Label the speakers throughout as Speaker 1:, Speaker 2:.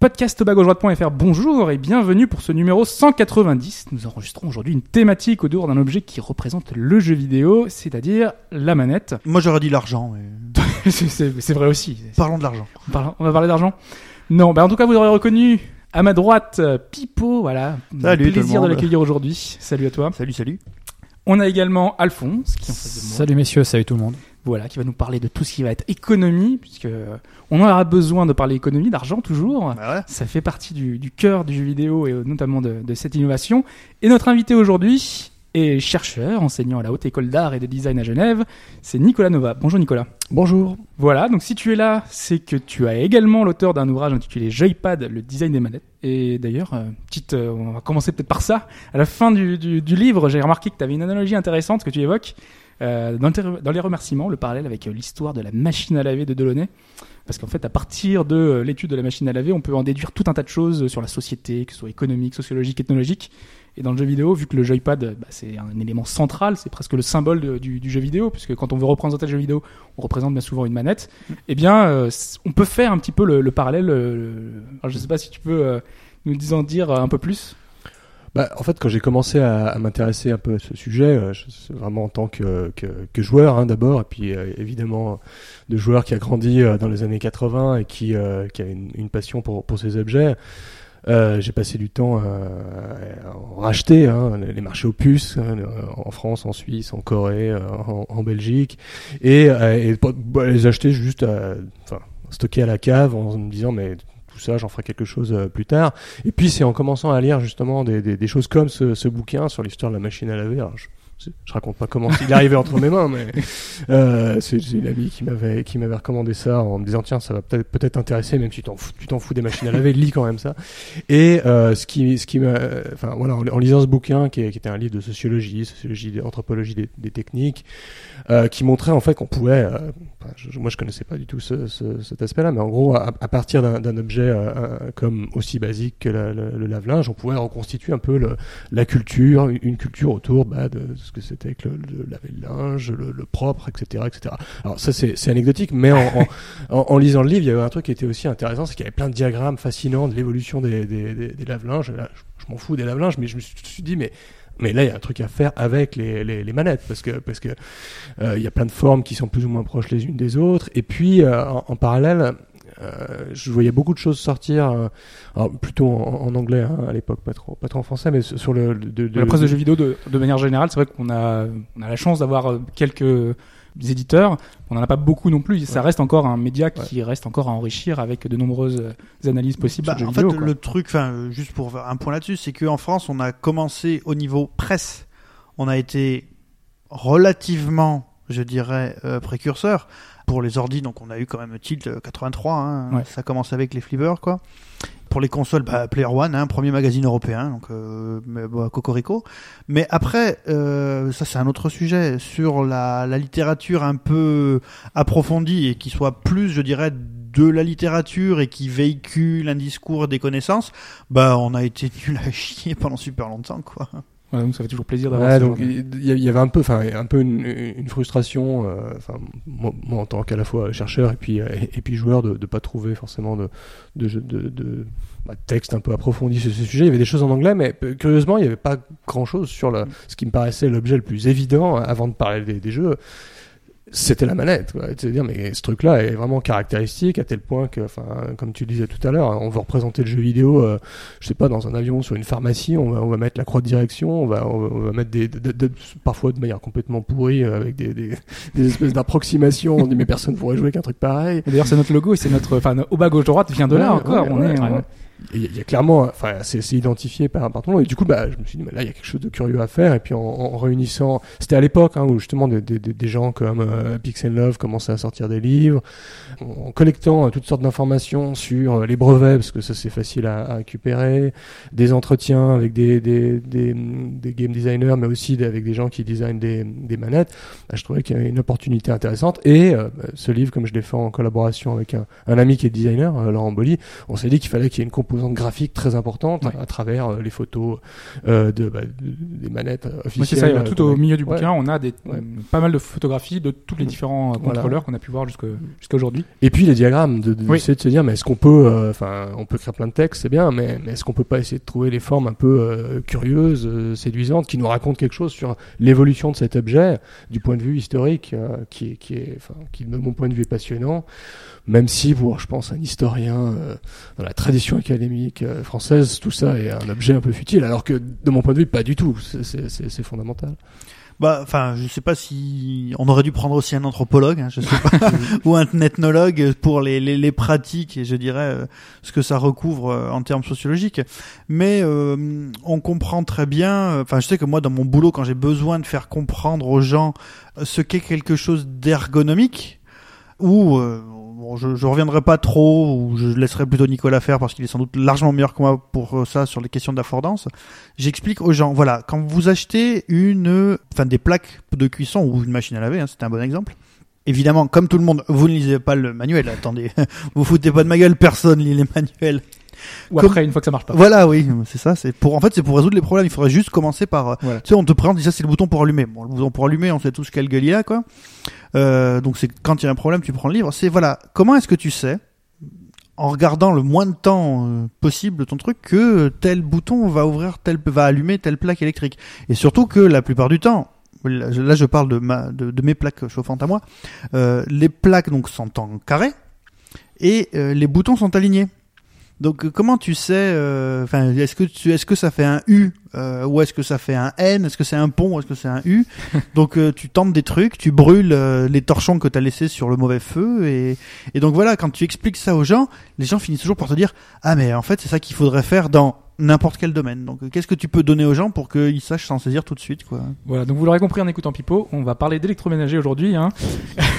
Speaker 1: Podcast droite.fr, bonjour et bienvenue pour ce numéro 190. Nous enregistrons aujourd'hui une thématique autour d'un objet qui représente le jeu vidéo, c'est-à-dire la manette.
Speaker 2: Moi j'aurais dit l'argent. mais-
Speaker 1: C'est- vrai aussi.
Speaker 2: Parlons de l'argent.
Speaker 1: On parle- on va parler d'argent Non, bah en tout cas vous aurez reconnu à ma droite euh, Pipo, voilà.
Speaker 2: Salut, tout le
Speaker 1: Plaisir de l'accueillir aujourd'hui. Salut à toi.
Speaker 2: Salut, salut.
Speaker 1: On a également Alphonse qui est en face de moi.
Speaker 3: Salut messieurs, salut tout le monde.
Speaker 1: Voilà, qui va nous parler de tout ce qui va être économie, puisque euh, on aura besoin de parler économie, d'argent toujours.
Speaker 2: Bah ouais.
Speaker 1: Ça fait partie du, du cœur du jeu vidéo et euh, notamment de, de cette innovation. Et notre invité aujourd'hui est chercheur, enseignant à la Haute École d'Art et de Design à Genève. C'est Nicolas Nova. Bonjour Nicolas.
Speaker 3: Bonjour.
Speaker 1: Voilà, donc si tu es là, c'est que tu as également l'auteur d'un ouvrage intitulé Joypad, le design des manettes. Et d'ailleurs, euh, petite, euh, on va commencer peut-être par ça. À la fin du, du, du livre, j'ai remarqué que tu avais une analogie intéressante que tu évoques euh, dans, les remerciements, le parallèle avec euh, l'histoire de la machine à laver de Delaunay. Parce qu'en fait, à partir de euh, l'étude de la machine à laver, on peut en déduire tout un tas de choses sur la société, que ce soit économique, sociologique, ethnologique. Et dans le jeu vidéo, vu que le joypad, bah, c'est un élément central, c'est presque le symbole de- du, du jeu vidéo, puisque quand on veut représenter le jeu vidéo, on représente bien souvent une manette. Eh bien, euh, on peut faire un petit peu le, le parallèle. euh, Alors, je sais pas si tu peux nous en dire un peu plus.
Speaker 4: Bah, en fait, quand j'ai commencé à, m'intéresser un peu à ce sujet, euh, vraiment en tant que, joueur hein, d'abord, et puis euh, évidemment de joueur qui a grandi euh, dans les années 80 et qui, qui a une, passion pour, pour ces objets. J'ai passé du temps à racheter hein, les marchés aux puces hein, en France, en Suisse, en Corée, en, Belgique, et, et pas- bah, les acheter juste, enfin, stocker à la cave en me disant mais j'en ferai quelque chose euh, plus tard. Et puis c'est en commençant à lire justement des, choses comme ce, bouquin sur l'histoire de la machine à laver. Je raconte pas comment il est arrivé entre mes mains, mais euh, c'est une amie qui m'avait qui m'avait recommandé ça en me disant tiens ça va peut-être peut-être t'intéresser même si t'en fous- tu t'en fous des machines à laver, lis quand même ça. Et euh, ce qui ce qui m'a enfin voilà en, en lisant ce bouquin qui, est- qui était un livre de sociologie, sociologie, d'anthropologie des, des techniques, euh, qui montrait en fait qu'on pouvait euh, enfin, je- moi je connaissais pas du tout ce, ce- cet aspect-là, mais en gros à, à partir d'un objet euh, euh, comme aussi basique que la- le, le lave-linge, on pouvait reconstituer un peu le, la culture, une- une culture autour bah, de ce que c'était que le, le laver le linge, le, le propre, etc., etc. Alors ça c'est anecdotique, mais en, en, en- en lisant le livre, il y avait un truc qui était aussi intéressant, c'est qu'il y avait plein de diagrammes fascinants de l'évolution des, des, des, des lave-linges. Je, je m'en fous des lave-linges, mais je me suis dit mais mais là, il y a un truc à faire avec les, les, les manettes, parce que parce que euh, il y a plein de formes qui sont plus ou moins proches les unes des autres. Et puis euh, en, en parallèle, je voyais beaucoup de choses sortir, euh, alors, plutôt en, en anglais hein, à l'époque, pas trop pas trop en français, mais sur le de, de-
Speaker 1: la presse de jeux vidéo, de, de manière générale, c'est vrai qu'on a, on a la chance d'avoir euh, quelques éditeurs. On n'en a pas beaucoup non plus. Ça
Speaker 4: Ouais.
Speaker 1: reste encore un média qui reste encore à enrichir avec de nombreuses euh, analyses possibles
Speaker 2: Bah,
Speaker 1: sur le
Speaker 2: en
Speaker 1: jeu
Speaker 2: fait,
Speaker 1: vidéo. quoi.
Speaker 2: le truc, enfin, euh, juste pour faire un point là-dessus, c'est qu'en France, on a commencé au niveau presse. On a été relativement, je dirais, euh, précurseur pour les ordis. Donc, on a eu quand même Tilt euh, 83. hein.
Speaker 1: Ouais.
Speaker 2: Ça commence avec les flippers, quoi. Pour les consoles, bah, Player One, hein, premier magazine européen, donc euh, mais, bah, Cocorico. Mais après, euh, ça c'est un autre sujet sur la, la littérature un peu approfondie et qui soit plus, je dirais, de la littérature et qui véhicule un discours des connaissances. Bah, on a été nul à chier pendant super longtemps, quoi.
Speaker 1: Voilà, donc ça fait toujours plaisir d'avoir
Speaker 4: Ouais, donc il y, avait un peu, enfin un peu une, une frustration, euh, enfin moi, moi, en tant qu'à la fois chercheur et puis euh, et, et puis joueur de, de pas trouver forcément de de, de, de, bah, texte un peu approfondi sur ce sujet. Il y avait des choses en anglais, mais euh, curieusement il y avait pas grand chose sur le, ce qui me paraissait l'objet le plus évident avant de parler des, des jeux. C'était la manette, quoi. C'est-à-dire, mais ce truc-là est vraiment caractéristique à tel point que, enfin, comme tu disais tout à l'heure, on veut représenter le jeu vidéo, euh, je sais pas, dans un avion, sur une pharmacie, on va, on va mettre la croix de direction, on va, on va, mettre des, de- de- de- parfois de manière complètement pourrie, euh, avec des, des, des espèces d'approximations. On dit, mais personne pourrait jouer qu'un truc pareil.
Speaker 1: D'ailleurs, c'est notre logo et c'est notre, enfin, au bas gauche droite vient de là encore.
Speaker 4: ouais,
Speaker 1: on
Speaker 4: ouais,
Speaker 1: est,
Speaker 4: ouais.
Speaker 1: on-
Speaker 4: il y, a- clairement, enfin, c'est identifié par, par tout. Et du coup, bah, je me suis dit, mais là, il y a quelque chose de curieux à faire. Et puis, en, en réunissant, c'était à l'époque hein, où justement des, des, des- gens comme euh, Pixel Love commençaient à sortir des livres, en, collectant euh, toutes sortes d'informations sur euh, les brevets, parce que ça c'est facile à, à récupérer, des entretiens avec des, des, des, des game designers, mais aussi avec des gens qui designent des, des manettes. Bah, je trouvais qu'il y avait une opportunité intéressante. Et euh, bah, ce livre, comme je l'ai fait en collaboration avec un, un ami qui est designer, Laurent Bolly, on s'est dit qu'il fallait qu'il y ait une composante graphique très importante
Speaker 1: Ouais.
Speaker 4: à travers euh, les photos euh, de, bah, de- des manettes euh,
Speaker 1: Ouais,
Speaker 4: officielles.
Speaker 1: c'est ça, tout au milieu du
Speaker 4: Ouais.
Speaker 1: bouquin, on a des,
Speaker 4: Ouais.
Speaker 1: pas mal de photographies de tous les différents euh,
Speaker 4: Voilà.
Speaker 1: contrôleurs qu'on a pu voir jusqu'à aujourd'hui.
Speaker 4: Et puis les diagrammes, de, de,
Speaker 1: Oui.
Speaker 4: d'essayer de se dire, mais est-ce qu'on peut, enfin, on peut écrire plein de textes, c'est bien, mais, mais est-ce qu'on peut pas essayer de trouver les formes un peu curieuses, séduisantes, qui nous racontent quelque chose sur l'évolution de cet objet du point de vue historique, qui, est, qui est, enfin, qui de mon point de vue est passionnant, même si pour, je pense, un historien euh, dans la tradition académique euh, française, tout ça est un objet un peu futile, alors que de mon point de vue, pas du tout. C'est, fondamental.
Speaker 2: Bah, enfin, je sais pas si on aurait dû prendre aussi un anthropologue, hein, je sais pas, ou un ethnologue pour les, les, les pratiques et je dirais euh, ce que ça recouvre euh, en termes sociologiques. Mais euh, on comprend très bien. Enfin, je sais que moi, dans mon boulot, quand j'ai besoin de faire comprendre aux gens ce qu'est quelque chose d'ergonomique, ou bon, je, je reviendrai pas trop, ou je laisserai plutôt Nicolas faire parce qu'il est sans doute largement meilleur que moi pour euh, ça sur les questions d'affordance. J'explique aux gens, voilà, quand vous achetez une, enfin des plaques de cuisson ou une machine à laver, hein, c'était un bon exemple. Évidemment, comme tout le monde, vous ne lisez pas le manuel. Attendez, vous foutez pas de ma gueule, personne lit les manuels.
Speaker 1: Ou
Speaker 2: Comme-
Speaker 1: après, une fois que ça marche pas.
Speaker 2: Voilà, oui, c'est ça. C'est pour, en fait, c'est pour résoudre les problèmes. Il faudrait juste commencer par, euh,
Speaker 1: Voilà.
Speaker 2: tu sais, on te présente, ça, c'est le bouton pour allumer. Bon, le bouton pour allumer, on sait tous quel gueule il a, quoi. Euh, donc c'est quand il y a un problème, tu prends le livre. C'est voilà, comment est-ce que tu sais, en regardant le moins de temps euh, possible ton truc, que tel bouton va ouvrir, tel va allumer telle plaque électrique? Et surtout que la plupart du temps, là je, là, je parle de ma, de, de mes plaques chauffantes à moi, euh, les plaques donc sont en carré et euh, les boutons sont alignés. Donc euh, comment tu sais, euh, enfin, est-ce que tu, est-ce que ça fait un U euh, ou est-ce que ça fait un N, est-ce que c'est un pont, ou est-ce que c'est un U Donc euh, tu tentes des trucs, tu brûles euh, les torchons que tu as laissés sur le mauvais feu et, et donc voilà, quand tu expliques ça aux gens, les gens finissent toujours par te dire ah mais en fait c'est ça qu'il faudrait faire dans n'importe quel domaine. Donc qu'est-ce que tu peux donner aux gens pour qu'ils sachent s'en saisir tout de suite quoi?
Speaker 1: Voilà, donc vous l'aurez compris en écoutant Pipo, on va parler d'électroménager aujourd'hui. Hein.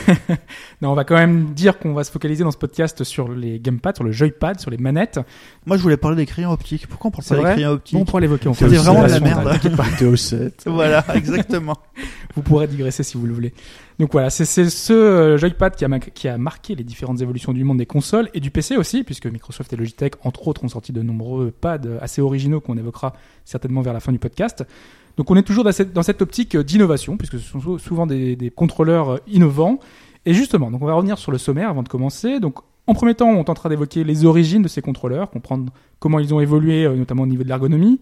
Speaker 1: non, on va quand même dire qu'on va se focaliser dans ce podcast sur les gamepads, sur le joypad, sur les manettes.
Speaker 2: Moi je voulais parler des crayons optiques. Pourquoi on parle pas des crayons
Speaker 1: Bon,
Speaker 2: optiques
Speaker 1: on pourra l'évoquer. on
Speaker 2: C'était vraiment de la merde.
Speaker 4: Théo 7.
Speaker 2: Voilà, exactement.
Speaker 1: Vous pourrez digresser si vous le voulez. Donc voilà, c'est ce euh, joypad qui a, qui a marqué les différentes évolutions du monde des consoles et du PC aussi, puisque Microsoft et Logitech, entre autres, ont sorti de nombreux pads assez originaux qu'on évoquera certainement vers la fin du podcast. Donc on est toujours dans cette, optique d'innovation, puisque ce sont sou- souvent des, des contrôleurs euh, innovants. Et justement, donc on va revenir sur le sommaire avant de commencer. Donc en premier temps, on tentera d'évoquer les origines de ces contrôleurs, comprendre comment ils ont évolué, euh, notamment au niveau de l'ergonomie.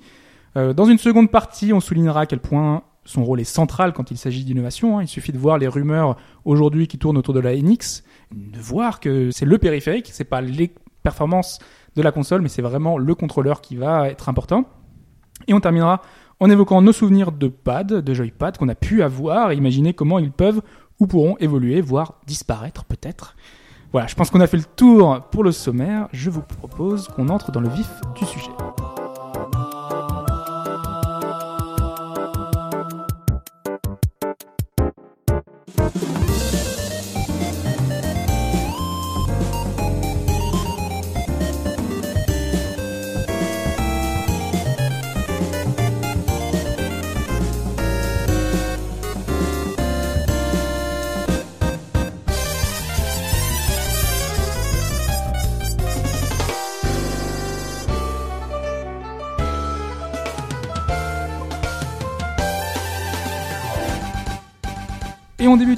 Speaker 1: Dans une seconde partie, on soulignera à quel point son rôle est central quand il s'agit d'innovation. hein. Il suffit de voir les rumeurs aujourd'hui qui tournent autour de la NX, de voir que c'est le périphérique, c'est pas les performances de la console, mais c'est vraiment le contrôleur qui va être important. Et on terminera en évoquant nos souvenirs de pad, de joypad qu'on a pu avoir, et imaginer comment ils peuvent ou pourront évoluer, voire disparaître peut-être. Voilà, je pense qu'on a fait le tour pour le sommaire. Je vous propose qu'on entre dans le vif du sujet.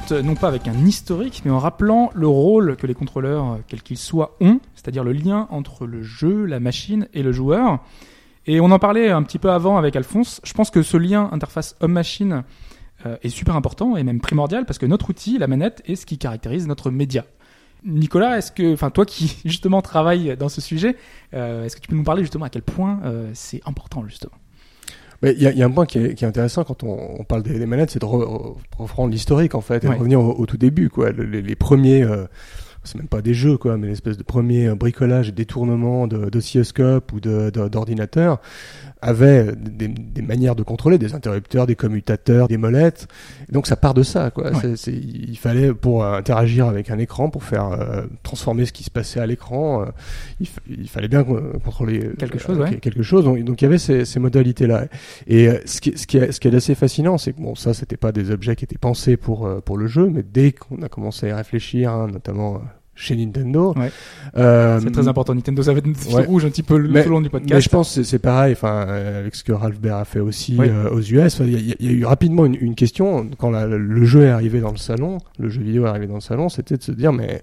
Speaker 1: Non pas avec un historique, mais en rappelant le rôle que les contrôleurs, quels qu'ils soient, ont, c'est-à-dire le lien entre le jeu, la machine et le joueur. Et on en parlait un petit peu avant avec Alphonse. Je pense que ce lien interface homme-machine euh, est super important et même primordial parce que notre outil, la manette, est ce qui caractérise notre média. Nicolas, est-ce que, enfin toi qui justement travailles dans ce sujet, euh, est-ce que tu peux nous parler justement à quel point euh, c'est important justement?
Speaker 4: Mais il y, y a un point qui est, qui est intéressant quand on, on parle des, des manettes, c'est de re- reprendre l'historique en fait et
Speaker 1: Ouais.
Speaker 4: de revenir au, au tout début, quoi. Le- les, les premiers, euh, c'est même pas des jeux quoi, mais une espèce de premier bricolage et détournement de d'oscilloscope ou de d'ordinateur, avait des, des manières de contrôler, des interrupteurs, des commutateurs, des molettes. Et donc ça part de ça quoi.
Speaker 1: Ouais.
Speaker 4: C'est- c'est- il fallait pour euh, interagir avec un écran, pour faire euh, transformer ce qui se passait à l'écran, euh, il, fa- il fallait bien contrôler euh,
Speaker 1: Quelque chose, ouais.
Speaker 4: quelque chose. Donc, donc il y avait ces, ces modalités là. Et euh, ce qui, ce qui est, ce qui est assez fascinant, c'est que bon, ça, c'était pas des objets qui étaient pensés pour pour le jeu, mais dès qu'on a commencé à y réfléchir, hein, notamment chez Nintendo,
Speaker 1: Ouais.
Speaker 4: euh,
Speaker 1: C'est très important. Nintendo, ça va être une fil
Speaker 4: Ouais.
Speaker 1: rouge un petit peu le-
Speaker 4: Mais-
Speaker 1: tout le long du podcast.
Speaker 4: mais je pense que c'est- pareil, enfin, euh, avec ce que Ralph Baer a fait aussi
Speaker 1: Oui.
Speaker 4: euh, aux US. Il y, a- il y a eu rapidement une, une question quand la- le jeu est arrivé dans le salon, le jeu vidéo est arrivé dans le salon, c'était de se dire mais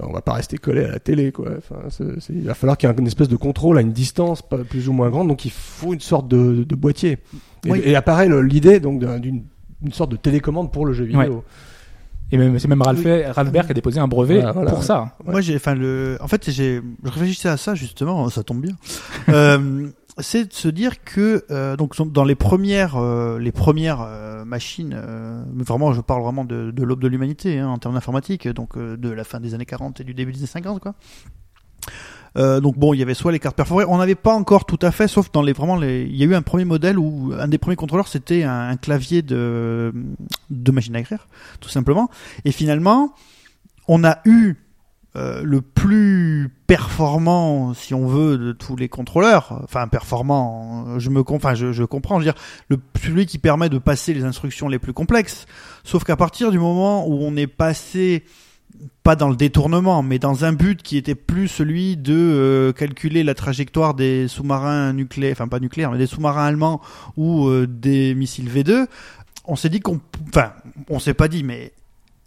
Speaker 4: on va pas rester collé à la télé, quoi. Enfin, il va falloir qu'il y ait une espèce de contrôle à une distance plus ou moins grande, donc il faut une sorte de, de boîtier. Et,
Speaker 2: Oui.
Speaker 4: et apparaît l'idée donc d'un- d'une une sorte de télécommande pour le jeu vidéo.
Speaker 1: Ouais. Et même, c'est même Ralph, Ralph Baer qui a déposé un brevet
Speaker 4: Voilà, voilà.
Speaker 1: pour ça.
Speaker 2: Moi, j'ai, enfin, le, en fait, j'ai, je réfléchissais à ça justement, ça tombe bien. euh, c'est de se dire que euh, donc dans les premières, euh, les premières euh, machines, euh, vraiment, je parle vraiment de, de l'aube de l'humanité hein, en termes d'informatique, donc euh, de la fin des années 40 et du début des années 50, quoi. Euh, donc bon, il y avait soit les cartes perforées, on n'avait pas encore tout à fait, sauf dans les vraiment les. Il y a eu un premier modèle où un des premiers contrôleurs c'était un, clavier de de machine à écrire, tout simplement. Et finalement, on a eu euh, le plus performant, si on veut, de tous les contrôleurs. Enfin, performant, je me, enfin, je, je comprends. Je veux dire, le celui qui permet de passer les instructions les plus complexes. Sauf qu'à partir du moment où on est passé pas dans le détournement, mais dans un but qui était plus celui de euh, calculer la trajectoire des sous-marins nucléaires, enfin pas nucléaires, mais des sous-marins allemands ou euh, des missiles V2, on s'est dit qu'on, enfin, on s'est pas dit, mais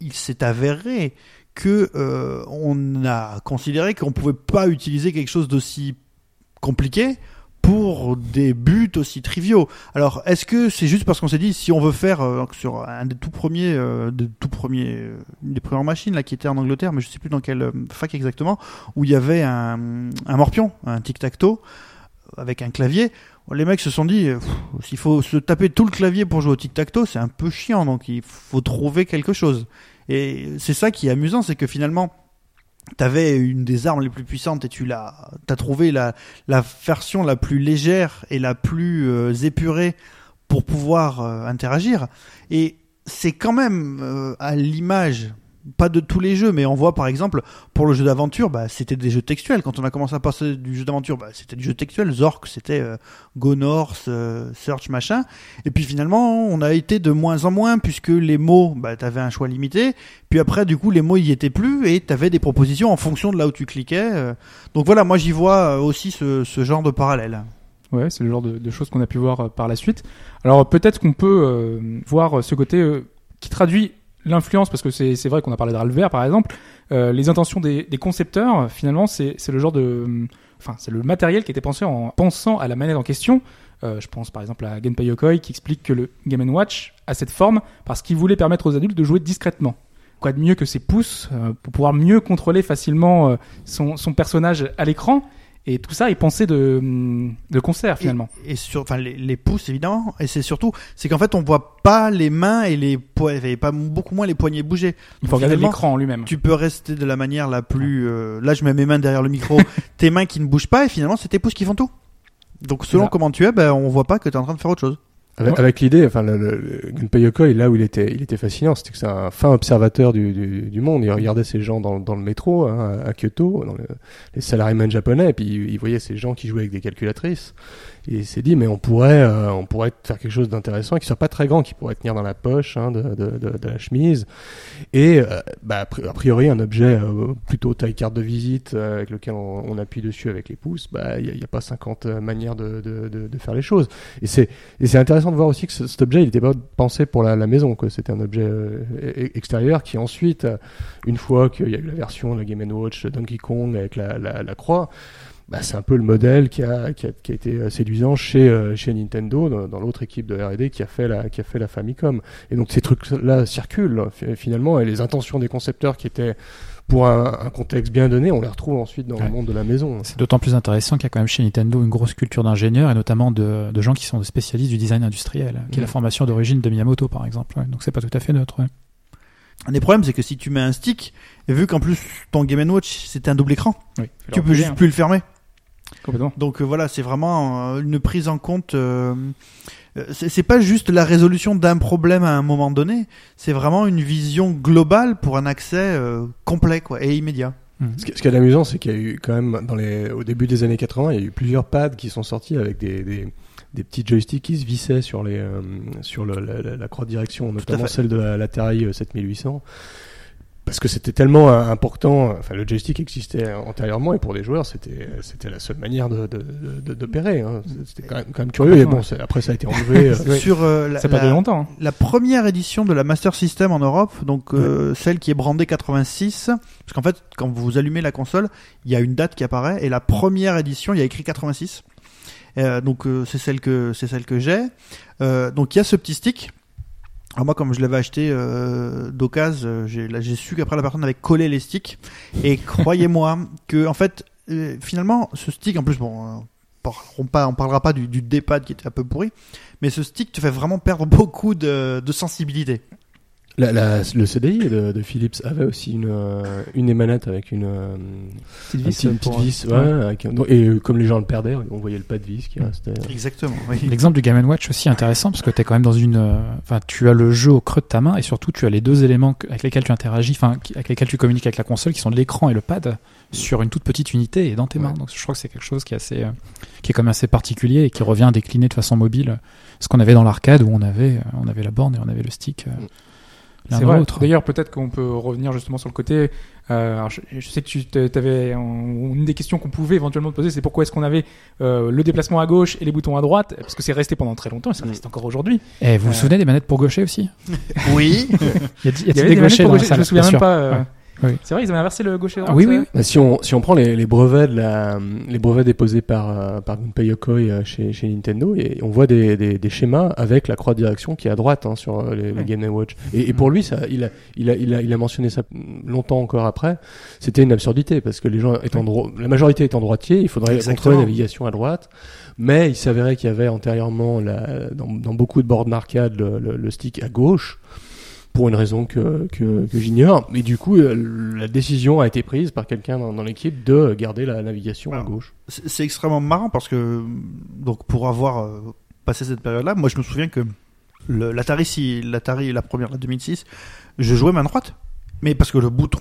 Speaker 2: il s'est avéré que euh, on a considéré qu'on pouvait pas utiliser quelque chose d'aussi compliqué pour des buts aussi triviaux. Alors, est-ce que c'est juste parce qu'on s'est dit si on veut faire euh, sur un des tout premiers, euh, des tout premiers, euh, des premières machines là qui était en Angleterre, mais je sais plus dans quelle fac exactement, où il y avait un, un morpion, un tic-tac-toe avec un clavier. Les mecs se sont dit, s'il faut se taper tout le clavier pour jouer au tic-tac-toe, c'est un peu chiant, donc il faut trouver quelque chose. Et c'est ça qui est amusant, c'est que finalement, t'avais une des armes les plus puissantes et tu l'as, t'as trouvé la, la version la plus légère et la plus euh, épurée pour pouvoir euh, interagir. Et c'est quand même euh, à l'image, pas de tous les jeux, mais on voit par exemple pour le jeu d'aventure, bah, c'était des jeux textuels. Quand on a commencé à passer du jeu d'aventure, bah, c'était du jeu textuel. Zork, c'était euh, Go euh, Search, machin. Et puis finalement, on a été de moins en moins puisque les mots, bah, t'avais un choix limité. Puis après, du coup, les mots y étaient plus et t'avais des propositions en fonction de là où tu cliquais. euh. Donc voilà, moi j'y vois euh, aussi ce, genre de parallèle.
Speaker 1: Ouais, c'est le genre de, choses qu'on a pu voir par la suite. Alors peut-être qu'on peut voir ce côté qui traduit l'influence, parce que c'est vrai qu'on a parlé de Ralph par exemple, euh, les intentions des, concepteurs, finalement, c'est le genre de... euh, Enfin, c'est le matériel qui était pensé en pensant à la manette en question. Euh, je pense par exemple à Genpei Yokoi qui explique que le Game Watch a cette forme parce qu'il voulait permettre aux adultes de jouer discrètement. Quoi de mieux que ses pouces pour pouvoir mieux contrôler facilement son, son personnage à l'écran et tout ça est pensé de, hum, de concert finalement.
Speaker 2: Et, et sur, enfin, les, les pouces évidemment. Et c'est surtout, c'est qu'en fait, on voit pas les mains et les poignets, et pas beaucoup moins les poignets bouger.
Speaker 1: Il faut regarder l'écran lui-même.
Speaker 2: Tu peux rester de la manière la plus. euh, là, je mets mes mains derrière le micro, tes mains qui ne bougent pas, et finalement, c'est tes pouces qui font tout. Donc, selon comment tu es, ben, on voit pas que tu es en train de faire autre chose.
Speaker 4: Avec,
Speaker 1: Ouais.
Speaker 4: avec l'idée, enfin, le, le, le Gunpei Yokoi, là où il était, il était fascinant, c'était que c'est un fin observateur du, du, du monde. Il regardait ces gens dans, dans le métro, hein, à Kyoto, dans le- les salariés japonais, et puis il, il voyait ces gens qui jouaient avec des calculatrices. Et il s'est dit, mais on pourrait, euh, on pourrait faire quelque chose d'intéressant, qui soit pas très grand, qui pourrait tenir dans la poche hein, de, de, de, de la chemise. Et euh, bah, a pri- a priori, un objet euh, plutôt taille carte de visite euh, avec lequel on, on appuie dessus avec les pouces, bah, il n'y a, a pas 50 manières de, faire les choses. Et c'est et c'est intéressant de voir aussi que ce- cet objet, il n'était pas pensé pour la, la maison. C'était un objet euh, e- extérieur qui ensuite, euh, une fois qu'il y a eu la version de la Game Watch Donkey Kong avec la, la, la croix, bah, c'est un peu le modèle qui a, qui a, qui a été euh, séduisant chez, euh, chez Nintendo, dans, dans l'autre équipe de R&D qui a fait la, qui a fait la Famicom. Et donc ces trucs-là circulent fi- finalement, et les intentions des concepteurs qui étaient pour un, un contexte bien donné, on les retrouve ensuite dans
Speaker 3: Ouais.
Speaker 4: le monde de la maison.
Speaker 3: C'est d'autant plus intéressant qu'il y a quand même chez Nintendo une grosse culture d'ingénieurs et notamment de, de gens qui sont des spécialistes du design industriel, qui est la
Speaker 4: Mm.
Speaker 3: formation d'origine de Miyamoto par exemple. ouais. Donc c'est pas tout à fait neutre. ouais.
Speaker 2: Un des problèmes, c'est que si tu mets un stick, et vu qu'en plus ton Game Watch c'était un double écran,
Speaker 1: Oui,
Speaker 2: tu peux juste plus le fermer.
Speaker 1: Complètement.
Speaker 2: Donc euh, voilà, c'est vraiment euh, une prise en compte. euh, c'est pas juste la résolution d'un problème à un moment donné, c'est vraiment une vision globale pour un accès euh, complet quoi, et immédiat.
Speaker 4: Ce qui, ce qui est amusant, c'est qu'il y a eu quand même, dans les, au début des années 80, il y a eu plusieurs pads qui sont sortis avec des, des, des petits joysticks qui se vissaient sur, les, euh, sur le- la, la- la croix de direction, notamment celle de la, la Terraille euh, 7800. Parce que c'était tellement euh, important, enfin le joystick existait antérieurement et pour les joueurs c'était c'était la seule manière de de- de- d'opérer. hein. C'était quand même, quand même curieux et bon après ça a été enlevé. euh.
Speaker 2: Sur euh, la,
Speaker 1: Ça pas
Speaker 2: la-
Speaker 1: longtemps. hein.
Speaker 2: la première édition de la Master System en Europe, donc euh, celle qui est brandée 86, parce qu'en fait, quand vous allumez la console, il y a une date qui apparaît, et la première édition, il y a écrit 86. Euh, donc euh, c'est celle que c'est celle que j'ai. Euh, donc il y a ce petit stick. Alors moi, comme je l'avais acheté euh, d'occasion, euh, j'ai su qu'après la personne avait collé les sticks. Et croyez-moi que en fait, euh, finalement, ce stick, en plus, bon, euh, on parlera pas du, du D-pad qui était un peu pourri, mais ce stick te fait vraiment perdre beaucoup de, de sensibilité.
Speaker 4: La, la- le CDI de, de Philips avait aussi une, euh, une des manettes avec une, euh,
Speaker 1: Petite
Speaker 4: un
Speaker 1: vis,
Speaker 4: petit- une petite vis. ouais,
Speaker 1: ouais.
Speaker 4: avec un- et euh, comme les gens le perdaient, on voyait le pas de vis qui restait.
Speaker 2: Exactement. Oui.
Speaker 3: L'exemple du Game Watch aussi est intéressant parce que tu es quand même dans une. euh, Enfin, tu as le jeu au creux de ta main et surtout tu as les deux éléments avec lesquels tu interagis, enfin, avec lesquels tu communiques avec la console, qui sont l'écran et le pad, sur une toute petite unité et dans tes mains. Donc je crois que c'est quelque chose qui est assez, euh, qui est quand même assez particulier et qui revient à décliner de façon mobile euh, ce qu'on avait dans l'arcade où on avait, euh, on avait la borne et on avait le stick. euh, l'un
Speaker 1: C'est
Speaker 3: dans
Speaker 1: vrai.
Speaker 3: l'autre.
Speaker 1: D'ailleurs, peut-être qu'on peut revenir justement sur le côté. euh, alors je, je sais que tu avais une des questions qu'on pouvait éventuellement te poser, c'est pourquoi est-ce qu'on avait euh, le déplacement à gauche et les boutons à droite? Parce que c'est resté pendant très longtemps et ça
Speaker 4: Mm.
Speaker 1: reste encore aujourd'hui.
Speaker 3: Et vous vous
Speaker 1: Euh,
Speaker 3: souvenez des manettes pour gaucher aussi?
Speaker 2: Oui.
Speaker 3: Y a- y
Speaker 1: Il avait
Speaker 3: des
Speaker 1: des manettes
Speaker 3: gauchers
Speaker 1: pour
Speaker 3: dans la
Speaker 1: gaucher, je me souviens même pas. euh,
Speaker 3: Ouais. Oui.
Speaker 1: C'est vrai, ils avaient inversé le gaucher droit.
Speaker 3: Ah oui, oui.
Speaker 4: Bah, si on si on prend les, les brevets de la les brevets déposés par euh, par Gunpei Yokoi euh, chez chez Nintendo et on voit des, des, des schémas avec la croix de direction qui est à droite hein, sur euh, les, les
Speaker 1: Ouais.
Speaker 4: Game Watch et, et pour lui ça il a il a il a il a mentionné ça longtemps encore après c'était une absurdité parce que les gens étant dro- la majorité étant droitiers il faudrait
Speaker 2: Exactement.
Speaker 4: contrôler la navigation à droite mais il s'avérait qu'il y avait antérieurement la, dans, dans beaucoup de bornes d'arcade le, le, le stick à gauche pour une raison que, que, que j'ignore. Mais du coup, euh, la décision a été prise par quelqu'un dans, dans l'équipe de garder la navigation à gauche.
Speaker 2: C'est extrêmement marrant parce que donc pour avoir euh, passé cette période-là, moi je me souviens que le- l'Atari, si, l'Atari la première, la 2006, je jouais main droite, mais parce que le bouton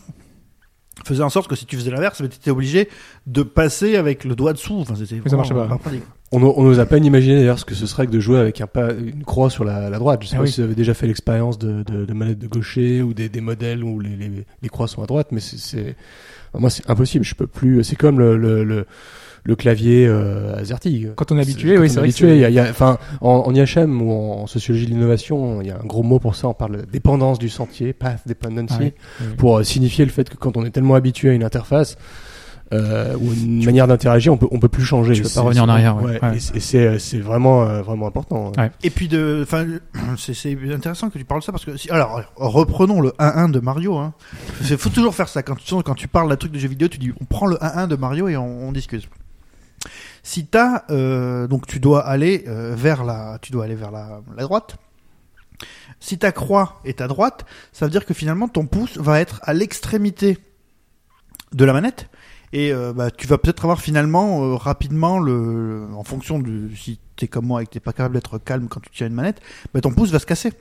Speaker 2: faisait en sorte que si tu faisais l'inverse, tu étais obligé de passer avec le doigt dessous. Enfin, c'était
Speaker 1: Mais ça marchait pas.
Speaker 2: pratique.
Speaker 4: On, on nous a peine imaginé d'ailleurs ce que ce serait que de jouer avec un pas, une croix sur la, la droite. Je sais
Speaker 1: Ah
Speaker 4: pas
Speaker 1: oui.
Speaker 4: si vous avez déjà fait l'expérience de, de, de manettes de gaucher ou des, des modèles où les, les, les croix sont à droite, mais c'est, moi c'est impossible. Je peux plus. C'est comme le, le, le, le clavier euh, AZERTY.
Speaker 1: Quand on est habitué,
Speaker 4: Quand
Speaker 1: oui, c'est
Speaker 4: est habitué. Il y a, il y a- enfin, en, en IHM ou en, sociologie de l'innovation, il y a un gros mot pour ça. On parle de dépendance du sentier, path dependency,
Speaker 3: Ah oui.
Speaker 4: pour euh, signifier le fait que quand on est tellement habitué à une interface euh, ou une manière d'interagir, on peut on peut plus changer.
Speaker 3: Tu peux pas revenir en arrière, ouais. Ouais.
Speaker 4: Et c'est- et c'est c'est vraiment euh, vraiment important.
Speaker 3: Ouais.
Speaker 2: Et puis de, enfin, c'est c'est intéressant que tu parles de ça parce que si, alors reprenons le 1-1 de Mario. Hein. Il faut toujours faire ça quand tu quand tu parles d'un truc de jeu vidéo, tu dis on prend le 1-1 de Mario et on, on discute. Si t'as euh, donc tu dois aller euh, vers la, tu dois aller vers la, la droite. Si ta croix est à droite, ça veut dire que finalement ton pouce va être à l'extrémité de la manette et euh, bah, tu vas peut-être avoir finalement euh, rapidement le, en fonction de si t'es comme moi et que t'es pas capable d'être calme quand tu tiens une manette, bah, ton pouce va se casser.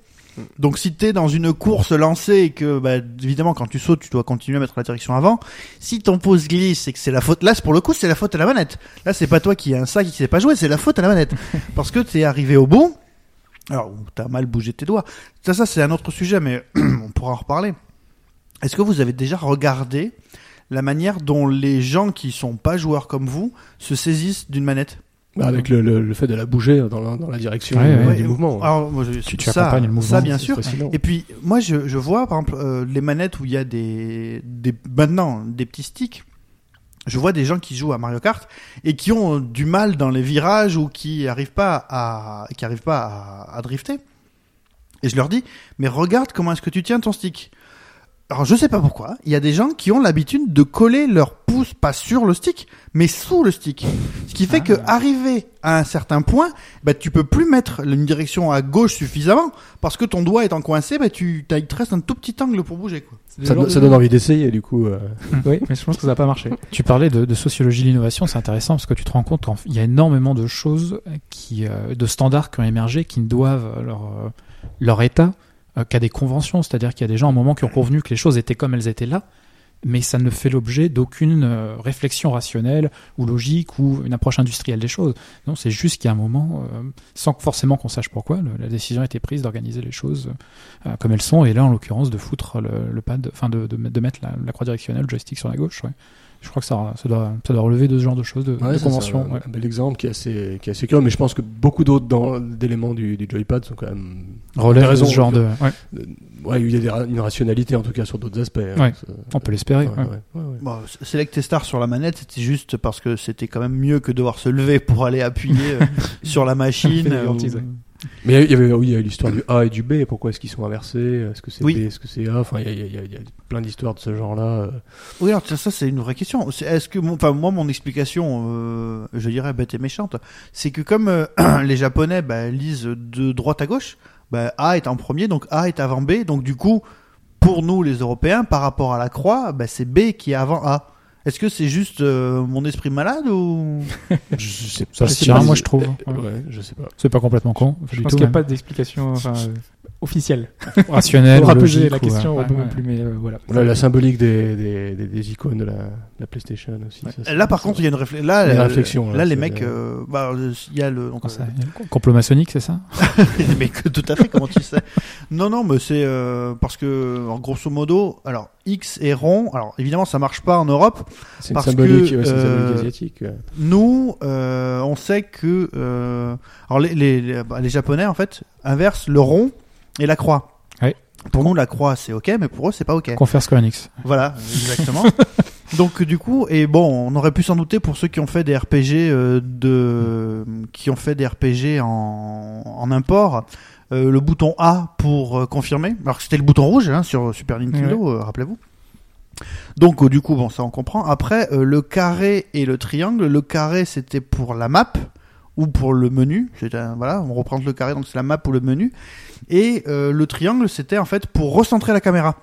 Speaker 2: Donc si t'es dans une course lancée et que bah, évidemment quand tu sautes tu dois continuer à mettre la direction avant, si ton pouce glisse et que c'est la faute, là c'est pour le coup c'est la faute à la manette. Là c'est pas toi qui a un sac et qui sait pas jouer, c'est la faute à la manette parce que t'es arrivé au bout. Alors t'as mal bougé tes doigts. Ça ça c'est un autre sujet mais on pourra en reparler. Est-ce que vous avez déjà regardé la manière dont les gens qui sont pas joueurs comme vous se saisissent d'une manette
Speaker 4: Bah, Avec le, le, le fait de la bouger dans la, dans la direction
Speaker 3: Ouais,
Speaker 4: euh,
Speaker 3: ouais.
Speaker 4: du mouvement.
Speaker 2: Alors, moi, je-
Speaker 3: Tu- tu
Speaker 2: ça,
Speaker 3: accompagnes le mouvement,
Speaker 2: ça bien sûr. Et puis moi je, je vois par exemple euh, les manettes où il y a des, des maintenant des petits sticks. Je vois des gens qui jouent à Mario Kart et qui ont du mal dans les virages ou qui arrivent pas à qui arrivent pas à, à drifter. Et je leur dis mais regarde comment est-ce que tu tiens ton stick. Alors je sais pas pourquoi, il y a des gens qui ont l'habitude de coller leur pouce pas sur le stick, mais sous le stick. Ce qui fait que arrivé à un certain point, bah tu peux plus mettre une direction à gauche suffisamment parce que ton doigt étant coincé, bah tu t'as- il te reste un tout petit angle pour bouger quoi.
Speaker 4: Ça, do- ça donne envie d'essayer, du coup. euh.
Speaker 1: Oui, mais je pense que ça va pas marcher.
Speaker 3: Tu parlais de, de sociologie de l'innovation, c'est intéressant parce que tu te rends compte qu'il y a énormément de choses qui, euh, de standards qui ont émergé qui ne doivent leur, euh, leur état euh, qu'à des conventions. C'est-à-dire qu'il y a des gens à un moment qui ont convenu que les choses étaient comme elles étaient là, mais ça ne fait l'objet d'aucune euh, réflexion rationnelle ou logique ou une approche industrielle des choses. Non, c'est juste qu'il y a un moment, euh, sans forcément qu'on sache pourquoi, la décision a été prise d'organiser les choses euh, comme elles sont, et là, en l'occurrence, de foutre le, pad, enfin de, mettre la, croix directionnelle, le joystick sur la gauche. Je crois que ça, ça, doit, ça doit relever de ce genre de choses, de,
Speaker 4: Ouais, c'est un,
Speaker 3: ouais.
Speaker 4: un bel exemple qui est assez, qui est assez curieux, mais je pense que beaucoup d'autres dans- d'éléments du, du joypad sont quand même.
Speaker 3: Relève
Speaker 4: des
Speaker 3: de ce genre de. Ouais,
Speaker 4: Ouais, il y a des une rationalité en tout cas sur d'autres aspects. hein.
Speaker 3: On peut l'espérer.
Speaker 4: ouais,
Speaker 3: ouais.
Speaker 4: ouais, ouais, ouais.
Speaker 2: Bon, Select Star sur la manette, c'était juste parce que c'était quand même mieux que devoir se lever pour aller appuyer euh, sur la machine.
Speaker 4: Mais il y avait, oui, il y a l'histoire du A et du B. Pourquoi est-ce qu'ils sont inversés Est-ce que c'est
Speaker 2: Oui.
Speaker 4: B Est-ce que c'est A Enfin, il y y y a- il y a plein d'histoires de ce genre-là. euh.
Speaker 2: Oui, alors ça, c'est une vraie question. Est-ce que, enfin moi, mon explication, euh, je dirais bête et méchante, c'est que comme euh, les Japonais bah, lisent de droite à gauche, bah, A est en premier, donc A est avant B, donc du coup, pour nous les Européens, par rapport à la croix, bah, c'est B qui est avant A. Est-ce que c'est juste euh, mon esprit malade ou?
Speaker 4: Je sais
Speaker 3: Ça
Speaker 4: pas
Speaker 3: se
Speaker 4: si-
Speaker 3: tient, moi, je trouve.
Speaker 4: Ouais,
Speaker 3: Ouais.
Speaker 4: je sais pas.
Speaker 3: C'est pas complètement con.
Speaker 1: Je pense qu'il n'y a pas d'explication enfin, euh, officielle.
Speaker 3: rationnelle.
Speaker 1: On poser
Speaker 3: logique
Speaker 1: la question,
Speaker 3: euh,
Speaker 1: on peut
Speaker 3: ouais, ouais.
Speaker 1: plus, mais euh, voilà.
Speaker 4: Voilà, la symbolique des, des, des, des icônes de la, de la PlayStation aussi. ça,
Speaker 2: Là, par contre, il y a une, réflé- là,
Speaker 4: Il y a une
Speaker 2: euh,
Speaker 4: réflexion,
Speaker 2: Là,
Speaker 4: là,
Speaker 2: les mecs, euh, bah, euh, il y a le. donc,
Speaker 3: Comment ça
Speaker 2: euh,
Speaker 3: y a le Complot maçonnique, c'est ça?
Speaker 2: Les mecs, tout à fait, comment tu sais? Non, non, mais c'est euh, parce que, en grosso modo, alors X est rond. Alors évidemment, ça marche pas en Europe.
Speaker 4: C'est une
Speaker 2: parce
Speaker 4: symbolique,
Speaker 2: que,
Speaker 4: ouais, c'est une symbolique asiatique.
Speaker 2: Nous, on sait que, euh, alors les, les, les, bah, les Japonais en fait inversent le rond et la croix.
Speaker 3: Ouais.
Speaker 2: Pour nous, la croix c'est ok, mais pour eux, c'est pas ok.
Speaker 3: Confère Square Enix.
Speaker 2: Voilà, exactement. Donc du coup, et bon, on aurait pu s'en douter pour ceux qui ont fait des RPG euh, de, qui ont fait des RPG en, en import. Euh, le bouton A pour euh, confirmer. Alors que c'était le bouton rouge hein, sur Super Nintendo, euh, rappelez-vous. Donc du coup, bon, ça on comprend. Après, le carré et le triangle. Le carré c'était pour la map ou pour le menu. C'était voilà, on reprend le carré, donc c'est la map ou le menu. Et le triangle c'était en fait pour recentrer la caméra.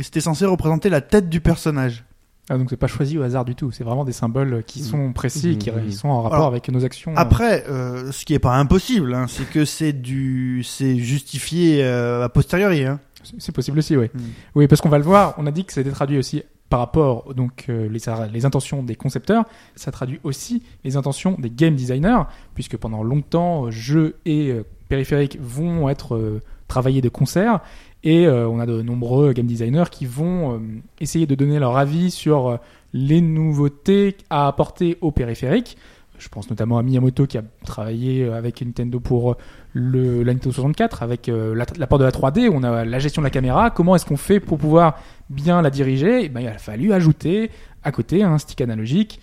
Speaker 2: C'était censé représenter la tête du personnage.
Speaker 1: Ah, donc c'est pas choisi au hasard du tout. C'est vraiment des symboles qui sont précis, et qui sont en rapport
Speaker 2: Alors,
Speaker 1: avec nos actions.
Speaker 2: Après, euh, ce qui est pas impossible, hein, c'est que c'est du, c'est justifié euh, a posteriori. Hein.
Speaker 1: C'est- possible aussi, oui.
Speaker 2: Mm.
Speaker 1: Oui, parce qu'on va le voir. On a dit que c'était traduit aussi par rapport donc euh, les, les intentions des concepteurs. Ça traduit aussi les intentions des game designers, puisque pendant longtemps, euh, jeux et euh, périphériques vont être euh, travaillés de concert. Et euh, on a de nombreux game designers qui vont euh, essayer de donner leur avis sur euh, les nouveautés à apporter aux périphériques. Je pense notamment à Miyamoto qui a travaillé avec Nintendo pour la Nintendo 64 avec euh, la- l'apport de la 3D, où on a la gestion de la caméra. Comment est-ce qu'on fait pour pouvoir bien la diriger? Eh ben, Il a fallu ajouter à côté un stick analogique.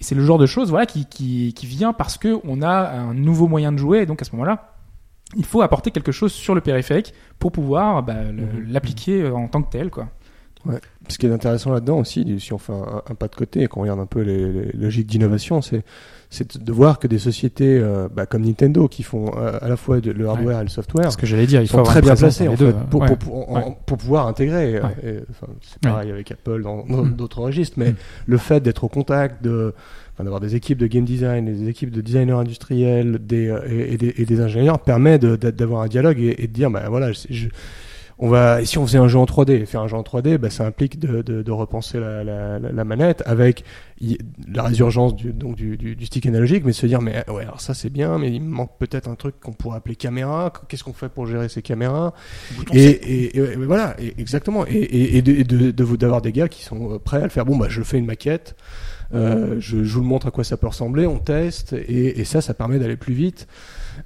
Speaker 1: C'est le genre de choses voilà, qui, qui, vient parce que on a un nouveau moyen de jouer. Et donc à ce moment-là, il faut apporter quelque chose sur le périphérique pour pouvoir bah,
Speaker 4: Mhm.
Speaker 1: l'appliquer euh, en tant que tel. Quoi.
Speaker 4: Ce qui est intéressant là-dedans aussi, si on fait un, un pas de côté et qu'on regarde un peu les, les logiques d'innovation, c'est c'est de voir que des sociétés euh, bah, comme Nintendo qui font euh, à la fois de- le hardware et le software
Speaker 3: Ce que j'allais dire, il faut
Speaker 4: sont très bien placés en fait pour,
Speaker 3: ouais.
Speaker 4: pour, pour, en-
Speaker 3: Ouais.
Speaker 4: pour pouvoir intégrer.
Speaker 3: Ouais.
Speaker 4: c'est pareil avec Apple dans dans
Speaker 3: Mm.
Speaker 4: d'autres registres, mais
Speaker 3: Mm.
Speaker 4: le fait d'être au contact de enfin, d'avoir des équipes de game design, des équipes de designers industriels des, euh, et, et des, et des ingénieurs permet d'avoir un dialogue et, et de dire bah voilà je- je- on va et si on faisait un jeu en 3D faire un jeu en 3D bah, ça implique de, de, de repenser la, la, la- manette avec la résurgence du, donc du, du, du stick analogique mais se dire mais ouais alors ça c'est bien mais il me manque peut-être un truc qu'on pourrait appeler caméra qu'est-ce qu'on fait pour gérer ces caméras? Et, et, et- et voilà, exactement. Et, et, et de, d'avoir des gars qui sont euh, prêts à le faire. Bon, bah, je fais une maquette, je, je vous montre à quoi ça peut ressembler, on teste, et, et ça, ça permet d'aller plus vite.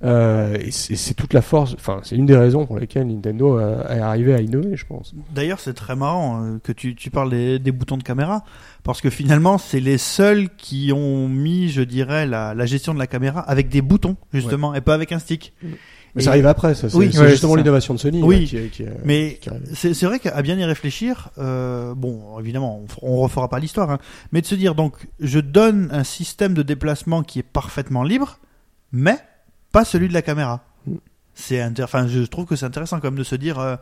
Speaker 4: Euh, et c'est toute la force. Enfin, c'est une des raisons pour lesquelles Nintendo est arrivé à innover, je pense.
Speaker 2: D'ailleurs, c'est très marrant euh, que tu, tu parles des, des boutons de caméra, parce que finalement, c'est les seuls qui ont mis, je dirais, la, la gestion de la caméra avec des boutons, justement, et pas avec un stick.
Speaker 4: Mm. Mais
Speaker 2: Et-
Speaker 4: ça arrive après, ça. C'est
Speaker 2: Oui,
Speaker 4: c'est
Speaker 1: ouais,
Speaker 4: justement
Speaker 1: c'est
Speaker 4: l'innovation de Sony.
Speaker 2: Oui.
Speaker 4: là, qui
Speaker 2: Mais
Speaker 4: qui
Speaker 2: c'est c'est vrai qu'à bien y réfléchir, euh, bon, évidemment, on, on refera pas l'histoire, hein, mais de se dire donc, je donne un système de déplacement qui est parfaitement libre, mais pas celui de la caméra.
Speaker 4: Mm.
Speaker 2: C'est intér- enfin, je trouve que c'est intéressant quand même de se dire, euh,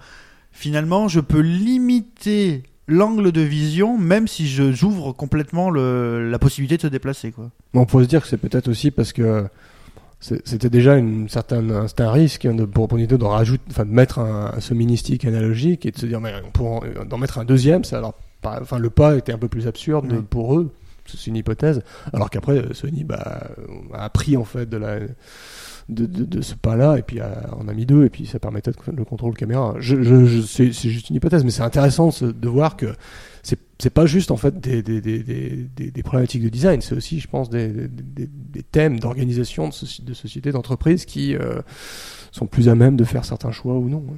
Speaker 2: finalement, je peux limiter l'angle de vision, même si je j'ouvre complètement le, la possibilité de se déplacer, quoi.
Speaker 4: On pourrait se dire que c'est peut-être aussi parce que c'était déjà une certaine, un- risque hein, de, pour Nintendo de rajouter, enfin de mettre un, un semi-stick analogique et de se dire mais on pourrait en- d'en mettre un deuxième, ça enfin le pas était un peu plus absurde
Speaker 2: Oui.
Speaker 4: pour eux, c'est une hypothèse, alors qu'après euh, Sony bah, a appris en fait de la de, de, de ce pas-là et puis euh, on a mis deux et puis ça permettait de, le contrôle caméra. Je, je, je- c'est juste une hypothèse, mais c'est intéressant de voir que c'est pas juste en fait des, des, des, des, problématiques de design, c'est aussi, je pense, des, thèmes d'organisation de, soci- de sociétés, d'entreprises qui euh, sont plus à même de faire certains choix ou non. hein.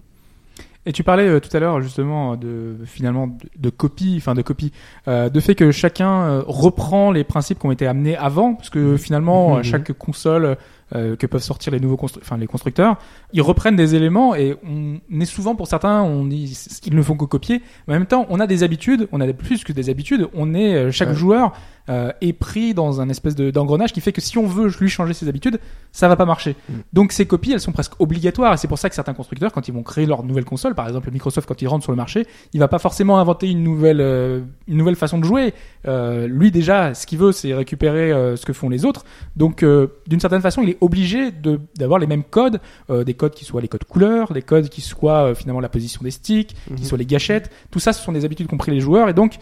Speaker 1: Et tu parlais euh, tout à l'heure justement de finalement de, de copie, enfin de copie, euh, de fait que chacun reprend les principes qui ont été amenés avant, parce que finalement
Speaker 4: Mhm.
Speaker 1: euh, chaque console euh, que peuvent sortir les nouveaux constru- les constructeurs, ils reprennent des éléments et on est souvent pour certains on dit qu'ils ne font que copier, mais en même temps on a des habitudes, on a plus que des habitudes, on est euh, chaque
Speaker 4: Ouais.
Speaker 1: joueur euh, est pris dans un espèce de- d'engrenage qui fait que si on veut lui changer ses habitudes, ça va pas marcher.
Speaker 4: Mm.
Speaker 1: Donc ces copies, elles sont presque obligatoires et c'est pour ça que certains constructeurs, quand ils vont créer leur nouvelle console, par exemple Microsoft quand il rentre sur le marché, il va pas forcément inventer une nouvelle euh, une nouvelle façon de jouer. Euh, lui déjà, ce qu'il veut, c'est récupérer euh, ce que font les autres. Donc euh, d'une certaine façon, il est obligé de d'avoir les mêmes codes, euh, des codes qui soient les codes couleurs, des codes qui soient euh, finalement la position des sticks, qui
Speaker 4: Mhm.
Speaker 1: soient les gâchettes. Tout ça, ce sont des habitudes qu'ont pris les joueurs et donc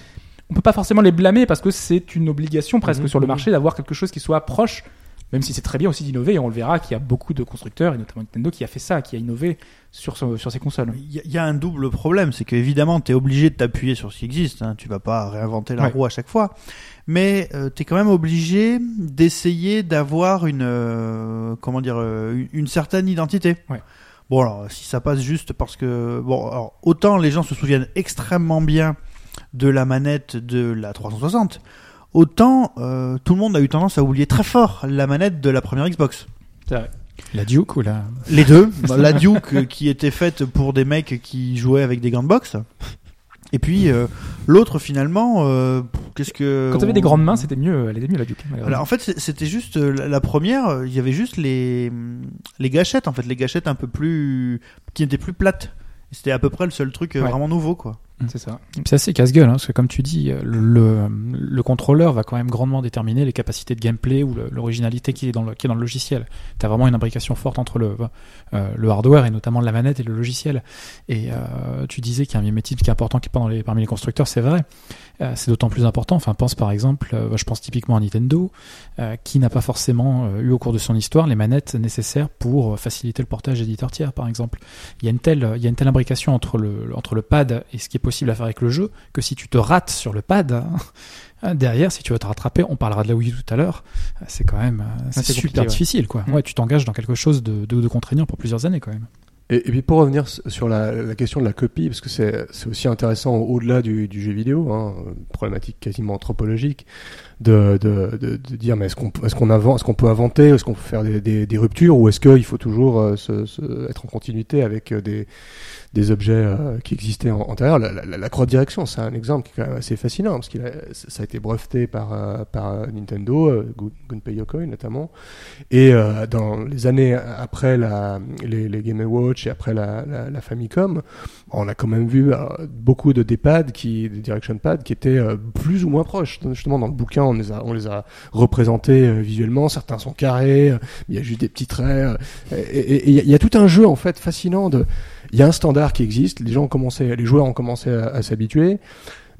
Speaker 1: on peut pas forcément les blâmer parce que c'est une obligation presque
Speaker 4: Mhm,
Speaker 1: sur le
Speaker 4: mhm.
Speaker 1: marché d'avoir quelque chose qui soit proche. Même si c'est très bien aussi d'innover, et on le verra qu'il y a beaucoup de constructeurs, et notamment Nintendo, qui a fait ça, qui a innové sur, son- sur ses consoles.
Speaker 2: Il y, a- un double problème, c'est qu'évidemment, tu es obligé de t'appuyer sur ce qui existe. Hein. Tu vas pas réinventer la
Speaker 1: Ouais.
Speaker 2: roue à chaque fois. Mais tu es quand même obligé d'essayer d'avoir une, euh, comment dire, euh, une, une certaine identité.
Speaker 1: Ouais.
Speaker 2: Bon, alors, si ça passe juste parce que... Bon, alors, autant les gens se souviennent extrêmement bien de la manette de la 360, autant euh, tout le monde a eu tendance à oublier très fort la manette de la première Xbox.
Speaker 3: La Duke ou la.
Speaker 2: Les deux. Bah, la Duke euh, qui était faite pour des mecs qui jouaient avec des gants de boxe. Et puis euh, l'autre finalement, euh, qu'est-ce que
Speaker 1: Quand tu avais des grandes mains, c'était mieux, elle était mieux la Duke.
Speaker 2: Alors, en fait, c'était juste la première. Il y avait juste les les gâchettes en fait, les gâchettes un peu plus qui étaient plus plates. C'était à peu près le seul truc
Speaker 1: Ouais.
Speaker 2: vraiment nouveau quoi.
Speaker 1: C'est ça.
Speaker 3: C'est assez casse-gueule, hein, parce que comme tu dis, le, le, le contrôleur va quand même grandement déterminer les capacités de gameplay ou l'originalité qui est dans le, qui est dans le logiciel. Tu as vraiment une imbrication forte entre le, euh, le hardware et notamment la manette et le logiciel. Et euh, tu disais qu'il y a un mimétisme qui est important qui est pendant les, parmi les constructeurs, c'est vrai. Euh, c'est d'autant plus important. Enfin, pense par exemple, euh, je pense typiquement à Nintendo, euh, qui n'a pas forcément eu au cours de son histoire les manettes nécessaires pour faciliter le portage éditeur tiers, par exemple. Il y a une telle, il y a une telle imbrication entre le, entre le pad et ce qui est possible à faire avec le jeu que si tu te rates sur le pad, hein, derrière, si tu veux te rattraper, on parlera de la Wii U tout à l'heure, c'est quand même, super difficile, quoi.
Speaker 1: Mm.
Speaker 3: Ouais, tu t'engages dans quelque chose de, de, de contraignant pour plusieurs années, quand même.
Speaker 4: Et, puis pour revenir sur la, question de la copie, parce que c'est aussi intéressant au-delà du, jeu vidéo, hein, problématique quasiment anthropologique, de, de, de, dire mais est-ce qu'on est-ce peut inventer, est-ce qu'on peut faire des, ruptures, ou est-ce qu'il faut toujours euh, se- être en continuité avec euh, des, des objets euh, qui existaient en- antérieurs la, croix de direction, c'est un exemple qui est quand même assez fascinant, parce a, ça a été breveté par, euh, euh, Nintendo, euh, Gun- Gunpei Yokoi notamment, et dans les années après les, les Game Watch et après la, la, Famicom, on a quand même vu beaucoup de des pads qui, direction pads qui étaient plus ou moins proches. Justement, dans le bouquin, on les a, représentés visuellement. Certains sont carrés, il y a juste des petits traits. il y, a- tout un jeu en fait fascinant. Il y a un standard qui existe. Les gens ont commencé, les joueurs ont commencé à, s'habituer.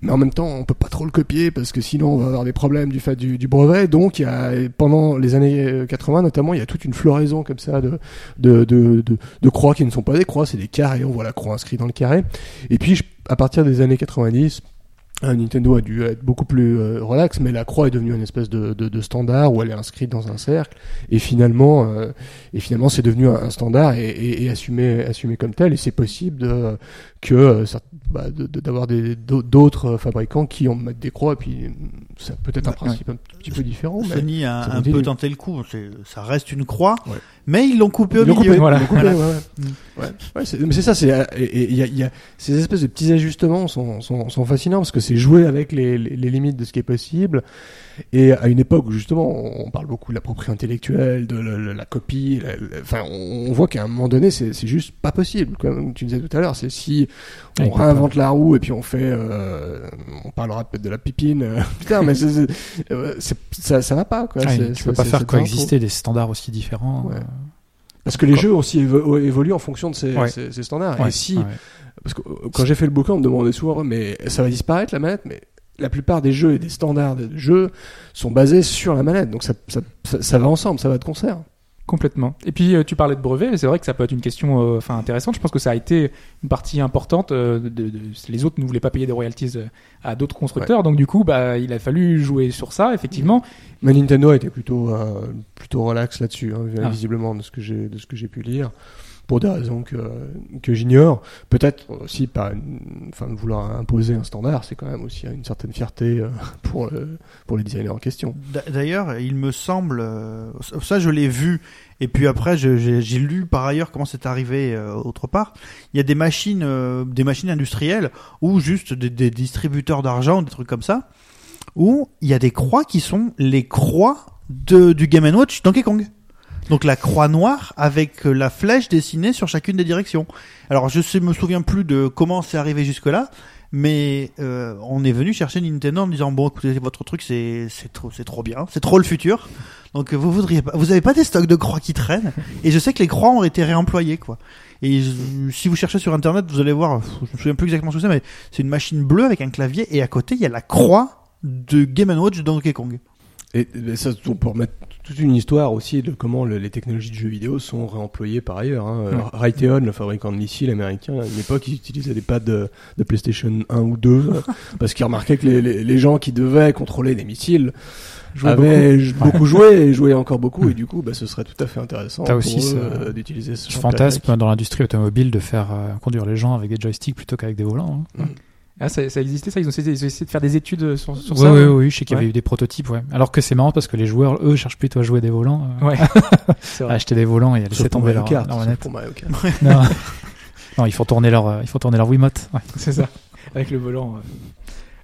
Speaker 4: Mais en même temps, on peut pas trop le copier parce que sinon on va avoir des problèmes du fait du, brevet. Donc, il y a, pendant les années euh, 80 notamment, il y a toute une floraison comme ça de, croix qui ne sont pas des croix, c'est des carrés. On voit la croix inscrite dans le carré. Et puis, à partir des années 90, euh, Nintendo a dû être beaucoup plus euh, relax, mais la croix est devenue une espèce de, de, standard où elle est inscrite dans un cercle. Et finalement, euh, et finalement, c'est devenu un, standard et, et, et assumé comme tel. Et c'est possible de, que euh, bah, d'avoir d'autres euh, fabricants qui en mettent des croix. Et puis, c'est peut-être un principe un petit peu différent. Mais...
Speaker 2: Sony a un
Speaker 4: continue.
Speaker 2: peu tenté le coup. Ça reste une croix,
Speaker 4: Ouais.
Speaker 2: Mais ils l'ont coupé au
Speaker 4: Ils
Speaker 2: milieu.
Speaker 4: coupé,
Speaker 1: voilà.
Speaker 4: coupé, ouais, ouais. Ouais, ouais, c'est- ça, c'est, euh, et- il y a, il y a- ces espèces de petits ajustements sont, sont, sont fascinants parce que c'est jouer avec les, les, les limites de ce qui est possible. Et à une époque où justement on parle beaucoup de la propriété intellectuelle, de la, la- la copie, la- enfin on, on voit qu'à un moment donné c'est, juste pas possible. Comme tu disais tout à l'heure, c'est si on
Speaker 3: Ouais,
Speaker 4: réinvente la roue et puis on fait, euh, on parlera peut-être de la pipine euh, plus tard, mais euh, ça, ça va pas quoi. C'est-
Speaker 3: tu peux pas faire coexister des standards aussi différents.
Speaker 4: Ouais.
Speaker 3: euh,
Speaker 4: Parce que les jeux aussi évo- évoluent en fonction de ces,
Speaker 3: Ouais.
Speaker 4: ces- ces standards.
Speaker 3: ouais,
Speaker 4: et si,
Speaker 3: ouais.
Speaker 4: parce que quand j'ai fait le bouquin, on me demandait souvent, mais ça va disparaître la manette, mais la plupart des jeux et des standards de jeux sont basés sur la manette, donc ça, ça, ça, ça va ensemble, ça va de concert.
Speaker 1: Complètement. Et puis euh, tu parlais de brevet, et c'est vrai que ça peut être une question euh, enfin intéressante. Je pense que ça a été une partie importante. euh, de, de- les autres ne voulaient pas payer des royalties à d'autres constructeurs, donc du coup, bah, il a fallu jouer sur ça, effectivement.
Speaker 4: Mais Nintendo a été plutôt, euh, plutôt relax là-dessus, hein,
Speaker 3: Ah.
Speaker 4: visiblement de ce que j'ai, de ce que j'ai pu lire. Pour des raisons que, que j'ignore. Peut-être aussi pas enfin, vouloir imposer un standard, c'est quand même aussi une certaine fierté euh, pour, le- pour les designers en question.
Speaker 2: D'a- D'ailleurs, il me semble, euh, ça je l'ai vu, et puis après j'ai lu par ailleurs comment c'est arrivé euh, autre part. Il y a des machines, euh, des machines industrielles ou juste des, des distributeurs d'argent, des trucs comme ça, où il y a des croix qui sont les croix de, du Game Watch Donkey Kong. Donc la croix noire avec euh, la flèche dessinée sur chacune des directions. Alors je sais, me souviens plus de comment c'est arrivé jusque là, mais euh, on est venu chercher Nintendo en disant bon écoutez votre truc c'est trop c'est trop bien, c'est trop le futur. Donc vous voudriez pas, vous avez pas des stocks de croix qui traînent et je sais que les croix ont été réemployées quoi. Et si vous cherchez sur internet, vous allez voir, je me souviens plus exactement ce que c'est, mais c'est une machine bleue avec un clavier et à côté il y a la croix de Game Watch de Donkey Kong.
Speaker 4: Et, et ça, on peut remettre toute une histoire aussi de comment le- les technologies de jeux vidéo sont réemployées par ailleurs. Hein.
Speaker 1: Ouais.
Speaker 4: Raytheon, le fabricant de missiles américain, à une époque, ils utilisaient des pads de, de PlayStation 1 ou 2 euh, parce qu'ils remarquaient que les, les, les gens qui devaient contrôler des missiles avaient beaucoup, beaucoup joué et jouaient encore beaucoup et du coup, bah, ce serait tout à fait intéressant pour
Speaker 3: aussi
Speaker 4: euh, d'utiliser ce
Speaker 3: Je fantasme dans l'industrie automobile de faire euh, conduire les gens avec des joysticks plutôt qu'avec des volants. hein.
Speaker 1: Ah, ça, ça existait ça? Ils ont, essayé, ils ont essayé de faire des études sur, sur
Speaker 3: Oui,
Speaker 1: ça.
Speaker 3: oui,
Speaker 1: ouais.
Speaker 3: oui, je sais qu'il y avait eu des prototypes, ouais. Alors que c'est marrant parce que les joueurs, eux, cherchent plutôt à jouer des volants, euh,
Speaker 1: Ouais, c'est
Speaker 3: à
Speaker 1: vrai.
Speaker 3: acheter des volants et à laisser tomber leur,
Speaker 4: Kart,
Speaker 3: leur manette.
Speaker 4: pour Mario Kart.
Speaker 3: non. non, il faut tourner leur, euh, il faut tourner leur Wiimote. Ouais.
Speaker 1: C'est ça, avec le volant.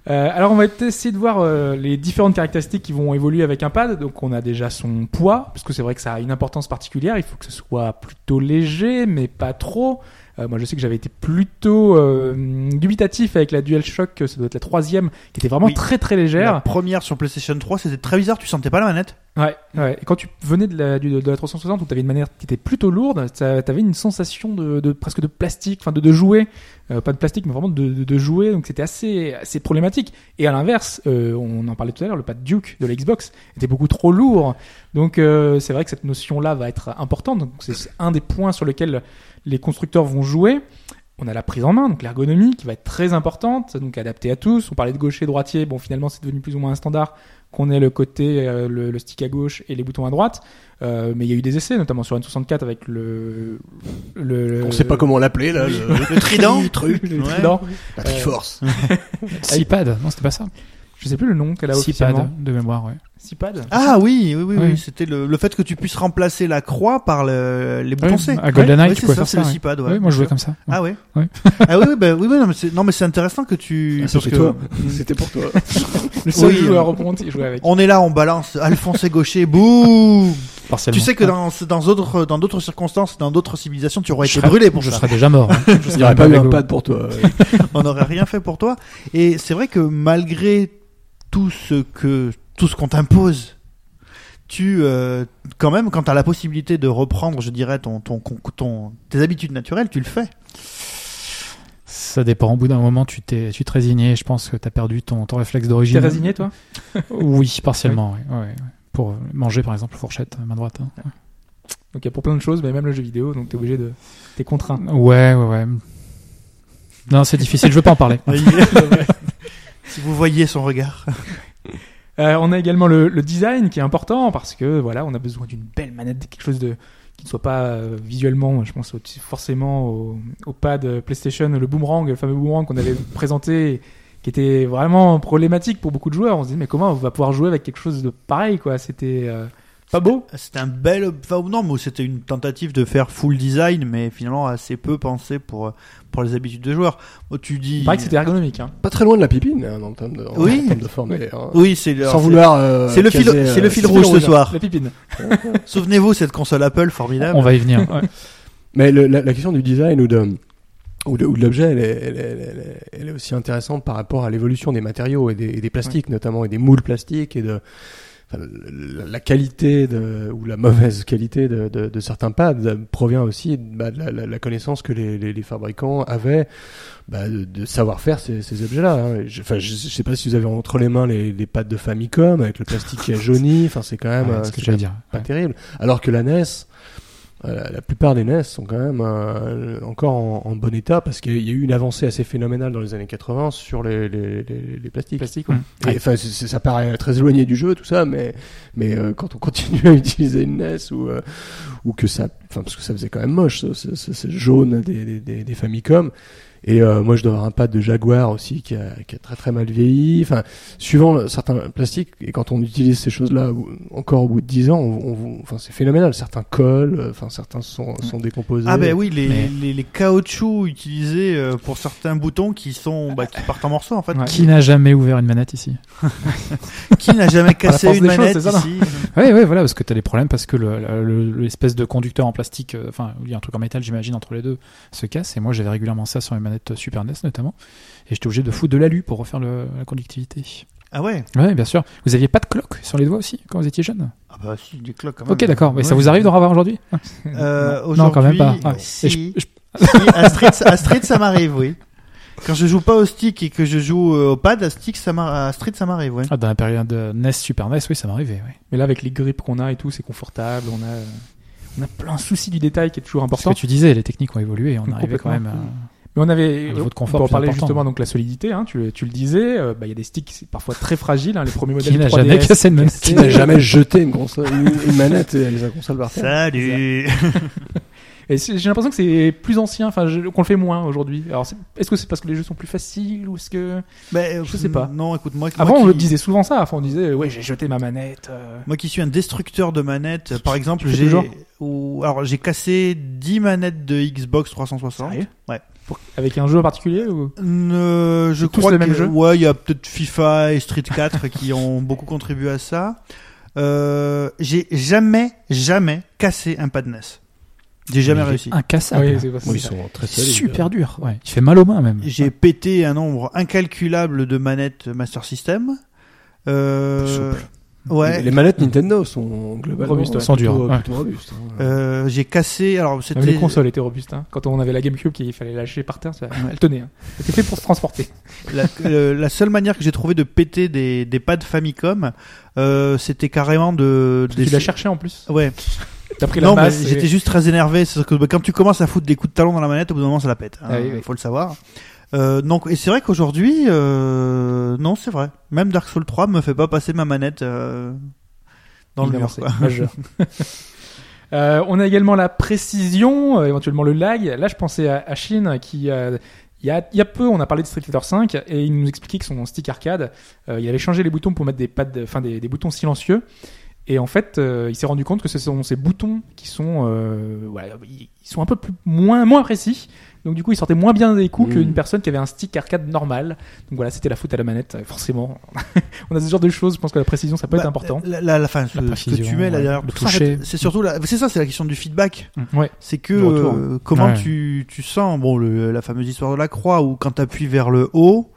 Speaker 1: Euh, alors on va essayer de voir euh, les différentes caractéristiques qui vont évoluer avec un pad. Donc on a déjà son poids, parce que c'est vrai que ça a une importance particulière. Il faut que ce soit plutôt léger, mais pas trop. Euh, moi je sais que j'avais été plutôt euh, dubitatif avec la DualShock, ça doit être la troisième, qui était vraiment
Speaker 2: Oui.
Speaker 1: très très
Speaker 2: La
Speaker 1: légère.
Speaker 2: première sur PlayStation 3, c'était très bizarre, tu sentais pas la manette?
Speaker 1: Ouais, ouais. Et quand tu venais de la, de la 360 où tu une manière qui était plutôt lourde, tu avais une sensation de, presque de plastique, enfin de, de jouer, Euh, pas de plastique, mais vraiment de, de, jouer. Donc c'était assez, assez problématique. Et à l'inverse, euh, on en parlait tout à l'heure, le pad Duke de la Xbox était beaucoup trop lourd. Donc euh, c'est vrai que cette notion-là va être importante. Donc c'est un des points sur lesquels les constructeurs vont jouer. On a la prise en main, donc l'ergonomie qui va être très importante, donc adaptée à tous. On parlait de gaucher, droitier. Bon, finalement, c'est devenu plus ou moins un standard qu'on ait le côté, euh, le, le stick à gauche et les boutons à droite. Euh, mais il y a eu des essais, notamment sur N64 avec le. le
Speaker 4: On sait pas comment l'appeler là. Le,
Speaker 2: Le trident
Speaker 4: le truc,
Speaker 1: le trident.
Speaker 4: La Triforce.
Speaker 3: Six pads, non, c'était pas ça.
Speaker 1: Je sais plus le nom qu'elle a officiellement.
Speaker 3: pads de mémoire, ouais.
Speaker 1: Six pads.
Speaker 2: Ah oui, oui, oui, oui.
Speaker 3: Oui.
Speaker 2: c'était le, le fait que tu puisses remplacer la croix par le, les boutons C.
Speaker 3: à GoldenEye,
Speaker 2: Ouais,
Speaker 3: tu
Speaker 2: c'est
Speaker 3: pouvais
Speaker 2: ça,
Speaker 3: faire
Speaker 2: c'est
Speaker 3: ça.
Speaker 2: le. C-pad,
Speaker 3: ouais. Moi, je jouais comme ça.
Speaker 2: Ah ouais.
Speaker 3: Ouais.
Speaker 2: ah oui, oui, bah, oui, oui, non, mais c'est, non, mais c'est intéressant que tu.
Speaker 4: Ah,
Speaker 2: parce
Speaker 4: C'était
Speaker 2: que
Speaker 4: toi. C'était pour toi.
Speaker 1: Le seul
Speaker 2: Oui,
Speaker 1: joueur
Speaker 2: euh,
Speaker 1: au jouait avec.
Speaker 2: on est là, on balance Alphonse et gaucher, bouh.
Speaker 3: Partiellement.
Speaker 2: Tu sais que dans, dans d'autres, dans d'autres circonstances, dans d'autres civilisations, tu aurais
Speaker 3: Je
Speaker 2: été
Speaker 3: serais-
Speaker 2: brûlé pour
Speaker 3: je
Speaker 2: ça.
Speaker 3: serais déjà mort. hein. Je
Speaker 4: Il n'y aurait pas eu un pad pour toi.
Speaker 2: on n'aurait rien fait pour toi. Et c'est vrai que malgré tout ce que tout ce qu'on t'impose, tu euh, quand même quand t'as la possibilité de reprendre, je dirais ton ton, ton tes habitudes naturelles, tu le fais.
Speaker 3: Ça dépend. Au bout d'un moment, tu t'es, tu te résignais. Je pense que t'as perdu ton, ton réflexe
Speaker 1: T'es
Speaker 3: d'origine.
Speaker 1: résigné, toi?
Speaker 3: Oui, partiellement. Pour manger, par exemple, fourchette, main droite. hein.
Speaker 1: Donc il y a pour plein de choses, mais même le jeu vidéo, donc t'es obligé de. T'es contraint.
Speaker 3: Ouais, ouais, ouais. Non, c'est difficile. Je veux pas en parler.
Speaker 2: si vous voyez son regard.
Speaker 1: Euh, on a également le, le design qui est important parce que voilà, on a besoin d'une belle manette, quelque chose de qui ne soit pas euh, visuellement, je pense au- forcément au, au pad PlayStation, le boomerang, le fameux boomerang qu'on avait présenté, qui était vraiment problématique pour beaucoup de joueurs. On se dit mais comment on va pouvoir jouer avec quelque chose de pareil quoi? C'était euh, Pas beau
Speaker 2: C'était un bel, enfin non, mais c'était une tentative de faire full design, mais finalement assez peu pensé pour pour les habitudes de joueurs. Bon, tu dis.
Speaker 1: Il paraît que c'était ergonomique. Hein.
Speaker 4: Pas très loin de la pipine, hein, en termes de, en
Speaker 2: Oui.
Speaker 4: termes de forme. hein.
Speaker 2: Oui, c'est le-
Speaker 4: Sans
Speaker 2: c'est-
Speaker 4: vouloir. euh,
Speaker 2: C'est le fil,
Speaker 4: caser,
Speaker 2: c'est le
Speaker 4: euh,
Speaker 2: fil rouge ce soir.
Speaker 1: La pipine.
Speaker 2: Souvenez-vous cette console Apple formidable.
Speaker 3: On va y venir.
Speaker 1: Ouais.
Speaker 4: Mais le- la, la question du design ou de ou de, ou de l'objet, elle, est- elle, est- elle, est- elle est- elle est aussi intéressante par rapport à l'évolution des matériaux et des, et des plastiques notamment et des moules plastiques et de la, la qualité de, ou la mauvaise qualité de, de, de certains pads provient aussi bah, de la, la- la connaissance que les, les, les fabricants avaient bah, de, de savoir faire ces, ces objets-là. hein. Je, enfin, je, je sais pas si vous avez entre les mains les, les pads de Famicom avec le plastique qui est jauni. Enfin, c'est quand même
Speaker 3: Ouais,
Speaker 4: euh,
Speaker 3: ce que dire.
Speaker 4: pas
Speaker 3: Ouais.
Speaker 4: terrible. Alors que la NES, euh, la, la plupart des NES sont quand même euh, encore en, en bon état parce qu'il y a eu une avancée assez phénoménale dans les années 80 sur les, les, les, les plastiques.
Speaker 1: Plastique, ouais.
Speaker 4: Et, Enfin, ça paraît très éloigné du jeu, tout ça, mais mais euh, quand on continue à utiliser une NES ou euh, ou que ça, enfin parce que ça faisait quand même moche, ce, ce- ce- jaune des, des, des, des Famicom. Et euh, moi, je dois avoir un pad de Jaguar aussi qui a, qui a très très mal vieilli. Enfin, suivant le- certains plastiques, et quand on utilise ces choses-là encore au bout de 10 ans, on, on- enfin, c'est phénoménal. Certains collent, euh, enfin certains sont, sont décomposés.
Speaker 2: Ah ben oui, les,
Speaker 3: Mais-
Speaker 2: les, les caoutchoucs utilisés euh, pour certains boutons qui sont bah, qui partent en morceaux en fait.
Speaker 1: Ouais.
Speaker 3: Qui n'a jamais ouvert une manette ici?
Speaker 2: Qui n'a jamais cassé une
Speaker 1: choses,
Speaker 2: manette ici?
Speaker 3: Oui, oui, voilà, parce que t'as des problèmes parce que le- le- l'espèce de conducteur en plastique, enfin, il y a un truc en métal, j'imagine, entre les deux, se casse. Et moi, j'avais régulièrement ça sur mes manettes Super NES notamment. Et j'étais obligé de foutre de l'alu pour refaire le- la conductivité.
Speaker 2: Ah ouais?
Speaker 3: Oui, bien sûr. Vous aviez pas de cloque sur les doigts aussi quand vous étiez jeune?
Speaker 2: Ah bah si, des cloques quand même.
Speaker 3: Ok, d'accord. Mais ça
Speaker 2: Ouais.
Speaker 3: vous arrive d'en avoir aujourd'hui?
Speaker 2: Euh,
Speaker 3: Non, quand même pas.
Speaker 2: aujourd'hui,
Speaker 3: Ouais.
Speaker 2: Si,
Speaker 3: Et je- je-
Speaker 2: Si, à Street, à Street, ça m'arrive, oui. Quand je joue pas au stick et que je joue euh, au pad, à stick, ça à Street, ça m'arrive, ouais.
Speaker 3: Ah, dans la période de NES, Super NES, oui, ça m'arrivait. Oui.
Speaker 1: Mais là, avec les grips qu'on a et tout, c'est confortable. On a, on a plein de soucis du détail qui est toujours
Speaker 3: Ce
Speaker 1: important.
Speaker 3: que tu disais, les techniques ont évolué et on arrivait quand même à...
Speaker 1: Mais on avait,
Speaker 3: niveau de confort
Speaker 1: on parlait
Speaker 3: important.
Speaker 1: justement donc la solidité. Hein, tu, tu le disais. euh, bah, il y a des sticks c'est parfois très fragiles. Hein, les premiers modèles
Speaker 3: Qui n'a
Speaker 1: 3DS,
Speaker 3: jamais cassé une manette
Speaker 4: Qui n'a jamais jeté une, console, une, une manette et les a console par terre.
Speaker 2: Salut
Speaker 1: Et j'ai l'impression que c'est plus ancien, enfin qu'on le fait moins aujourd'hui. Alors est-ce que c'est parce que les jeux sont plus faciles ou est-ce que
Speaker 2: Ben,
Speaker 1: Je sais pas.
Speaker 2: Non, écoute, moi,
Speaker 1: avant
Speaker 2: moi
Speaker 1: on
Speaker 2: qui,
Speaker 1: le disait souvent ça. Enfin on disait ouais j'ai jeté ma manette. euh.
Speaker 2: Moi qui suis un destructeur de manettes, par exemple, j'ai alors j'ai cassé 10 manettes de Xbox 360.
Speaker 1: Sérieux
Speaker 2: Ouais.
Speaker 1: Pour- avec un jeu en particulier ou?
Speaker 2: Euh, je crois
Speaker 1: les
Speaker 2: que
Speaker 1: mêmes jeux
Speaker 2: ouais, il y a peut-être FIFA et Street 4 qui ont beaucoup contribué à ça. Euh, j'ai jamais, jamais cassé un pad NES. J'ai jamais
Speaker 3: Mais
Speaker 2: réussi.
Speaker 3: Incassable.
Speaker 1: Oui, c'est pas
Speaker 4: Oui, ils sont très
Speaker 3: C'est
Speaker 4: solides.
Speaker 3: super dur. Ouais. Il fait mal aux mains même.
Speaker 2: J'ai pété un nombre incalculable de manettes Master System. Euh,
Speaker 3: Souple.
Speaker 2: Ouais.
Speaker 4: Les, les manettes Nintendo sont globalement
Speaker 1: Robustes, ouais.
Speaker 3: Sont
Speaker 4: plutôt,
Speaker 3: dures, ouais.
Speaker 4: plutôt robustes. hein.
Speaker 2: Euh, j'ai cassé. Alors c'était.
Speaker 1: les consoles étaient robustes. Hein. Quand on avait la GameCube qu'il fallait lâcher par terre, ça, elle tenait. Hein. C'était fait pour se transporter.
Speaker 2: La, euh, la seule manière que j'ai trouvé de péter des, des pads Famicom, euh, c'était carrément de.
Speaker 1: Tu l'as cherché en plus.
Speaker 2: Ouais.
Speaker 1: T'as pris la
Speaker 2: Non, mais
Speaker 1: masse. et-
Speaker 2: j'étais juste très énervé. C'est que bah, quand tu commences à foutre des coups de talon dans la manette, au bout d'un moment, ça la pète. hein,
Speaker 1: Ah oui, oui.
Speaker 2: faut le savoir. Euh, donc, et c'est vrai qu'aujourd'hui, euh, non, c'est vrai. Même Dark Souls 3 me fait pas passer ma manette euh, dans le mur.
Speaker 1: majeur. On a également la précision, éventuellement le lag. Là, je pensais à, à Shin qui, il, y a, il y a peu, on a parlé de Street Fighter 5 et il nous expliquait que son stick arcade, euh, il avait changé les boutons pour mettre des pads, enfin des, des boutons silencieux. Et en fait, euh, il s'est rendu compte que ce sont ces boutons qui sont, euh, ils ils sont un peu plus moins moins précis. Donc du coup, il sortait moins bien des coups
Speaker 4: Mhm.
Speaker 1: qu'une personne qui avait un stick arcade normal. Donc voilà, c'était la faute à la manette, euh, forcément. on a ce genre de choses. Je pense que la précision, ça peut être
Speaker 2: Bah,
Speaker 1: important.
Speaker 2: La, la, la, fin,
Speaker 3: La
Speaker 2: ce, que tu mets là
Speaker 3: ouais.
Speaker 2: derrière
Speaker 3: Le toucher.
Speaker 2: c'est surtout la, c'est ça, c'est la question du feedback.
Speaker 1: Ouais.
Speaker 2: C'est que
Speaker 4: retour.
Speaker 2: euh, comment
Speaker 3: Ouais.
Speaker 2: tu, tu sens, bon, le, la fameuse histoire de la croix, où quand tu appuies vers le haut,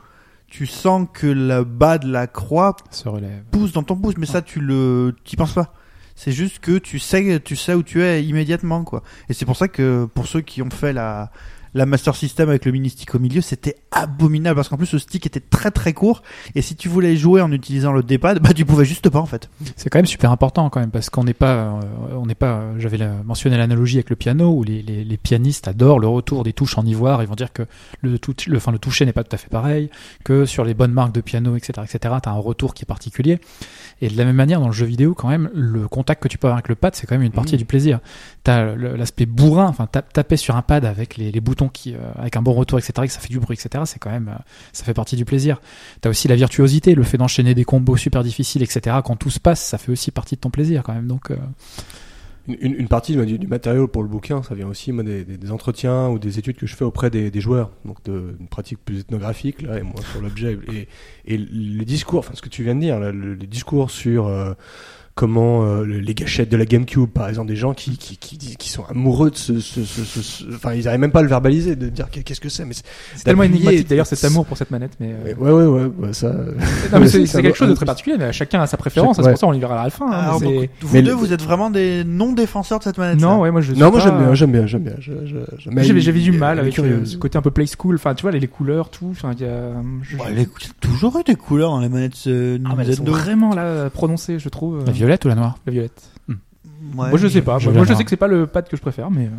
Speaker 2: tu sens que le bas de la croix
Speaker 3: Se relève.
Speaker 2: pousse dans ton pouce, mais ça tu le, t'y penses pas. C'est juste que tu sais, tu sais où tu es immédiatement, quoi. Et c'est pour ça que pour ceux qui ont fait la la Master System avec le mini stick au milieu, c'était abominable parce qu'en plus le stick était très très court et si tu voulais jouer en utilisant le D-pad, bah tu pouvais juste pas en fait.
Speaker 3: C'est quand même super important quand même parce qu'on n'est pas, euh, on n'est pas. J'avais mentionné l'analogie avec le piano où les, les, pianistes adorent le retour des touches en ivoire. Ils vont dire que le, tout, le, le toucher n'est pas tout à fait pareil, que sur les bonnes marques de piano, etc., etc. T'as un retour qui est particulier. Et de la même manière dans le jeu vidéo, quand même, le contact que tu peux avoir avec le pad, c'est quand même une partie
Speaker 4: Mhm.
Speaker 3: du plaisir. T'as l'aspect bourrin, enfin tap- taper sur un pad avec les, les boutons bouton qui, euh, avec un bon retour, etc., et que ça fait du bruit, etc., c'est quand même, euh, ça fait partie du plaisir. T'as aussi la virtuosité, le fait d'enchaîner des combos super difficiles, etc., quand tout se passe, ça fait aussi partie de ton plaisir quand même. Donc, euh,
Speaker 4: Une, une- partie du, du matériau pour le bouquin, ça vient aussi moi, des, des- des entretiens ou des études que je fais auprès des, des joueurs, donc de, une pratique plus ethnographique là, et moins sur l'objet. Et, et les discours, enfin ce que tu viens de dire, là, le- les discours sur euh, comment euh, le- les gâchettes de la GameCube, par exemple, des gens qui, qui, qui, qui sont amoureux de ce, ce, ce, ce- ce- enfin ils n'arrivent même pas à le verbaliser, de dire qu'est-ce que c'est, mais c'est-
Speaker 1: tellement énigmatique d'ailleurs cet amour pour cette manette, mais. euh,
Speaker 4: mais ouais ouais ouais, ouais, ça.
Speaker 1: Non, mais c'est quelque chose de très particulier, mais chacun a sa préférence, c'est
Speaker 4: ouais.
Speaker 1: pour ça on y verra à la fin. hein,
Speaker 2: Alors,
Speaker 1: mais
Speaker 2: donc, vous
Speaker 4: Mais
Speaker 2: deux,
Speaker 4: le-
Speaker 2: vous êtes vraiment des non-défenseurs de cette manette.
Speaker 1: Non, ouais, moi je.
Speaker 4: Non, moi j'aime bien, j'aime bien, j'aime bien.
Speaker 1: J'avais du mal avec euh,
Speaker 4: curieuse.
Speaker 1: ce côté un peu play school, enfin tu vois les, les couleurs, tout. Enfin, il y a.
Speaker 2: toujours eu des couleurs dans les manettes euh,
Speaker 1: Ah, mais elles sont
Speaker 2: Nintendo.
Speaker 1: vraiment là prononcées, je trouve.
Speaker 3: La violette ou la noire?
Speaker 1: La violette.
Speaker 2: Ouais.
Speaker 1: moi je sais pas.
Speaker 3: je
Speaker 1: Moi, je sais que c'est pas le pad que je préfère, mais. euh,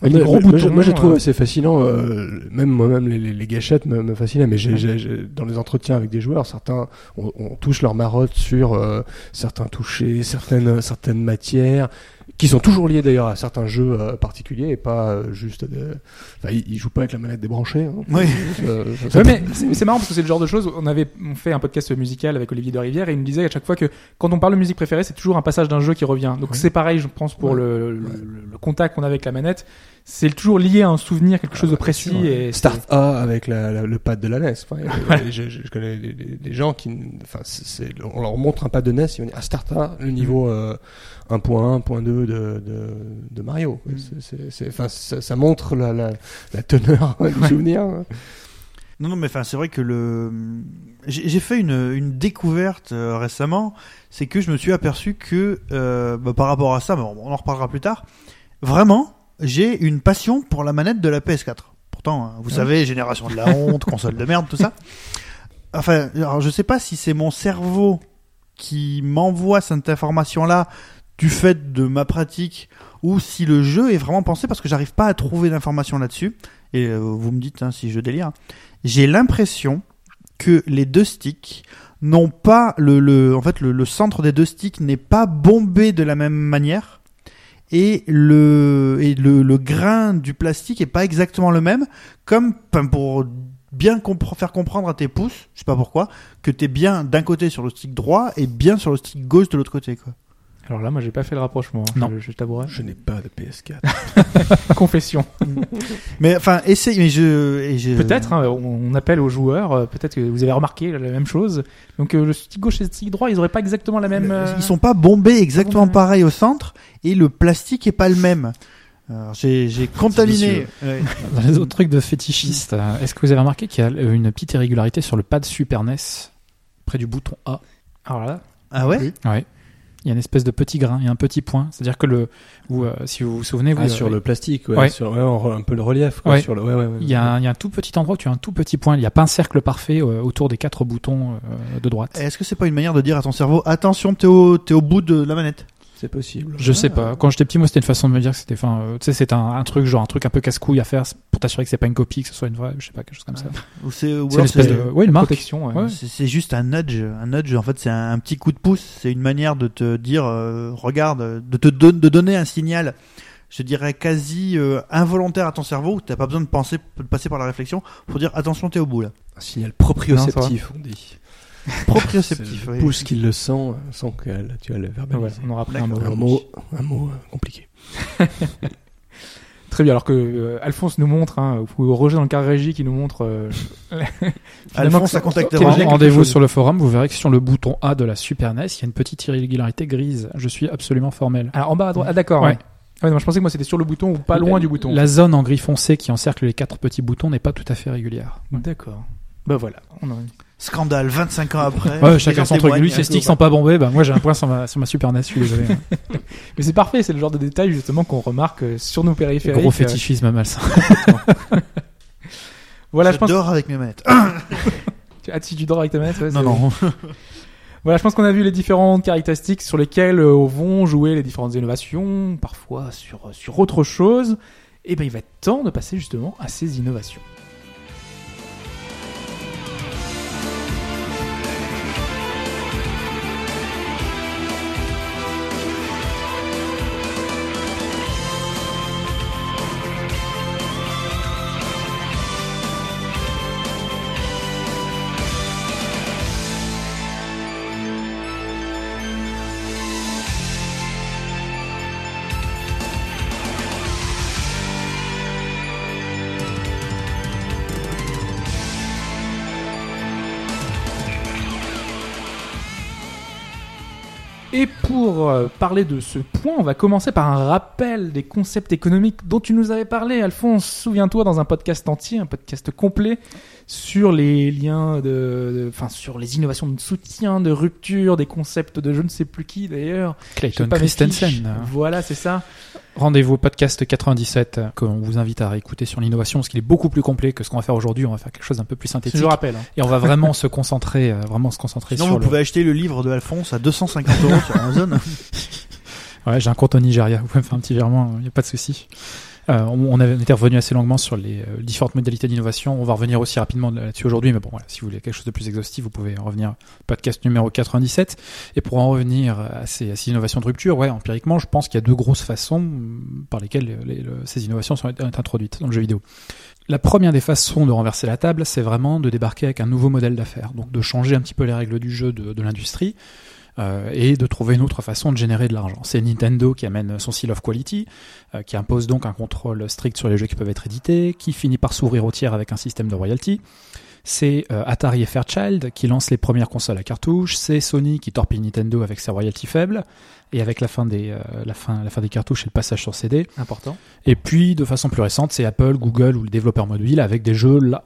Speaker 4: Ouais, mais- moi,
Speaker 1: boutons.
Speaker 4: je- moi, je trouve
Speaker 1: euh,
Speaker 4: assez fascinant, euh, même moi-même, les, les, les gâchettes me, me fascinaient, mais dans les entretiens avec des joueurs, certains, on, on touche leur marotte sur euh, certains touchés, certaines, certaines matières, qui sont toujours liées d'ailleurs à certains jeux euh, particuliers et pas euh, juste. de- Enfin, ils, ils jouent pas avec la manette débranchée. Hein.
Speaker 2: Oui.
Speaker 4: Euh,
Speaker 1: Ouais, mais c'est c'est marrant parce que c'est le genre de choses. On avait on fait un podcast musical avec Olivier de Rivière et il me disait à chaque fois que quand on parle de musique préférée, c'est toujours un passage d'un jeu qui revient. Donc
Speaker 4: Ouais.
Speaker 1: c'est pareil, je pense pour
Speaker 4: Ouais.
Speaker 1: le, le, le contact qu'on a avec la manette, c'est toujours lié à un souvenir, quelque chose de précis. et c'est-
Speaker 4: Start A avec la, la- le pad de la NES. Enfin, je, je connais des, des- des gens qui, enfin, on leur montre un pad de NES, ils vont dire ah, Start A, le niveau euh, 1.1, 1.2 de, de, de Mario. C'est- c'est- Enfin, ça, ça montre la, la, la teneur du souvenir.
Speaker 2: Non, non, mais enfin, c'est vrai que le. J'ai fait une, une découverte euh, récemment, c'est que je me suis aperçu que euh, bah, par rapport à ça, mais on en reparlera plus tard. Vraiment, j'ai une passion pour la manette de la PS4. Pourtant, hein, vous savez, génération de la honte, console de merde, tout ça. Enfin, alors je sais pas si c'est mon cerveau qui m'envoie cette information-là du fait de ma pratique ou si le jeu est vraiment pensé parce que j'arrive pas à trouver d'informations là-dessus. Et euh, vous me dites hein, si je délire. J'ai l'impression que les deux sticks n'ont pas le, le en fait le, le centre des deux sticks n'est pas bombé de la même manière et le et le, grain du plastique est pas exactement le même comme pour bien faire comprendre à tes pouces, je sais pas pourquoi, que t'es bien d'un côté sur le stick droit et bien sur le stick gauche de l'autre côté quoi.
Speaker 1: Alors là, moi, j'ai pas fait le rapprochement. hein,
Speaker 3: Non.
Speaker 1: je, je t'avouerai.
Speaker 4: Je n'ai pas de PS4.
Speaker 1: Confession.
Speaker 2: Mais enfin essaye mais je et je
Speaker 1: Peut-être, hein, on appelle aux joueurs, euh, peut-être que vous avez remarqué la même chose. Donc euh, le stick gauche et le stick droit, ils auraient pas exactement la même. euh,
Speaker 2: Ils sont pas bombés exactement
Speaker 1: bombés.
Speaker 2: pareil au centre et le plastique est pas le même. J'ai j'ai contaminé. Ouais.
Speaker 3: Dans les autres trucs de fétichistes, euh, est-ce que vous avez remarqué qu'il y a une petite irrégularité sur le pad Super NES près du bouton A?
Speaker 1: Alors là,
Speaker 2: Ah ouais?
Speaker 3: Ouais. Il y a une espèce de petit grain, il y a un petit point. C'est-à-dire que le, ou euh, si vous vous souvenez, vous,
Speaker 4: Ah,
Speaker 3: euh,
Speaker 4: sur le plastique, ouais,
Speaker 3: Ouais.
Speaker 4: sur ouais, un peu le relief, quoi,
Speaker 3: Ouais.
Speaker 4: sur le, ouais, ouais, ouais.
Speaker 3: il y, a un, il y a un tout petit endroit où tu as un tout petit point. Il n'y a pas un cercle parfait euh, autour des quatre boutons euh, de droite.
Speaker 2: Est-ce que c'est pas une manière de dire à ton cerveau attention t'es au t'es au bout de la manette?
Speaker 4: C'est possible.
Speaker 3: Je sais pas. Quand j'étais petit, moi, c'était une façon de me dire que c'était, enfin, euh, tu sais, c'est un, un truc genre un truc un peu casse-couille à faire pour t'assurer que c'est pas une copie, que ce soit une vraie, je sais pas, quelque chose comme ça.
Speaker 2: Ou c'est ou
Speaker 3: C'est
Speaker 2: alors
Speaker 3: l'espèce
Speaker 2: c'est-
Speaker 3: de, ouais, une marque.
Speaker 1: protection. ouais.
Speaker 3: Ouais.
Speaker 2: c'est juste un nudge. Un nudge en fait c'est un, un petit coup de pouce. C'est une manière de te dire euh, regarde, de te don- de donner un signal. Je dirais quasi euh, involontaire à ton cerveau où t'as pas besoin de penser de passer par la réflexion pour dire attention t'es au bout là.
Speaker 4: Un signal proprioceptif, on dit.
Speaker 2: Proprioceptif.
Speaker 4: Le
Speaker 2: oui.
Speaker 4: pouce qui le sent sans que là, tu as le
Speaker 1: ouais,
Speaker 4: verbaliser.
Speaker 1: on aura appris un mot.
Speaker 4: Un mot, un mot euh, compliqué.
Speaker 1: Très bien. Alors que euh, Alphonse nous montre, hein, ou Roger dans le car régie qui nous montre. euh,
Speaker 2: Alphonse a contacté Roger.
Speaker 3: Rendez-vous sur le forum, vous verrez que sur le bouton A de la Super NES, il y a une petite irrégularité grise. Je suis absolument formel.
Speaker 1: Alors en bas à droite. Ah d'accord.
Speaker 3: Ouais.
Speaker 1: Ouais. Ouais, non, je pensais que moi c'était sur le bouton ou pas loin du bouton.
Speaker 3: La zone en gris foncé qui encercle les quatre petits boutons n'est pas tout à fait régulière.
Speaker 1: D'accord. Bah voilà. On en-
Speaker 2: Scandale 25 ans après.
Speaker 3: Ouais, chacun son truc. Lui, ses sticks sont pas bombés. Bah, moi, j'ai un point sur ma, sur ma Super NES. Je suis désolé.
Speaker 1: Mais c'est parfait. C'est le genre de détail justement qu'on remarque euh, sur nos périphériques.
Speaker 3: Gros
Speaker 1: euh,
Speaker 3: fétichisme malsain.
Speaker 1: Voilà, je pense.
Speaker 2: J'adore avec mes manettes.
Speaker 1: Tu as tu dors avec ta manette. ouais,
Speaker 2: Non non.
Speaker 1: Voilà, je pense qu'on a vu les différentes caractéristiques sur lesquelles euh, vont jouer les différentes innovations, parfois sur, sur autre chose. Et ben il va être temps de passer justement à ces innovations. Pour euh, parler de ce point, on va commencer par un rappel des concepts économiques dont tu nous avais parlé, Alphonse. Souviens-toi dans un podcast entier, un podcast complet sur les liens de, enfin sur les innovations de soutien, de rupture, des concepts de je ne sais plus qui d'ailleurs.
Speaker 3: Clayton Christensen.
Speaker 1: Voilà, c'est ça.
Speaker 3: Rendez-vous au podcast 97 euh, qu'on vous invite à réécouter sur l'innovation parce qu'il est beaucoup plus complet que ce qu'on va faire aujourd'hui. On va faire quelque chose d'un peu plus
Speaker 1: Je
Speaker 3: synthétique
Speaker 1: le rappelle. hein.
Speaker 3: et on va vraiment se concentrer, euh, vraiment se concentrer
Speaker 2: Sinon,
Speaker 3: sur
Speaker 2: vous
Speaker 3: le.
Speaker 2: pouvez acheter le livre de Alphonse à 250 euros sur Amazon.
Speaker 3: Ouais, j'ai un compte au Nigeria. Vous pouvez me faire un petit virement, il n'y a pas de souci. Euh, on, avait- on était revenu assez longuement sur les euh, différentes modalités d'innovation. On va revenir aussi rapidement là-dessus aujourd'hui, mais bon, voilà, si vous voulez quelque chose de plus exhaustif, vous pouvez revenir podcast numéro 97. Et pour en revenir à ces, à ces innovations de rupture, ouais, empiriquement, je pense qu'il y a deux grosses façons mm, par lesquelles les- le- ces innovations sont introduites dans le jeu vidéo. La première des façons de renverser la table, c'est vraiment de débarquer avec un nouveau modèle d'affaires, donc de changer un petit peu les règles du jeu de, de l'industrie euh, et de trouver une autre façon de générer de l'argent. C'est Nintendo qui amène son seal of quality, euh, qui impose donc un contrôle strict sur les jeux qui peuvent être édités, qui finit par s'ouvrir au tiers avec un système de royalty. C'est euh, Atari et Fairchild qui lancent les premières consoles à cartouches. C'est Sony qui torpille Nintendo avec ses royalties faibles et avec la fin des, euh, la fin, la fin des cartouches et le passage sur CD.
Speaker 1: Important.
Speaker 3: Et puis, de façon plus récente, c'est Apple, Google ou le développeur mobile avec des jeux là,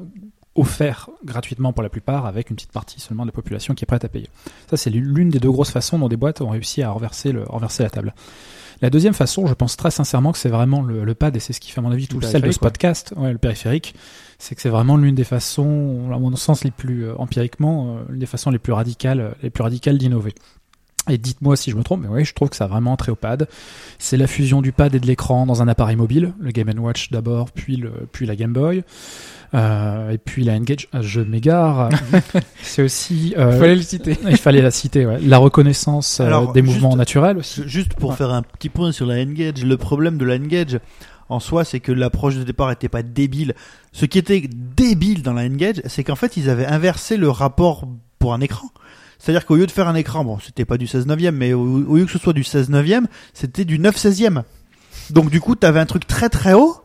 Speaker 3: offerts gratuitement pour la plupart, avec une petite partie seulement de la population qui est prête à payer. Ça, c'est l'une des deux grosses façons dont des boîtes ont réussi à renverser, le, renverser la table. La deuxième façon, je pense très sincèrement que c'est vraiment le, le pad, et c'est ce qui fait à mon avis tout
Speaker 1: Le
Speaker 3: le sel de ce podcast, ouais, le périphérique, c'est que c'est vraiment l'une des façons, à mon sens, les plus euh, empiriquement, euh, l'une des façons les plus radicales, les plus radicales d'innover. Et dites-moi si je me trompe, mais oui, je trouve que ça a vraiment entré au pad. C'est la fusion du pad et de l'écran dans un appareil mobile, le Game Watch d'abord, puis le, puis la Game Boy, euh, et puis la Engage. Ah, je m'égare. c'est aussi. euh,
Speaker 1: Il fallait le citer.
Speaker 3: il fallait la citer. Ouais. La reconnaissance euh,
Speaker 2: Alors,
Speaker 3: des
Speaker 2: juste-
Speaker 3: mouvements naturels aussi.
Speaker 2: Juste pour
Speaker 3: Ouais.
Speaker 2: faire un petit point sur la N-Gage, le problème de la N-Gage en soi, c'est que l'approche de départ était pas débile. Ce qui était débile dans la N-Gage, c'est qu'en fait, ils avaient inversé le rapport pour un écran. C'est-à-dire qu'au lieu de faire un écran, bon, c'était pas du 16 neuvième, mais au, au lieu que ce soit du 16 neuvième, c'était du 9 16e. Donc du coup, t'avais un truc très très haut,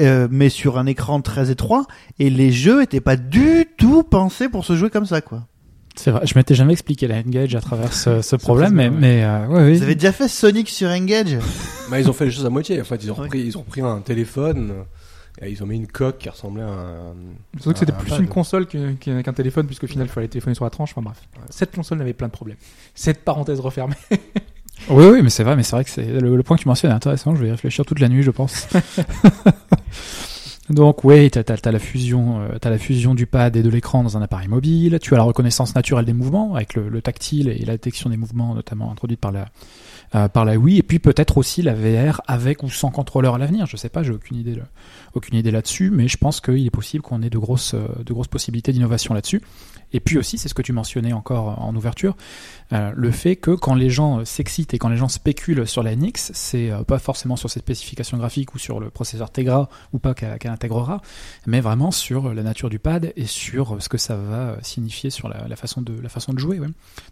Speaker 2: euh, mais sur un écran très étroit, et les jeux étaient pas du tout pensés pour se jouer comme ça, quoi.
Speaker 3: C'est vrai. Je m'étais jamais expliqué la Engage à travers ce, ce problème, mais, mais euh, ouais, oui.
Speaker 2: Vous avez déjà fait Sonic sur N-Gage
Speaker 4: Bah, ils ont fait les choses à moitié. En fait, ils ont
Speaker 2: Ouais.
Speaker 4: repris, ils ont pris un téléphone. Et ils ont mis une coque qui ressemblait à un.
Speaker 1: Surtout que c'était
Speaker 4: un
Speaker 1: plus
Speaker 4: pad.
Speaker 1: une console qu'un qu'un téléphone, puisqu'au final, il fallait téléphoner sur la tranche. Enfin bref. Cette console avait plein de problèmes. Cette parenthèse refermée.
Speaker 3: Oui, oui, mais c'est vrai, mais c'est vrai que c'est le, point que tu mentionnes est intéressant. Je vais y réfléchir toute la nuit, je pense. Donc oui, t'as as, la fusion, euh, la fusion du pad et de l'écran dans un appareil mobile. Tu as la reconnaissance naturelle des mouvements avec le, le tactile et la détection des mouvements, notamment introduite par la euh, par la Wii. Et puis peut-être aussi la VR avec ou sans contrôleur à l'avenir. Je sais pas, j'ai aucune idée, aucune idée là-dessus, mais je pense qu'il est possible qu'on ait de grosses euh, de grosses possibilités d'innovation là-dessus. Et puis aussi, c'est ce que tu mentionnais encore en ouverture, euh, le fait que quand les gens s'excitent et quand les gens spéculent sur la NX, c'est euh, pas forcément sur ses spécifications graphiques ou sur le processeur Tegra ou pas qu'elle intégrera, mais vraiment sur la nature du pad et sur euh, ce que ça va signifier sur la, façon de la façon de jouer.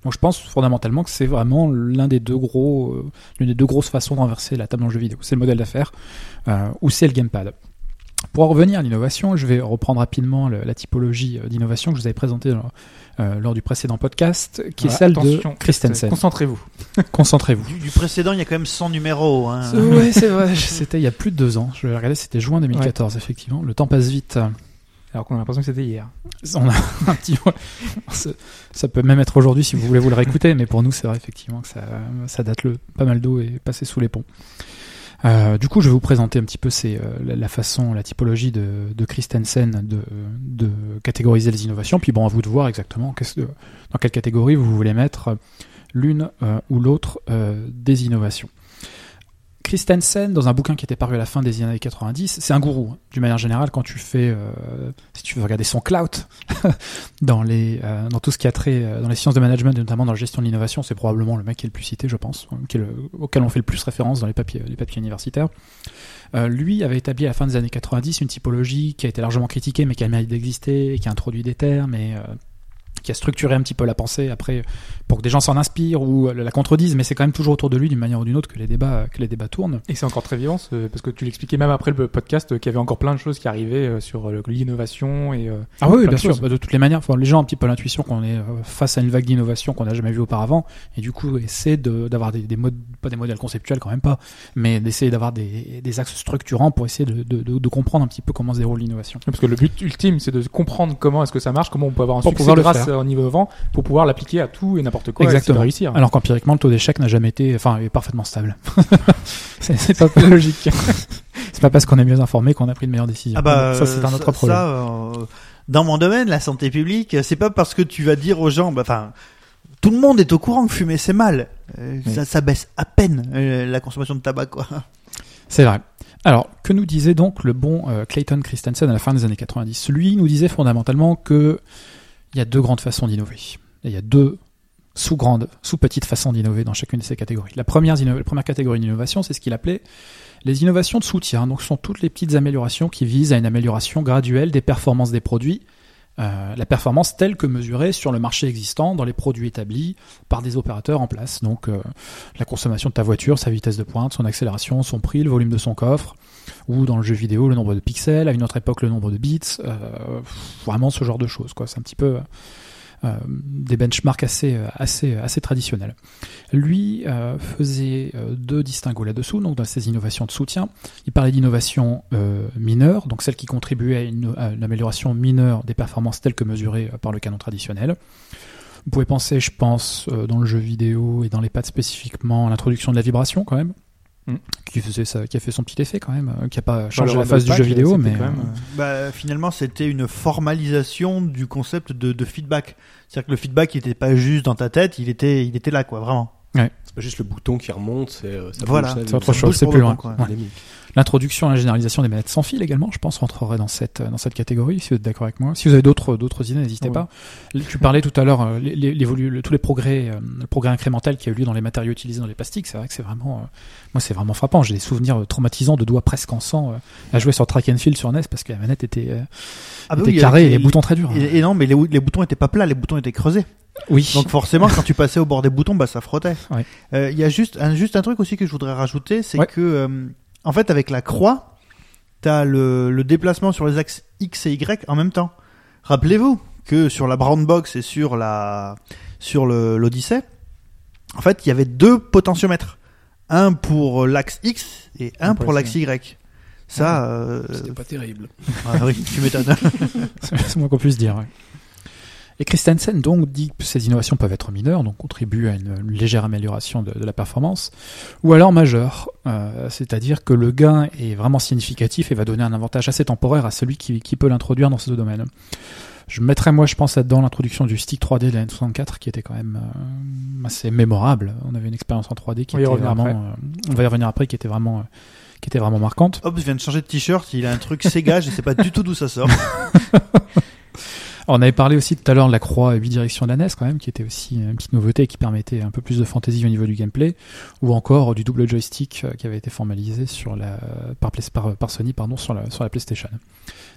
Speaker 3: Donc je pense fondamentalement que c'est vraiment l'un des deux gros, l'une des deux grosses façons de renverser la table en jeu vidéo. C'est le modèle d'affaires ou c'est le gamepad. Pour en revenir à l'innovation, je vais reprendre rapidement le- la typologie euh, d'innovation que je vous avais présentée dans- euh, lors du précédent podcast, qui est celle de Christensen.
Speaker 1: Concentrez-vous.
Speaker 3: Concentrez-vous.
Speaker 2: du, du précédent, il y a quand même 100 numéros. Hein.
Speaker 3: Ouais, c'est vrai. C'était il y a plus de deux ans. Je vais regarder, c'était juin 2014, effectivement. Le temps passe vite.
Speaker 1: Alors qu'on a l'impression que c'était hier.
Speaker 3: On a un petit. ça- Ça peut même être aujourd'hui si vous voulez vous le réécouter, mais pour nous, c'est vrai effectivement que ça, ça date le pas mal d'eau et passé sous les ponts. Euh, du coup, je vais vous présenter un petit peu euh, la, façon, la typologie de, Christensen de, catégoriser les innovations. Puis bon, à vous de voir exactement dans quelle catégorie vous voulez mettre l'une euh, ou l'autre des innovations. Christensen, dans un bouquin qui était paru à la fin des années 90, c'est un gourou. D'une manière générale, quand tu fais, euh, si tu veux regarder son clout dans les, euh, dans tout ce qui a trait euh, dans les sciences de management et notamment dans la gestion de l'innovation, c'est probablement le mec qui est le plus cité, je pense, auquel on fait le plus référence dans les papiers, universitaires. Lui avait établi à la fin des années 90 une typologie qui a été largement critiquée, mais qui a le mérite d'exister, qui a introduit des termes et, qui a structuré un petit peu la pensée après pour que des gens s'en inspirent ou la contredisent, mais c'est quand même toujours autour de lui d'une manière ou d'une autre que les débats que les débats tournent.
Speaker 1: Et c'est encore très vivant, ce- parce que tu l'expliquais même après le podcast qu'il y avait encore plein de choses qui arrivaient euh, sur euh, l'innovation et. euh,
Speaker 3: Ah oui, bien
Speaker 1: de
Speaker 3: sûr. Bah, de toutes les manières, les gens ont un petit peu l'intuition qu'on est face à une vague d'innovation qu'on n'a jamais vue auparavant, et du coup essaient de- d'avoir des, des modes, pas des modèles conceptuels quand même pas, mais d'essayer d'avoir des, des axes structurants pour essayer de, de, de- de comprendre un petit peu comment se déroule l'innovation.
Speaker 1: Parce que le but ultime, c'est de comprendre comment est-ce que ça marche, comment on peut avoir un
Speaker 3: Pour
Speaker 1: succès grâce
Speaker 3: faire.
Speaker 1: Au niveau avant, pour pouvoir l'appliquer à tout et n'importe quoi. et
Speaker 3: Exactement.
Speaker 1: de réussir.
Speaker 3: Alors qu'empiriquement, le taux d'échec n'a jamais été, enfin, est parfaitement stable. c'est c'est pas logique. c'est pas parce qu'on est mieux informé qu'on a pris de meilleures décisions.
Speaker 2: Ah bah,
Speaker 3: ça c'est un
Speaker 2: euh,
Speaker 3: autre
Speaker 2: ça-
Speaker 3: problème.
Speaker 2: ça, euh, dans mon domaine, la santé publique, c'est pas parce que tu vas dire aux gens, bah, enfin, tout le monde est au courant que fumer c'est mal. Euh,
Speaker 3: Oui.
Speaker 2: ça, ça baisse à peine euh, la consommation de tabac, quoi.
Speaker 3: C'est vrai. Alors, que nous disait donc le bon euh, Clayton Christensen à la fin des années 90 Lui nous disait fondamentalement que il y a deux grandes façons d'innover. Il y a deux sous-grandes, sous-petites façons d'innover dans chacune de ces catégories. La première, inno- la première catégorie d'innovation, c'est ce qu'il appelait les innovations de soutien. Donc, ce sont toutes les petites améliorations qui visent à une amélioration graduelle des performances des produits. Euh, la performance telle que mesurée sur le marché existant dans les produits établis par des opérateurs en place. Donc, euh, la consommation de ta voiture, sa vitesse de pointe, son accélération, son prix, le volume de son coffre, ou dans le jeu vidéo, le nombre de pixels, à une autre époque, le nombre de bits, euh, vraiment ce genre de choses. C'est un petit peu des benchmarks assez, euh, assez traditionnels. Lui euh, faisait euh, deux distinguos là-dessous, donc dans ses innovations de soutien. Il parlait d'innovation euh, mineure, donc celle qui contribuait à une, amélioration mineure des performances telles que mesurées euh, par le canon traditionnel. Vous pouvez penser, je pense, euh, dans le jeu vidéo et dans les pads spécifiquement, à l'introduction de la vibration quand même, Qui, faisait ça, qui a fait son petit effet quand même, euh, qui a pas
Speaker 1: Dans
Speaker 3: changé la face du jeu vidéo, mais
Speaker 1: quand même,
Speaker 3: euh,
Speaker 1: euh,
Speaker 2: Bah, finalement, c'était une formalisation du concept de, de feedback. C'est-à-dire que le feedback, il était pas juste dans ta tête, il était, il était là, quoi, vraiment.
Speaker 4: C'est pas juste le bouton qui remonte, c'est euh, ça
Speaker 2: Voilà.
Speaker 3: c'est autre chose, c'est plus loin.
Speaker 2: quoi.
Speaker 3: Ouais. L'introduction et la généralisation des manettes sans fil également, je pense, rentrerait dans cette, dans cette catégorie, si vous êtes d'accord avec moi. Si vous avez d'autres, d'autres idées, n'hésitez
Speaker 1: Ouais.
Speaker 3: pas. Tu parlais tout à l'heure, euh, les, les- l'évolu- le- tous les progrès, euh, le progrès incrémental qui a eu lieu dans les matériaux utilisés dans les plastiques, c'est vrai que c'est vraiment, euh, moi c'est vraiment frappant. J'ai des souvenirs traumatisants de doigts presque en sang euh, à jouer sur track and field sur NES parce que la manette était,
Speaker 2: Ah bah
Speaker 3: était
Speaker 2: oui,
Speaker 3: carrée et les boutons très durs.
Speaker 2: Et, et non, mais les, les boutons étaient pas plats, les boutons étaient creusés.
Speaker 3: oui.
Speaker 2: Donc forcément, quand tu passais au bord des boutons, bah ça frottait.
Speaker 3: Ouais.
Speaker 2: Euh, Il y a juste un, juste un truc aussi que je voudrais rajouter, c'est
Speaker 3: Ouais.
Speaker 2: que euh, en fait avec la croix, t'as le, le déplacement sur les axes X et Y en même temps. Rappelez-vous que sur la Brown Box et sur la sur l'Odyssée, en fait il y avait deux potentiomètres, un pour l'axe X et un,
Speaker 1: Un pour
Speaker 2: pour
Speaker 1: l'axe
Speaker 2: Y. Ça, euh,
Speaker 4: C'était pas terrible.
Speaker 2: ah oui, tu m'étonnes.
Speaker 3: C'est c'est moins qu'on puisse dire. ouais. Et Christensen donc dit que ces innovations peuvent être mineures, donc contribuent à une, une légère amélioration de, de la performance, ou alors majeures, euh, c'est-à-dire que le gain est vraiment significatif et va donner un avantage assez temporaire à celui qui, qui peut l'introduire dans ce domaine. Je mettrais moi, je pense, là-dedans l'introduction du stick 3D de la N64 qui était quand même euh, assez mémorable. On avait une expérience en 3D qui
Speaker 1: On
Speaker 3: était vraiment, euh, on va y revenir après, qui était vraiment, euh, qui était vraiment marquante.
Speaker 2: Hop, je viens de changer de t-shirt, il a un truc Sega, je sais pas du tout d'où ça sort.
Speaker 3: On avait parlé aussi tout à l'heure de la croix 8 directions de la NES quand même, qui était aussi une petite nouveauté qui permettait un peu plus de fantaisie au niveau du gameplay, ou encore du double joystick euh, qui avait été formalisé sur la, par, Sony pardon, sur, la, PlayStation.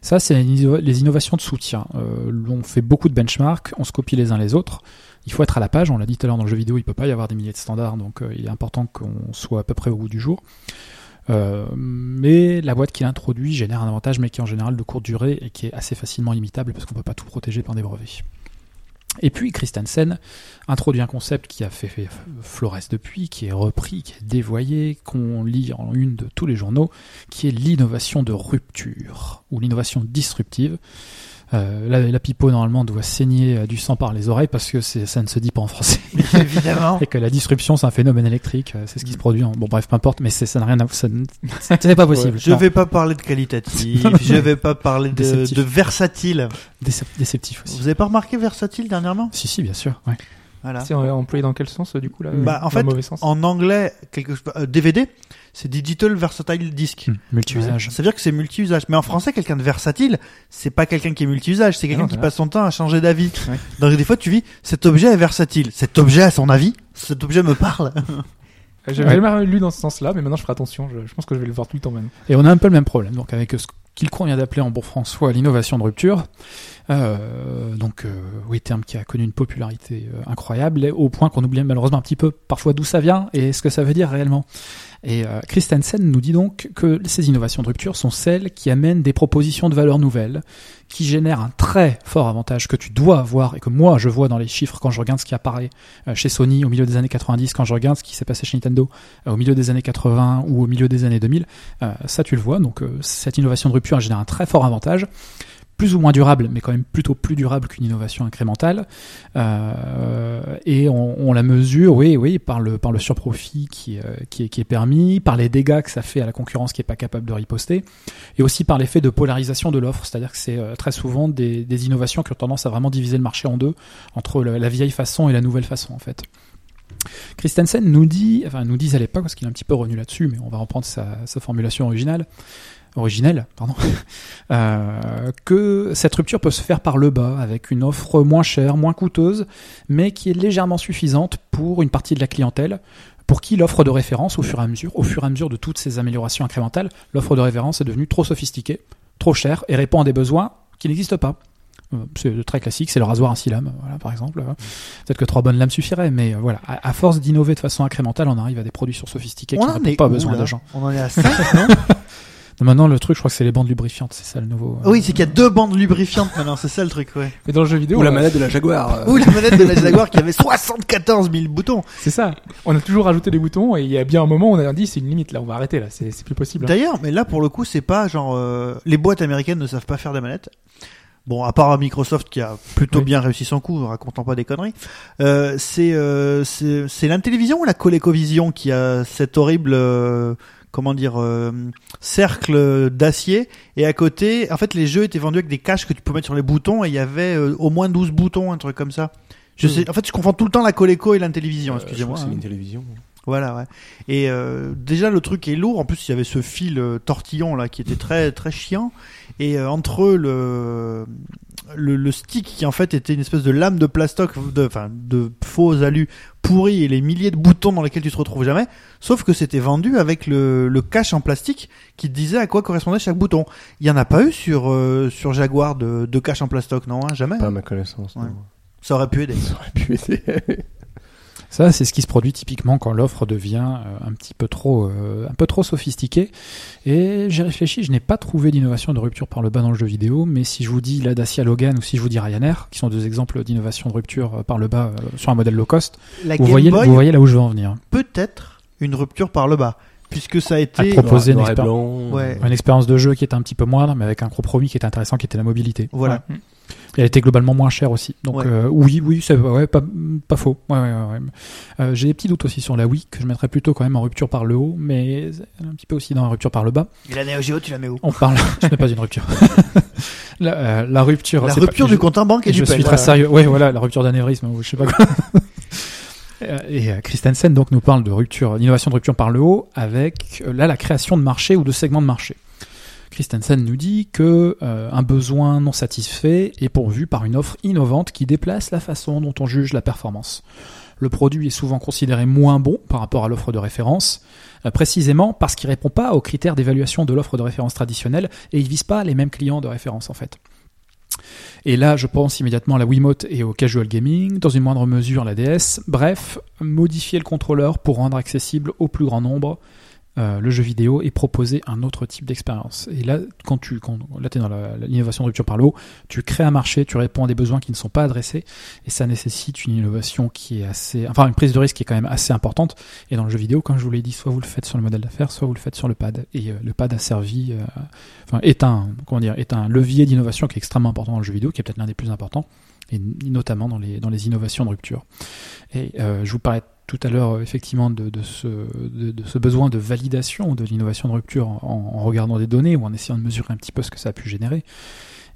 Speaker 3: Ça, c'est les inno- les innovations de soutien. Euh, on fait beaucoup de benchmarks, on se copie les uns les autres. Il faut être à la page, on l'a dit tout à l'heure dans le jeu vidéo, il peut pas y avoir des milliers de standards, donc euh, il est important qu'on soit à peu près au bout du jour. Euh, mais la boîte qu'il introduit génère un avantage, mais qui est en général de courte durée et qui est assez facilement limitable parce qu'on peut pas tout protéger par des brevets. Et puis Christensen introduit un concept qui a fait, fait Flores depuis, qui est repris, qui est dévoyé, qu'on lit en une de tous les journaux, qui est l'innovation de rupture ou l'innovation disruptive. Euh, la, la pipeau normalement doit saigner euh, du sang par les oreilles parce que c'est- ça ne se dit pas en français
Speaker 2: Évidemment.
Speaker 3: et que la disruption c'est un phénomène électrique, euh, c'est ce qui se produit. En... Bon bref, peu importe, mais c'est- ça n'a rien à ça n- c'est pas possible.
Speaker 2: Je
Speaker 3: Non.
Speaker 2: vais pas parler de qualitatif, je vais pas parler de,
Speaker 3: Déceptif.
Speaker 2: de versatile.
Speaker 3: Décep- déceptif aussi.
Speaker 2: Vous avez pas remarqué versatile dernièrement?
Speaker 3: Si si bien sûr. Ouais.
Speaker 2: Voilà.
Speaker 1: C'est employé dans quel sens, du coup, là
Speaker 2: Bah, en fait,
Speaker 1: mauvais sens?
Speaker 2: En anglais, quelque chose, euh, DVD, c'est Digital Versatile Disc.
Speaker 3: Hmm, Multi-usage.
Speaker 2: Ça veut dire que c'est multi-usage. Mais en français, quelqu'un de versatile, c'est pas quelqu'un qui est multi-usage, c'est quelqu'un
Speaker 1: non,
Speaker 2: qui passe son temps à changer d'avis.
Speaker 1: Ouais.
Speaker 2: Donc des fois, tu vis, cet objet est versatile. Cet objet a son avis. Cet objet me parle.
Speaker 1: J'avais
Speaker 3: Ouais.
Speaker 1: jamais lu dans ce sens-là, mais maintenant je ferai attention. Je, je pense que je vais le voir tout le temps même.
Speaker 3: Et on a un peu le même problème. Donc avec ce qu'il convient d'appeler en bon françois l'innovation de rupture. Euh, donc euh, oui, terme qui a connu une popularité euh, incroyable, au point qu'on oublie malheureusement un petit peu parfois d'où ça vient et ce que ça veut dire réellement. Et euh, Christensen nous dit donc que ces innovations de rupture sont celles qui amènent des propositions de valeur nouvelles, qui génèrent un très fort avantage que tu dois avoir et que moi je vois dans les chiffres quand je regarde ce qui apparaît euh, chez Sony au milieu des années 90, quand je regarde ce qui s'est passé chez Nintendo euh, au milieu des années 80 ou au milieu des années 2000, euh, ça tu le vois. Donc euh, cette innovation de rupture génère un très fort avantage plus ou moins durable, mais quand même plutôt plus durable qu'une innovation incrémentale. Euh, et on, la mesure, oui, oui, par le surprofit qui, euh, qui, est, permis, par les dégâts que ça fait à la concurrence qui est pas capable de riposter, et aussi par l'effet de polarisation de l'offre, c'est-à-dire que c'est euh, très souvent des, innovations qui ont tendance à vraiment diviser le marché en deux entre la vieille façon et la nouvelle façon en fait. Christensen nous dit, enfin nous disent à l'époque, parce qu'il est un petit peu revenu là-dessus, mais on va reprendre sa formulation originale, originelle, pardon, euh, que cette rupture peut se faire par le bas, avec une offre moins chère, moins coûteuse, mais qui est légèrement suffisante pour une partie de la clientèle, pour qui l'offre de référence, au fur et à mesure, au fur et à mesure de toutes ces améliorations incrémentales, l'offre de référence est devenue trop sophistiquée, trop chère, et répond à des besoins qui n'existent pas. Euh, C'est très classique, c'est le rasoir à six lames, voilà, par exemple. Euh, Peut-être que trois bonnes lames suffiraient, mais voilà, à, à force d'innover de façon incrémentale, on arrive à des produits sophistiqués qui
Speaker 2: On en
Speaker 3: n'ont pas besoin
Speaker 2: là
Speaker 3: d'argent.
Speaker 2: On en est à 5, non?
Speaker 3: Maintenant, le truc, je crois que c'est les bandes lubrifiantes, c'est ça le nouveau. euh,
Speaker 2: Oui, c'est qu'il y a deux bandes lubrifiantes maintenant, c'est ça le truc, ouais.
Speaker 1: Mais dans le jeu vidéo,
Speaker 4: Ou la
Speaker 1: on-
Speaker 4: manette de la Jaguar. euh,
Speaker 2: Ou la manette de la Jaguar qui avait 74 000 boutons.
Speaker 1: c'est ça. On a toujours rajouté des boutons et il y a bien un moment où on a dit c'est une limite là, on va arrêter là, c'est plus possible. hein.
Speaker 2: D'ailleurs, mais là pour le coup, c'est pas genre euh, les boîtes américaines ne savent pas faire des manettes. Bon, à part Microsoft qui a plutôt
Speaker 1: Oui.
Speaker 2: bien réussi son coup, racontant pas des conneries. Euh, c'est euh, c'est c'est l'Intellivision ou la ColecoVision qui a cet horrible euh, comment dire euh, cercle d'acier et à côté, en fait, les jeux étaient vendus avec des caches que tu peux mettre sur les boutons et il y avait euh, au moins 12 boutons, un truc comme ça. Je sais, en fait, je confonds tout le temps la Coleco et l'Intellivision,
Speaker 4: euh, je
Speaker 2: excusez-moi.
Speaker 4: que
Speaker 2: hein.
Speaker 4: C'est une télévision.
Speaker 2: Voilà, ouais. Et euh, déjà le truc est lourd. En plus, il y avait ce fil euh, tortillon là qui était très très chiant. Et euh, entre eux, le, le le stick qui en fait était une espèce de lame de plastoc, de enfin de faux alu pourri et les milliers de boutons dans lesquels tu te retrouves jamais. Sauf que c'était vendu avec le le cache en plastique qui te disait à quoi correspondait chaque bouton. Il y en a pas eu sur euh, sur Jaguar de de cache en plastoc, non hein, Jamais.
Speaker 4: Pas à ma connaissance.
Speaker 2: Ouais. Ça aurait pu aider.
Speaker 4: Ça aurait pu aider.
Speaker 3: Ça, c'est ce qui se produit typiquement quand l'offre devient euh, un petit peu trop, euh, un peu trop sophistiquée. Et j'ai réfléchi, je n'ai pas trouvé d'innovation de rupture par le bas dans le jeu vidéo, mais si je vous dis la Dacia Logan ou si je vous dis Ryanair, qui sont deux exemples d'innovation de rupture euh, par le bas euh, sur un modèle low cost,
Speaker 2: La
Speaker 3: vous
Speaker 2: Game
Speaker 3: voyez,
Speaker 2: Boy
Speaker 3: vous voyez là où je veux en venir.
Speaker 2: peut-être une rupture par le bas, puisque ça a été
Speaker 3: À proposer une
Speaker 4: Noir et
Speaker 3: expéri-
Speaker 4: blanc.
Speaker 2: Ouais.
Speaker 3: Une expérience de jeu qui était un petit peu moindre, mais avec un compromis qui était intéressant, qui était la mobilité.
Speaker 2: voilà.
Speaker 1: Ouais.
Speaker 3: Elle était globalement moins chère aussi. Donc
Speaker 2: Ouais.
Speaker 3: euh, oui, oui, c'est ouais, pas, pas faux. Ouais. Euh, J'ai des petits doutes aussi sur la Wii, que je mettrais plutôt quand même en rupture par le haut, mais un petit peu aussi dans la rupture par le bas.
Speaker 2: Et la Neo Geo, tu la mets où?
Speaker 3: On parle, ce n'est pas une rupture. la, euh, la rupture,
Speaker 2: La rupture
Speaker 3: pas-
Speaker 2: du
Speaker 3: je-
Speaker 2: compte en banque et
Speaker 3: et
Speaker 2: du
Speaker 3: je suis très sérieux. Oui, voilà, la rupture d'anévrisme, je sais pas quoi. Et Christensen donc nous parle de rupture, d'innovation de rupture par le haut, avec là la création de marché ou de segments de marché. Christensen nous dit que euh, un besoin non satisfait est pourvu par une offre innovante qui déplace la façon dont on juge la performance. Le produit est souvent considéré moins bon par rapport à l'offre de référence, euh, précisément parce qu'il répond pas aux critères d'évaluation de l'offre de référence traditionnelle et il vise pas les mêmes clients de référence en fait. Et là, je pense immédiatement à la Wiimote et au casual gaming, dans une moindre mesure la DS. Bref, modifier le contrôleur pour rendre accessible au plus grand nombre euh, le jeu vidéo et proposer un autre type d'expérience. Et là, quand tu, quand, là, es dans l'innovation de rupture par le haut, tu crées un marché, tu réponds à des besoins qui ne sont pas adressés, et ça nécessite une innovation qui est assez, enfin, une prise de risque qui est quand même assez importante. Et dans le jeu vidéo, comme je vous l'ai dit, soit vous le faites sur le modèle d'affaires, soit vous le faites sur le pad. Et euh, le pad a servi, euh, enfin, est un, comment dire, est un levier d'innovation qui est extrêmement important dans le jeu vidéo, qui est peut-être l'un des plus importants, et notamment dans les, dans les innovations de rupture. Et euh, je vous parlais tout à l'heure euh, effectivement de, de, ce, de, de ce besoin de validation de l'innovation de rupture en, en regardant des données ou en essayant de mesurer un petit peu ce que ça a pu générer.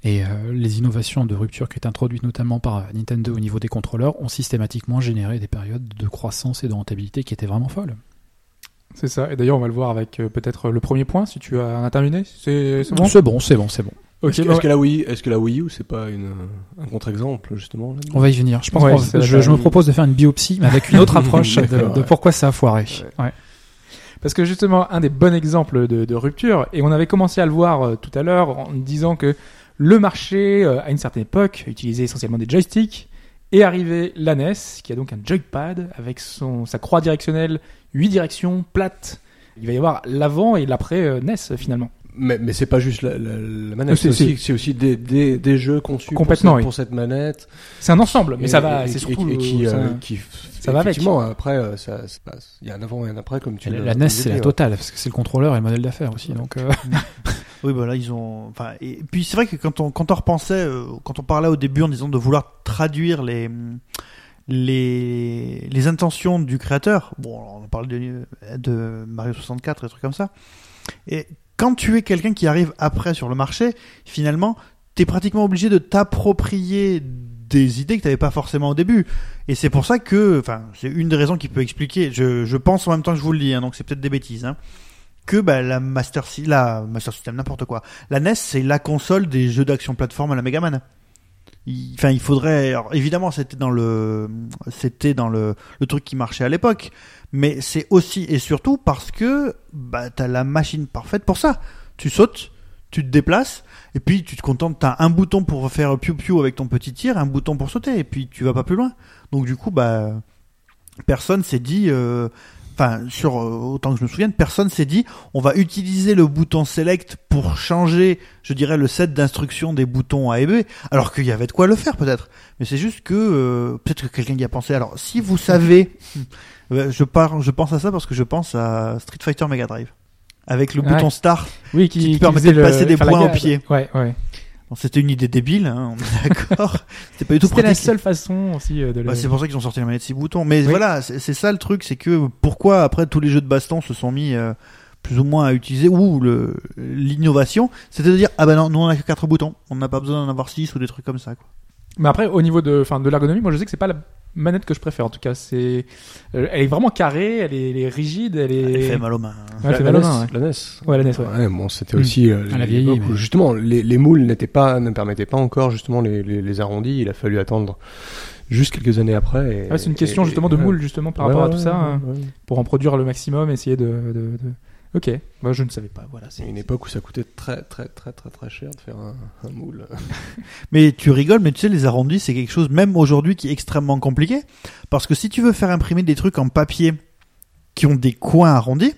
Speaker 3: Et euh, les innovations de rupture qui étaient introduites notamment par Nintendo au niveau des contrôleurs ont systématiquement généré des périodes de croissance et de rentabilité qui étaient vraiment folles.
Speaker 1: C'est ça. Et d'ailleurs, on va le voir avec euh, peut-être le premier point, si tu as terminé. C'est c'est bon?
Speaker 3: C'est bon, c'est bon, c'est bon.
Speaker 1: Ok,
Speaker 4: Est-ce que,
Speaker 1: bah
Speaker 4: est-ce que la Wii, est-ce que la Wii U, c'est pas une, un contre-exemple justement
Speaker 3: On va y venir. Je pense
Speaker 1: Ouais,
Speaker 3: me propose de faire une biopsie, mais avec une autre approche de,
Speaker 4: ouais.
Speaker 3: pourquoi ça a foiré. Ouais.
Speaker 1: Parce que justement, un des bons exemples de, de rupture, et on avait commencé à le voir euh, tout à l'heure en disant que le marché, euh, à une certaine époque, utilisait essentiellement des joysticks, est arrivé la NES, qui a donc un joypad avec son, sa croix directionnelle, 8 directions, plate. Il va y avoir l'avant et l'après euh, NES finalement.
Speaker 4: Mais, mais c'est pas juste la, la, la manette,
Speaker 1: C'est-
Speaker 4: aussi, c'est aussi des, des, des jeux conçus pour
Speaker 1: Complètement,
Speaker 4: cette,
Speaker 1: oui.
Speaker 4: pour cette manette.
Speaker 1: C'est un ensemble, mais
Speaker 4: Et-
Speaker 1: ça va,
Speaker 4: et-
Speaker 1: c'est
Speaker 4: et-
Speaker 1: surtout
Speaker 4: et qui,
Speaker 1: ça-
Speaker 4: euh, qui
Speaker 1: ça va avec.
Speaker 4: effectivement après euh, ça se passe. Il y a un avant et un après comme tu
Speaker 3: La,
Speaker 4: l'as-
Speaker 3: la NES, c'est la totale, parce que c'est le contrôleur et le modèle d'affaires aussi. Donc, euh,
Speaker 2: Oui, bah là, ils ont. Enfin, et puis c'est vrai que quand on quand on repensait, euh, quand on parlait au début en disant de vouloir traduire les les les intentions du créateur. Bon, on parle de de Mario 64 et des trucs comme ça. Et quand tu es quelqu'un qui arrive après sur le marché, finalement, t'es pratiquement obligé de t'approprier des idées que t'avais pas forcément au début. Et c'est pour ça que, enfin, c'est une des raisons qui peut expliquer. Je, je pense en même temps que je vous le dis, hein, donc c'est peut-être des bêtises. Hein, que bah, la Master, la Master System, n'importe quoi. La NES, c'est la console des jeux d'action plateforme à la Mega Man. Enfin, il faudrait. évidemment, c'était dans le, c'était dans le, le truc qui marchait à l'époque, mais c'est aussi et surtout parce que bah t'as la machine parfaite pour ça. Tu sautes, tu te déplaces, et puis tu te contentes. T'as un bouton pour faire piou piou avec ton petit tir, un bouton pour sauter, et puis tu vas pas plus loin. Donc du coup, bah personne s'est dit. euh, Enfin, sur euh, autant que je me souvienne, personne s'est dit on va utiliser le bouton select pour changer, je dirais, le set d'instructions des boutons A et B, alors qu'il y avait de quoi le faire peut-être. Mais c'est juste que euh, peut-être que quelqu'un y a pensé. Alors, si vous savez, euh, je pars, je pense à ça parce que je pense à Street Fighter Mega Drive avec le
Speaker 1: Ouais.
Speaker 2: bouton start.
Speaker 1: oui,
Speaker 2: qui
Speaker 1: faisait
Speaker 2: de passer des points au pied.
Speaker 1: Ouais, ouais.
Speaker 2: Bon, C'était une idée débile, hein, on est d'accord. C'était pas du tout
Speaker 1: C'était la seule façon aussi euh, de le.
Speaker 2: Bah, c'est pour ça qu'ils ont sorti la manette 6 boutons. Mais
Speaker 1: Oui.
Speaker 2: voilà, c'est ça le truc, c'est que pourquoi après tous les jeux de baston se sont mis euh, plus ou moins à utiliser ou le l'innovation, c'était de dire ah ben non, nous on a que 4 boutons, on n'a pas besoin d'en avoir 6 ou des trucs comme ça quoi.
Speaker 1: Mais après, au niveau de, enfin, de l'ergonomie, moi je sais que c'est pas la manette que je préfère. En tout cas, c'est, euh, elle est vraiment carrée, elle est, elle est rigide, elle est.
Speaker 2: Elle fait mal aux mains. hein.
Speaker 1: Ouais, elle fait
Speaker 4: la,
Speaker 1: mal aux
Speaker 4: NES,
Speaker 1: main, ouais.
Speaker 4: la NES.
Speaker 1: Ouais, la NES, ouais.
Speaker 4: Ouais, bon, c'était
Speaker 1: Mm.
Speaker 4: aussi euh,
Speaker 3: Elle a
Speaker 4: l'époque
Speaker 3: vieilli,
Speaker 4: où,
Speaker 3: mais-
Speaker 4: justement les, les moules n'étaient pas ne permettaient pas encore justement les, les, les arrondis. Il a fallu attendre juste quelques années après.
Speaker 1: Ouais, c'est une question
Speaker 4: et-
Speaker 1: justement de
Speaker 4: ouais.
Speaker 1: moule justement par
Speaker 4: Ouais,
Speaker 1: rapport à tout ça,
Speaker 4: ouais,
Speaker 1: hein,
Speaker 4: ouais.
Speaker 1: pour en produire le maximum, essayer de. de, de... Ok, moi je ne savais pas. Voilà,
Speaker 4: C'est une époque où ça coûtait très très très très très cher de faire un, un moule.
Speaker 2: Mais tu rigoles, mais tu sais, les arrondis, c'est quelque chose, même aujourd'hui, qui est extrêmement compliqué. Parce que si tu veux faire imprimer des trucs en papier qui ont des coins arrondis,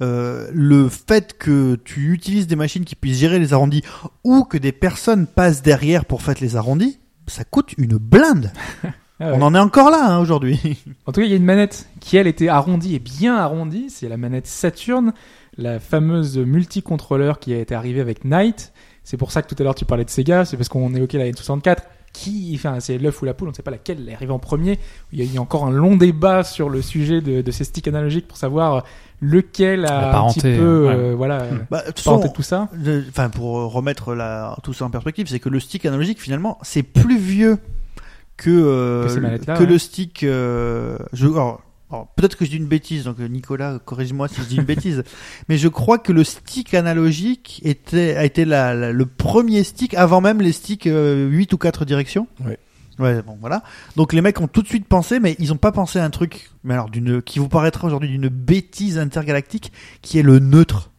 Speaker 2: euh, le fait que tu utilises des machines qui puissent gérer les arrondis ou que des personnes passent derrière pour faire les arrondis, ça coûte une blinde.
Speaker 1: Ah ouais.
Speaker 2: On en est encore là hein, aujourd'hui.
Speaker 1: En tout cas, il y a une manette qui, elle, était arrondie et bien arrondie. C'est la manette Saturn, la fameuse multicontrôleur qui a été arrivée avec Knight. C'est pour ça que tout à l'heure tu parlais de Sega, c'est parce qu'on évoquait la N64. Qui, enfin, c'est l'œuf ou la poule, on ne sait pas laquelle est arrivée en premier. Il y a eu encore un long débat sur le sujet de, de ces sticks analogiques pour savoir lequel a un petit peu,
Speaker 3: ouais.
Speaker 1: euh, voilà,
Speaker 2: Bah, façon,
Speaker 1: tout ça.
Speaker 2: Enfin, pour remettre la, tout ça en perspective, c'est que le stick analogique, finalement, c'est plus vieux que, euh,
Speaker 1: Que
Speaker 2: le stick. euh, je, alors, alors, peut-être que je dis une bêtise, donc euh, Nicolas, corrige-moi si je dis une bêtise. Mais je crois que le stick analogique était, a été la, la- le premier stick avant même les sticks euh, 8 ou 4 directions.
Speaker 4: Ouais.
Speaker 2: Ouais, bon, voilà. Donc les mecs ont tout de suite pensé, mais ils ont pas pensé à un truc, mais alors d'une, qui vous paraîtra aujourd'hui d'une bêtise intergalactique, qui est le neutre.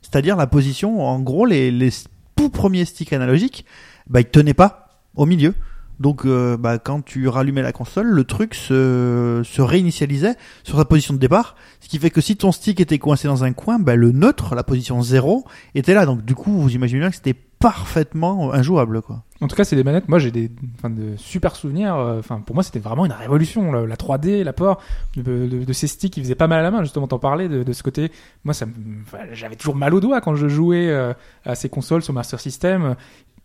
Speaker 2: C'est-à-dire la position, en gros, les, les tout premiers sticks analogiques, bah, ils tenaient pas au milieu. Donc, euh, bah, quand tu rallumais la console, le truc se, se réinitialisait sur sa position de départ. Ce qui fait que si ton stick était coincé dans un coin, bah, le neutre, la position 0, était là. Donc, du coup, vous imaginez bien que c'était parfaitement injouable, quoi.
Speaker 1: En tout cas, c'est des manettes. Moi, j'ai des de super souvenirs. euh, Enfin, pour moi, c'était vraiment une révolution. La, la 3D, l'apport de, de, ces sticks qui faisaient pas mal à la main. Justement, t'en parlais de, de ce côté. Moi, j'avais toujours mal aux doigts quand je jouais euh, à ces consoles sur Master System.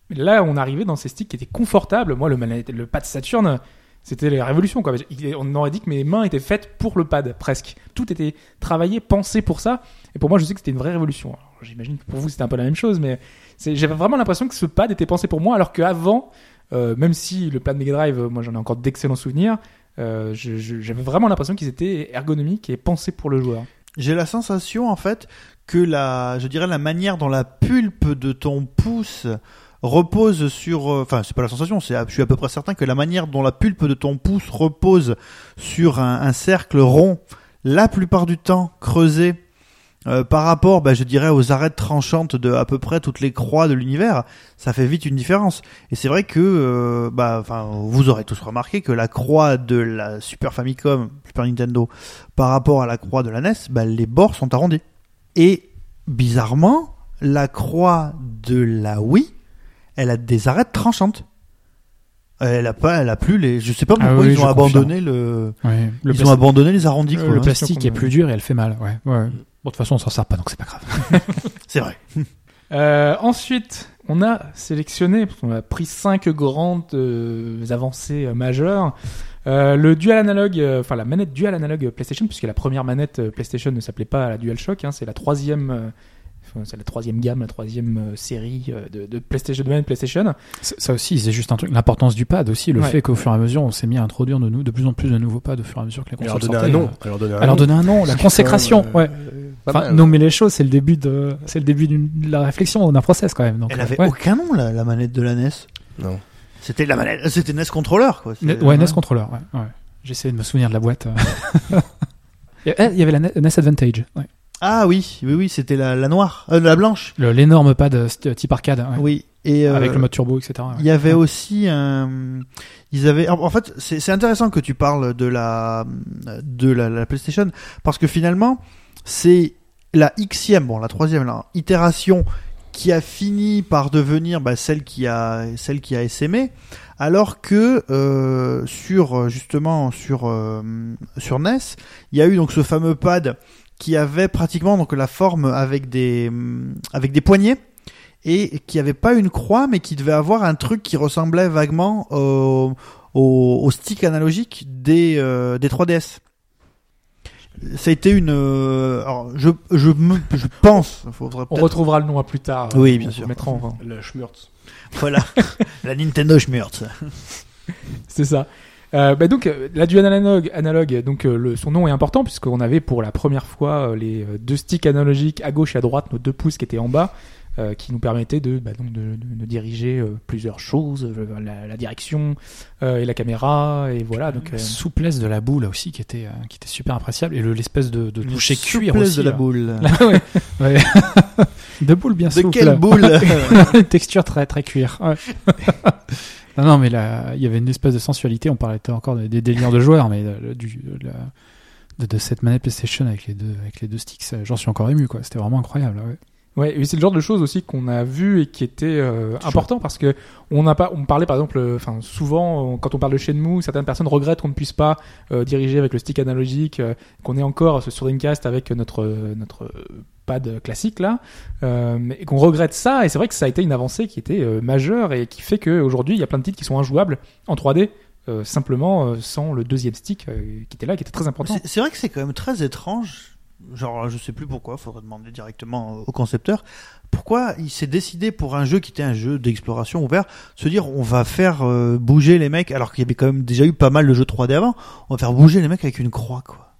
Speaker 1: Là, on arrivait dans ces sticks qui étaient confortables. Moi, le, le pad Saturn, c'était la révolution. Quoi. On aurait dit que mes mains étaient faites pour le pad, presque. Tout était travaillé, pensé pour ça. Et pour moi, je sais que c'était une vraie révolution. J'imagine que pour vous, c'était un peu la même chose, mais j'avais vraiment l'impression que ce pad était pensé pour moi, alors qu'avant, euh, même si le pad Mega Drive, moi j'en ai encore d'excellents souvenirs, euh, j'avais vraiment l'impression qu'ils étaient ergonomiques et pensés pour le joueur.
Speaker 2: J'ai la sensation en fait que la, je dirais la manière dont la pulpe de ton pouce repose sur, euh, enfin c'est pas la sensation, c'est, je suis à peu près certain que la manière dont la pulpe de ton pouce repose sur un, cercle rond, la plupart du temps creusé euh, par rapport, bah, je dirais, aux arêtes tranchantes de à peu près toutes les croix de l'univers, ça fait vite une différence. Et c'est vrai que, euh, bah, vous aurez tous remarqué que la croix de la Super Famicom, Super Nintendo, par rapport à la croix de la NES, bah, les bords sont arrondis. Et bizarrement, la croix de la Wii, elle a des arêtes tranchantes. Elle a pas, elle a plus les. Je sais pas
Speaker 3: Ah
Speaker 2: pourquoi
Speaker 3: oui,
Speaker 2: ils ont abandonné le.
Speaker 3: Ouais, le
Speaker 2: ils ont abandonné les arrondis.
Speaker 1: Euh,
Speaker 2: quoi.
Speaker 3: le
Speaker 1: bien
Speaker 3: plastique est plus dur et elle fait mal. Ouais, ouais. Bon, de toute façon, on s'en sert pas, donc c'est pas grave.
Speaker 2: C'est vrai.
Speaker 1: Euh, ensuite, on a sélectionné, parce qu'on a pris cinq grandes euh, avancées euh, majeures. Le dual analogue, enfin la manette dual analogue PlayStation, puisque la première manette PlayStation ne s'appelait pas la DualShock, hein, c'est la troisième, c'est la troisième gamme, la troisième euh, série euh, de, de PlayStation, de PlayStation.
Speaker 3: Ça aussi, c'est juste un truc. L'importance du pad aussi, le
Speaker 1: Ouais.
Speaker 3: fait qu'au fur et à mesure, on s'est mis à introduire de, nous, de plus en plus de nouveaux pads au fur et à mesure que les
Speaker 4: Et leur
Speaker 3: consoles
Speaker 4: donner un
Speaker 3: sortaient.
Speaker 4: nom. Alors donner un
Speaker 3: Alors
Speaker 4: nom.
Speaker 3: donner un nom, la consécration, ouais.
Speaker 4: euh,
Speaker 3: Enfin,
Speaker 4: mal.
Speaker 3: nommer les choses, c'est le début de, c'est le début d'une- de la réflexion, d'un process quand même. Donc,
Speaker 2: Elle
Speaker 3: euh,
Speaker 2: avait
Speaker 3: ouais.
Speaker 2: aucun nom la, la manette de la NES.
Speaker 4: Non.
Speaker 2: C'était la manette, c'était NES Controller quoi. C'est-
Speaker 3: ouais, NES Controller, ouais. ouais. J'essaie de me souvenir de la boîte. Il y a- il y avait la NES Advantage, ouais.
Speaker 2: Ah oui, oui, oui, c'était la, la noire, euh, la blanche.
Speaker 3: Le- l'énorme pad euh, type arcade, ouais.
Speaker 2: Oui. Et euh,
Speaker 3: avec le mode turbo, etc. ouais.
Speaker 2: Il y avait aussi un. Ils avaient. En en fait, c'est c'est intéressant que tu parles de la de la, la PlayStation parce que finalement, c'est la xème, bon, la troisième là, itération qui a fini par devenir bah, celle qui a celle qui a essaimé, alors que euh, sur justement sur euh, sur NES, il y a eu donc ce fameux pad qui avait pratiquement donc la forme avec des avec des poignées et qui avait pas une croix mais qui devait avoir un truc qui ressemblait vaguement au, au, au stick analogique des euh, des 3DS. Ça a été une euh, alors je je me je pense faudrait
Speaker 1: On retrouvera le nom à plus tard.
Speaker 2: Oui,
Speaker 1: On
Speaker 2: bien
Speaker 1: vous
Speaker 2: sûr.
Speaker 1: mettra en-
Speaker 4: La Schmurz.
Speaker 2: voilà la Nintendo Schmurz.
Speaker 1: C'est ça. Euh, bah donc euh, la dual analogue, analogue donc euh, le, son nom est important puisqu'on avait pour la première fois euh, les deux sticks analogiques à gauche et à droite, nos deux pouces qui étaient en bas, euh, qui nous permettaient de, bah, donc de, de- de diriger euh, plusieurs choses, euh, la, la direction euh, et la caméra et voilà donc.
Speaker 3: La souplesse de la boule aussi qui était, euh, qui était super appréciable et le- l'espèce de, de toucher cuir
Speaker 2: Souplesse
Speaker 3: aussi.
Speaker 2: de la
Speaker 3: là.
Speaker 2: boule.
Speaker 3: Ouais. Ouais. de boule bien
Speaker 2: De
Speaker 3: souple.
Speaker 2: quelle boule
Speaker 3: Une texture très très cuir. Ouais. Non, non, mais là, il y avait une espèce de sensualité. On parlait encore des, délires de joueurs, mais le- du, de, la- de, de cette manette PlayStation avec les deux, avec les deux sticks, ça, j'en suis encore ému, quoi. C'était vraiment incroyable. Ouais.
Speaker 1: Ouais, et c'est le genre de choses aussi qu'on a vu et qui était euh, important parce que on n'a pas, on parlait par exemple, euh, souvent euh, quand on parle de Shenmue, certaines personnes regrettent qu'on ne puisse pas euh, diriger avec le stick analogique, euh, qu'on est encore sur Dreamcast avec notre euh, notre euh, pad classique là, euh, mais- et qu'on regrette ça. Et c'est vrai que ça a été une avancée qui était euh, majeure et qui fait qu'aujourd'hui il y a plein de titres qui sont injouables en 3D. euh, simplement euh, sans le deuxième stick euh, qui était là, qui était très important.
Speaker 2: C'est- C'est vrai que c'est quand même très étrange. Genre, je sais plus pourquoi, faudrait demander directement au concepteur. Pourquoi il s'est décidé pour un jeu qui était un jeu d'exploration ouvert, se dire on va faire euh, bouger les mecs, alors qu'il y avait quand même déjà eu pas mal de jeux 3D avant, on va faire bouger les mecs avec une croix, quoi.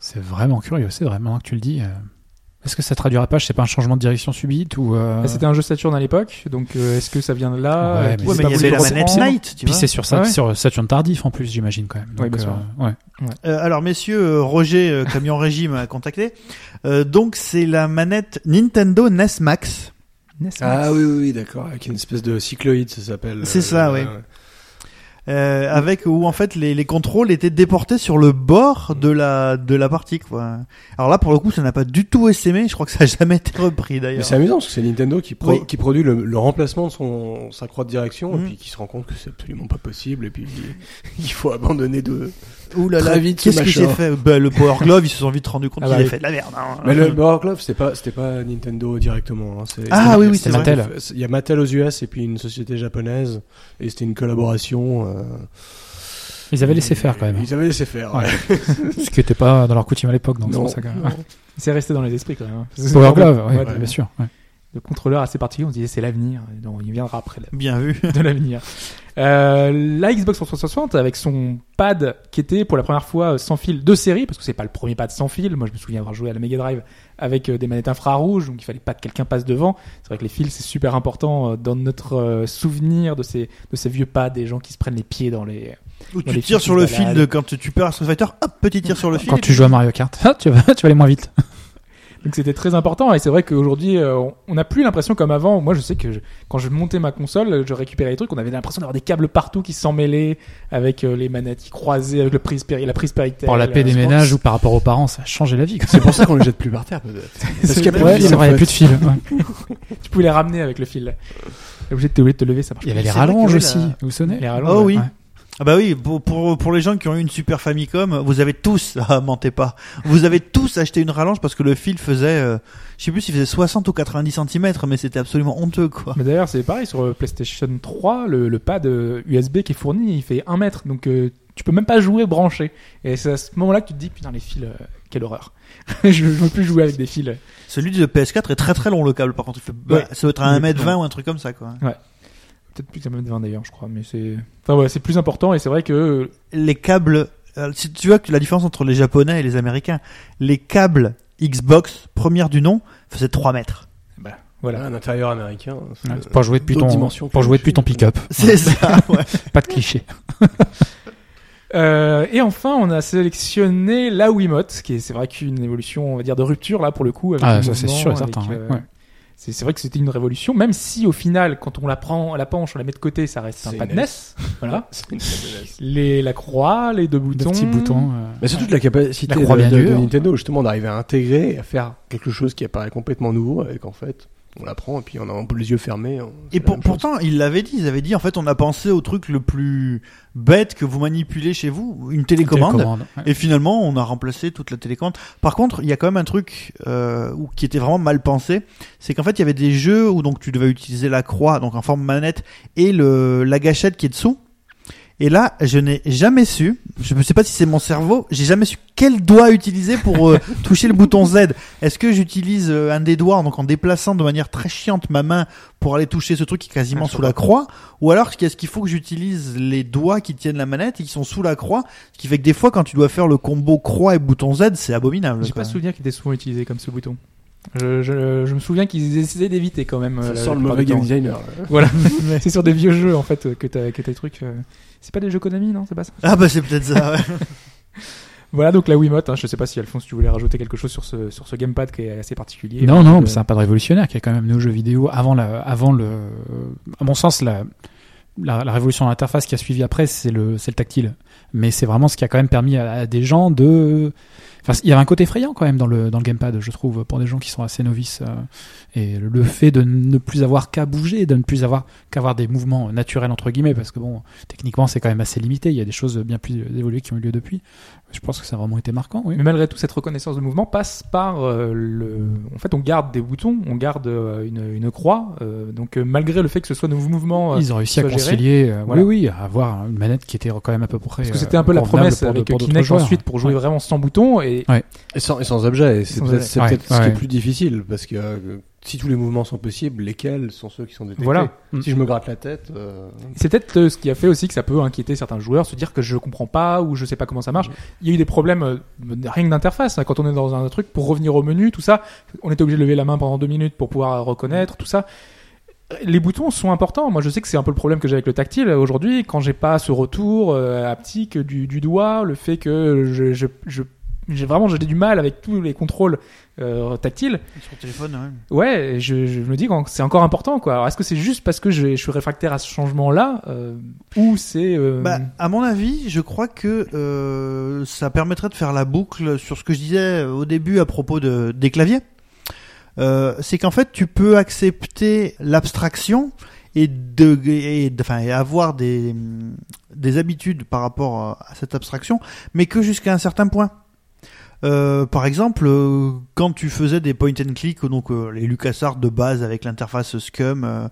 Speaker 3: C'est vraiment curieux, c'est vrai, maintenant que tu le dis. Est-ce que ça traduirait pas, je sais pas, un changement de direction subite ou. euh,
Speaker 1: Ah, C'était un jeu Saturn à l'époque, donc euh, est-ce que ça vient de là
Speaker 3: Ouais,
Speaker 1: Euh,
Speaker 3: mais
Speaker 2: Ouais, mais il y avait la manette Night, tu
Speaker 3: Puis
Speaker 2: vois.
Speaker 3: c'est sur,
Speaker 1: Ouais.
Speaker 3: sur Saturn tardif en plus, j'imagine quand même.
Speaker 1: Oui, bien sûr.
Speaker 3: euh, ouais.
Speaker 2: Alors, messieurs, Roger, Camion Régime, a contacté. Euh, donc, c'est la manette Nintendo NES Max.
Speaker 1: NES,
Speaker 4: Ah oui, oui, oui, d'accord. Avec une espèce de cycloïde, ça s'appelle.
Speaker 2: C'est
Speaker 4: euh,
Speaker 2: ça, oui. Euh, avec où en fait les, les contrôles étaient déportés sur le bord de la de la partie quoi. Alors là pour le coup ça n'a pas du tout essaimé, je crois que ça a jamais été repris
Speaker 4: Mais
Speaker 2: d'ailleurs.
Speaker 4: c'est amusant parce que c'est Nintendo qui, pro-
Speaker 2: Oui.
Speaker 4: qui produit le, le remplacement de son, sa croix de direction
Speaker 2: Mhm.
Speaker 4: et puis qui se rend compte que c'est absolument pas possible et puis il faut abandonner de.
Speaker 2: Ouh là là,
Speaker 4: Très vite, ce
Speaker 2: qu'est-ce que j'ai fait bah, Le Power Glove ils se sont vite rendu compte
Speaker 1: Ah
Speaker 2: qu'ils
Speaker 1: bah
Speaker 2: avaient
Speaker 1: oui.
Speaker 2: fait de la merde. hein.
Speaker 4: Mais le Power Glove c'était pas c'était pas Nintendo directement. hein, c'est-
Speaker 2: Ah oui, oui,
Speaker 4: c'est
Speaker 3: Mattel.
Speaker 4: Il y a Mattel aux US et puis une société japonaise et c'était une collaboration. euh,
Speaker 3: Ils avaient laissé faire quand même.
Speaker 4: Ils avaient laissé faire.
Speaker 3: Ouais.
Speaker 4: ouais.
Speaker 3: Ce qui n'était pas dans leur coutume à l'époque, donc c'est
Speaker 4: Non.
Speaker 3: pour ça que.
Speaker 1: C'est resté dans les esprits quand même. hein. C'est
Speaker 3: Power Glove, ouais,
Speaker 1: ouais,
Speaker 3: bien sûr.
Speaker 1: Le contrôleur assez particulier, on se disait c'est l'avenir. Non, il viendra après la-
Speaker 2: Bien vu.
Speaker 1: de l'avenir. Euh, la Xbox 360 avec son pad qui était pour la première fois euh, sans fil de série parce que c'est pas le premier pad sans fil. Moi je me souviens avoir joué à la Mega Drive avec euh, des manettes infrarouges donc il fallait pas que quelqu'un passe devant. C'est vrai que les fils c'est super important euh, dans notre souvenir de ces de ces vieux pads des gens qui se prennent les pieds dans les Dans
Speaker 2: tu tires sur le fil de quand tu perds à Street Fighter, hop petit tir sur le fil.
Speaker 3: Quand tu joues à Mario Kart, tu, vas, tu vas aller moins vite.
Speaker 1: Donc c'était très important et c'est vrai qu'aujourd'hui euh, on- n'a plus l'impression comme avant. Moi je sais que je- quand je montais ma console, je récupérais les trucs, on avait l'impression d'avoir des câbles partout qui s'en mêlaient avec euh, les manettes qui croisaient avec le prise péri- la prise Péritel.
Speaker 3: Pour la paix des
Speaker 1: euh,
Speaker 3: ménages ou par rapport aux parents, ça a changé la vie. quoi.
Speaker 4: C'est pour ça qu'on les jette plus par terre, peut-être. Parce qu'il y a plus de
Speaker 3: Ouais,
Speaker 4: fil,
Speaker 3: c'est
Speaker 4: en
Speaker 3: vrai, il n'y a plus de fil. ouais.
Speaker 1: Tu pouvais les ramener avec le fil. T'es obligé de, t'es obligé de te lever, ça marche.
Speaker 3: Il y avait les rallonges aussi.
Speaker 2: la-
Speaker 3: Vous souvenez
Speaker 1: Les rallonges,
Speaker 2: Oh oui.
Speaker 3: Ouais.
Speaker 2: Ah bah oui, pour, pour, pour les gens qui ont eu une Super Famicom, vous avez tous, ah, mentez pas, vous avez tous acheté une rallonge parce que le fil faisait, euh, je sais plus s'il faisait 60 ou 90 cm, mais c'était absolument honteux quoi.
Speaker 1: Mais d'ailleurs, c'est pareil sur euh, PlayStation 3, le, le pad euh, USB qui est fourni, il fait 1 mètre, donc euh, tu peux même pas jouer branché. Et c'est à ce moment-là que tu te dis, putain, les fils, euh, quelle horreur. je, je veux plus jouer avec des fils.
Speaker 2: Celui de PS4 est très très long le câble par contre, il fait, bah,
Speaker 1: Ouais.
Speaker 2: ça doit être à
Speaker 1: Oui,
Speaker 2: 1m20 ou un truc comme ça quoi.
Speaker 1: Peut-être plus qu'un mètre 20 d'ailleurs, je crois, mais c'est. Enfin, ouais, c'est plus important et c'est vrai que.
Speaker 2: Les câbles, euh, si tu vois que la différence entre les japonais et les américains, les câbles Xbox, première du nom, faisaient 3 mètres.
Speaker 1: Bah, voilà.
Speaker 4: Un intérieur américain. c'est-
Speaker 3: Ouais, c'est Pour jouer depuis ton,
Speaker 4: dimensions
Speaker 3: pour
Speaker 4: que
Speaker 3: jouer depuis ton pick-up.
Speaker 2: C'est ça, ouais.
Speaker 3: Pas de cliché.
Speaker 1: Euh, et enfin, on a sélectionné la Wiimote, qui est, c'est vrai qu'une évolution, on va dire, de rupture, là, pour le coup. Avec
Speaker 3: Ah,
Speaker 1: le
Speaker 3: ça, c'est sûr et certain, ouais,
Speaker 1: euh,
Speaker 3: ouais.
Speaker 1: C'est, vrai que c'était une révolution, même si au final, quand on la prend, la penche, on la met de côté, ça reste un pas de NES. Voilà.
Speaker 4: Une.
Speaker 1: Les, la croix, les deux
Speaker 3: Deux
Speaker 1: boutons.
Speaker 3: petits boutons. euh,
Speaker 4: Mais c'est toute la capacité
Speaker 3: La
Speaker 4: de, de-. Nintendo, justement, d'arriver à intégrer et à faire quelque chose qui apparaît complètement nouveau, avec en fait, on la prend et puis on a un peu les yeux fermés.
Speaker 2: Et pour- pourtant, ils l'avaient dit, ils avaient dit, en fait, on a pensé au truc le plus bête que vous manipulez chez vous, une télécommande.
Speaker 3: télécommande, ouais.
Speaker 2: Et finalement, on a remplacé toute la télécommande. Par contre, il y a quand même un truc euh, qui était vraiment mal pensé, c'est qu'en fait, il y avait des jeux où donc tu devais utiliser la croix, donc en forme manette, et le la gâchette qui est dessous. Et là, je n'ai jamais su, je ne sais pas si c'est mon cerveau, j'ai jamais su quel doigt utiliser pour euh, toucher le bouton Z. Est-ce que j'utilise euh, un des doigts, donc en déplaçant de manière très chiante ma main pour aller toucher ce truc qui est quasiment
Speaker 1: Ah,
Speaker 2: sous la croix, ou alors qu'est-ce qu'il faut que j'utilise les doigts qui tiennent la manette et qui sont sous la croix, ce qui fait que des fois quand tu dois faire le combo croix et bouton Z, c'est abominable.
Speaker 1: J'ai pas souvenir qu'il était souvent utilisé comme ce bouton. Je, je, je me souviens qu'ils essayaient d'éviter quand même.
Speaker 4: Ça
Speaker 1: euh,
Speaker 4: le mauvais game designer.
Speaker 1: Voilà, c'est sur des vieux jeux en fait que t'as que tes trucs. C'est pas des jeux Konami, non C'est pas ça
Speaker 2: Ah bah c'est peut-être ça. Ouais.
Speaker 1: Voilà donc la Wiimote. Hein, je sais pas si Alphonse tu voulais rajouter quelque chose sur ce sur ce gamepad qui est assez particulier.
Speaker 3: Non, non, mais c'est un pas de révolutionnaire qui a quand même aux jeux vidéo avant la, avant le, à mon sens, la, la, la révolution de l'interface qui a suivi après, c'est le, c'est le tactile. Mais c'est vraiment ce qui a quand même permis à, à des gens de, il y avait un côté effrayant quand même dans le, dans le gamepad, je trouve, pour des gens qui sont assez novices. euh, et le fait de ne plus avoir qu'à bouger, de ne plus avoir qu'avoir des mouvements naturels entre guillemets, parce que bon, techniquement, c'est quand même assez limité. Il y a des choses bien plus évoluées qui ont eu lieu depuis. Je pense que ça a vraiment été marquant, oui.
Speaker 1: Mais malgré tout, cette reconnaissance de mouvement passe par euh, le. En fait, on garde des boutons, on garde euh, une, une croix. euh, donc, euh, malgré le fait que ce soit nos mouvements. euh,
Speaker 3: Ils ont réussi à
Speaker 1: géré.
Speaker 3: concilier, euh,
Speaker 1: Voilà.
Speaker 3: oui, oui, à avoir une manette qui était quand même à peu près.
Speaker 1: parce que c'était un peu la promesse
Speaker 3: pour
Speaker 1: avec
Speaker 3: pour
Speaker 1: Kinect
Speaker 3: joueurs.
Speaker 1: ensuite pour jouer
Speaker 3: Ouais.
Speaker 1: vraiment sans boutons. Et
Speaker 4: Et sans, et sans objet, et c'est peut-être
Speaker 3: Ouais,
Speaker 4: peut-être ce qui
Speaker 3: ouais.
Speaker 4: est plus difficile, parce que euh, si tous les mouvements sont possibles, lesquels sont ceux qui sont détectés
Speaker 1: Voilà.
Speaker 4: Si je me gratte la tête, euh,
Speaker 1: C'est peut-être euh, ce qui a fait aussi que ça peut inquiéter certains joueurs, se dire que je comprends pas ou je sais pas comment ça marche. Il y a eu des problèmes euh, rien que d'interface. hein. Quand on est dans un truc pour revenir au menu, tout ça, on était obligé de lever la main pendant deux minutes pour pouvoir reconnaître tout ça. Les boutons sont importants. Moi, je sais que c'est un peu le problème que j'ai avec le tactile aujourd'hui. Quand j'ai pas ce retour euh, haptique du, du doigt, le fait que je, je, je- j'ai vraiment j'ai du mal avec tous les contrôles euh, tactiles.
Speaker 2: Sur téléphone. Ouais.
Speaker 1: Ouais, je, je me dis que c'est encore important quoi. Alors est-ce que c'est juste parce que je, je suis réfractaire à ce changement-là euh, ou c'est euh,
Speaker 2: Bah, à mon avis, je crois que euh, ça permettrait de faire la boucle sur ce que je disais au début à propos de, des claviers. C'est qu'en fait, tu peux accepter l'abstraction et de, et, de- enfin, et avoir des, des habitudes par rapport à cette abstraction, mais que jusqu'à un certain point. Euh, par exemple, euh, quand tu faisais des point and click, donc euh, les LucasArts de base avec l'interface Scum, euh,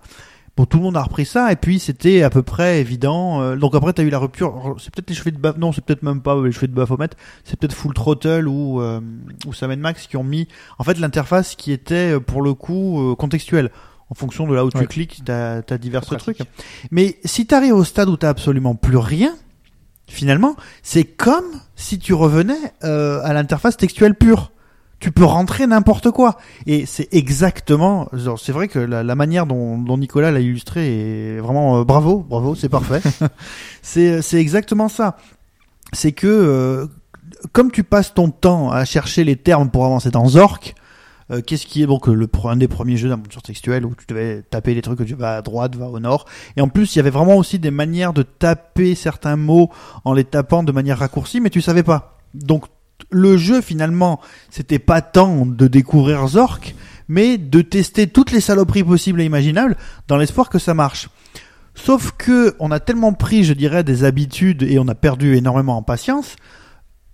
Speaker 2: bon, tout le monde a repris ça, et puis c'était à peu près évident. euh, donc après, t'as eu la rupture. C'est peut-être les cheveux de Baphomet, non, c'est peut-être même pas les cheveux de Baphomet, c'est peut-être Full Throttle ou euh, ou Sam Max qui ont mis en fait l'interface qui était pour le coup euh, contextuelle. En fonction de là où tu
Speaker 1: Ouais.
Speaker 2: cliques, t'as as divers trucs. Mais si t'arrives au stade où t'as absolument plus rien, finalement, c'est comme si tu revenais euh, à l'interface textuelle pure. Tu peux rentrer n'importe quoi. Et c'est exactement, c'est vrai que la, la manière dont, dont Nicolas l'a illustré est vraiment euh, bravo, bravo, c'est parfait. c'est c'est exactement ça. C'est que euh, comme tu passes ton temps à chercher les termes pour avancer dans Zork, Euh, Qu'est-ce qui est donc le un des premiers jeux d'aventure textuelle où tu devais taper les trucs que tu vas à droite, va au nord. Et en plus, il y avait vraiment aussi des manières de taper certains mots en les tapant de manière raccourcie, mais tu savais pas. Donc le jeu finalement, c'était pas tant de découvrir Zork, mais de tester toutes les saloperies possibles et imaginables dans l'espoir que ça marche. Sauf que on a tellement pris, je dirais, des habitudes et on a perdu énormément en patience.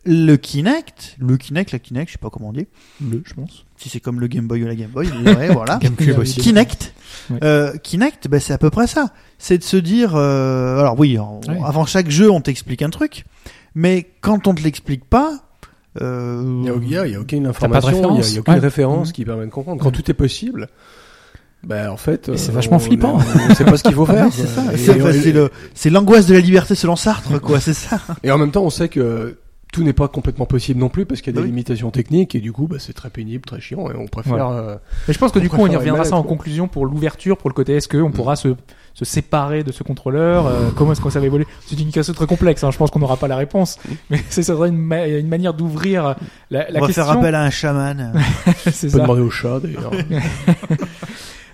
Speaker 2: Le Kinect, le Kinect, la Kinect, je sais pas comment on dit.
Speaker 1: Le, je pense.
Speaker 2: Si c'est comme le Game Boy ou la Game Boy, ouais, voilà.
Speaker 3: GameCube aussi.
Speaker 2: Kinect,
Speaker 1: Ouais.
Speaker 2: euh, Kinect, ben, c'est à peu près ça. C'est de se dire, euh, alors oui,
Speaker 3: Ouais.
Speaker 2: avant chaque jeu, on t'explique un truc, mais quand on te l'explique pas, euh,
Speaker 4: Il n'y a, aucune information, il y a- aucune
Speaker 3: Ouais.
Speaker 4: référence qui permet de comprendre. Quand tout est possible, bah, en fait,
Speaker 3: Et c'est
Speaker 4: euh,
Speaker 3: vachement
Speaker 4: on-
Speaker 3: flippant.
Speaker 4: On ne sait pas ce qu'il faut faire.
Speaker 2: C'est C'est c'est le- c'est l'angoisse de la liberté selon Sartre, quoi. C'est ça.
Speaker 4: Et en même temps, on sait que tout n'est pas complètement possible non plus parce qu'il y a des
Speaker 2: oui.
Speaker 4: limitations techniques et du coup, bah, c'est très pénible, très chiant et on préfère. euh,
Speaker 1: Mais je pense que
Speaker 4: On
Speaker 1: du coup, on y reviendra ça en
Speaker 4: quoi.
Speaker 1: conclusion pour l'ouverture, pour le côté est-ce qu'on pourra se, se séparer de ce contrôleur euh, Comment est-ce qu'on ça va évoluer? C'est une question très complexe, hein, je pense qu'on n'aura pas la réponse. Mais c'est ça serait une, ma- une manière d'ouvrir la, la
Speaker 2: on va
Speaker 1: question.
Speaker 2: faire appel à un chaman.
Speaker 1: c'est
Speaker 4: on peut
Speaker 1: ça.
Speaker 4: demander au chat d'ailleurs.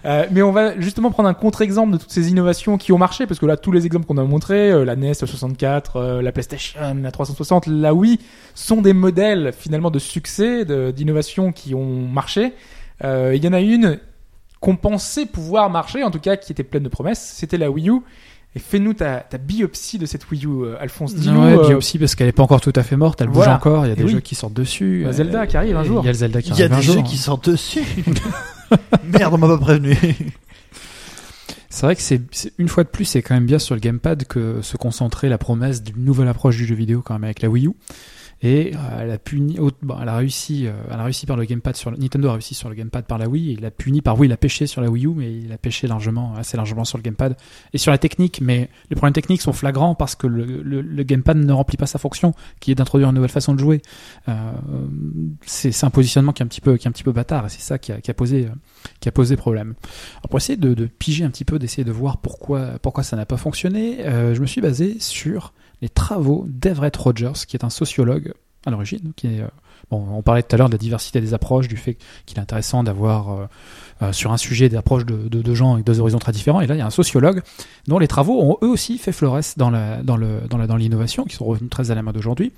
Speaker 1: Euh, mais on va justement prendre un contre-exemple de toutes ces innovations qui ont marché, parce que là, tous les exemples qu'on a montrés, euh, la NES, la 64, euh, la PlayStation, la 360, la Wii, sont des modèles finalement de succès, de- d'innovation qui ont marché. Euh, Il y en a une qu'on pensait pouvoir marcher, en tout cas qui était pleine de promesses, c'était la Wii U. Et fais-nous ta, ta biopsie de cette Wii U, euh, Alphonse. Dis-nous.
Speaker 3: Ouais,
Speaker 1: euh,
Speaker 3: biopsie parce qu'elle est pas encore tout à fait morte, elle bouge encore, il y a des
Speaker 1: oui.
Speaker 3: jeux qui sortent dessus.
Speaker 1: Bah,
Speaker 3: euh,
Speaker 1: Zelda qui arrive un jour.
Speaker 3: Il y a le Zelda qui
Speaker 2: Il y a
Speaker 3: arrive un
Speaker 2: des
Speaker 3: jour.
Speaker 2: jeux qui sortent dessus. Merde, on m'a pas prévenu.
Speaker 3: C'est vrai que c'est une fois de plus, c'est quand même bien sur le gamepad que se concentrait la promesse d'une nouvelle approche du jeu vidéo quand même avec la Wii U. Et euh, elle a puni, bon, elle a réussi, euh, elle a réussi par le gamepad Nintendo a réussi sur le gamepad par la Wii. Il a puni par oui, il a pêché sur la Wii U, mais il a pêché largement, assez largement sur le gamepad et sur la technique. Mais les problèmes techniques sont flagrants parce que le, gamepad ne remplit pas sa fonction, qui est d'introduire une nouvelle façon de jouer. Euh, c'est un positionnement qui est un petit peu, qui est un petit peu bâtard. Et c'est ça qui a, posé, qui a posé problème. Pour essayer de, de piger un petit peu, d'essayer de voir pourquoi, pourquoi ça n'a pas fonctionné, je me suis basé sur les travaux d'Everett Rogers, qui est un sociologue à l'origine, euh, on parlait tout à l'heure de la diversité des approches, du fait qu'il est intéressant d'avoir euh, euh, sur un sujet des approches de, de, de gens avec deux horizons très différents. Et là, il y a un sociologue dont les travaux ont eux aussi fait florès dans la dans le dans la dans l'innovation, qui sont revenus très à la mode aujourd'hui.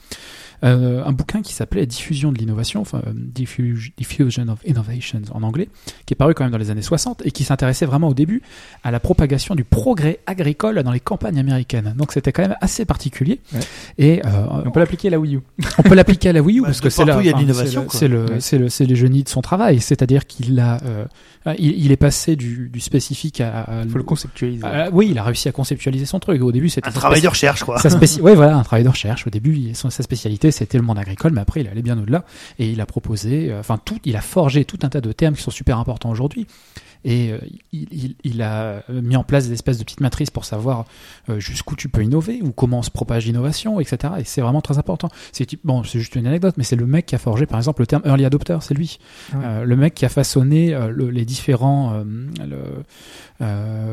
Speaker 3: Euh, un bouquin qui s'appelait Diffusion de l'innovation, enfin euh, Diffu- Diffusion of Innovations en anglais, qui est paru quand même dans les années 60 et qui s'intéressait vraiment au début à la propagation du progrès agricole dans les campagnes américaines. Donc c'était quand même assez particulier.
Speaker 1: Ouais.
Speaker 3: Et euh,
Speaker 1: On peut l'appliquer à la Wii U.
Speaker 3: on peut l'appliquer à la Wii U
Speaker 2: Bah,
Speaker 3: parce que c'est là,
Speaker 2: partout, il y a de
Speaker 3: enfin,
Speaker 2: l'innovation, quoi.
Speaker 3: c'est le, c'est le, c'est le génie de son travail. C'est-à-dire qu'il a, euh, il, il est passé du, du spécifique à, à-
Speaker 1: Il faut le conceptualiser.
Speaker 3: à- oui, il a réussi à conceptualiser son truc. Au début, c'était
Speaker 2: Un travail de recherche, quoi.
Speaker 3: sa spéci- ouais, voilà, un travail de recherche. Au début, sa spécialité, c'était le monde agricole, mais après, il allait bien au-delà. Et il a proposé, euh, enfin, tout, il a forgé tout un tas de termes qui sont super importants aujourd'hui. Et euh, il, il- il a mis en place des espèces de petites matrices pour savoir euh, jusqu'où tu peux innover, ou comment se propage l'innovation, etc. Et c'est vraiment très important. C'est bon, c'est juste une anecdote, mais c'est le mec qui a forgé, par exemple, le terme early adopter, c'est lui.
Speaker 1: Ouais.
Speaker 3: Euh, le mec qui a façonné euh, le- les différents euh, le-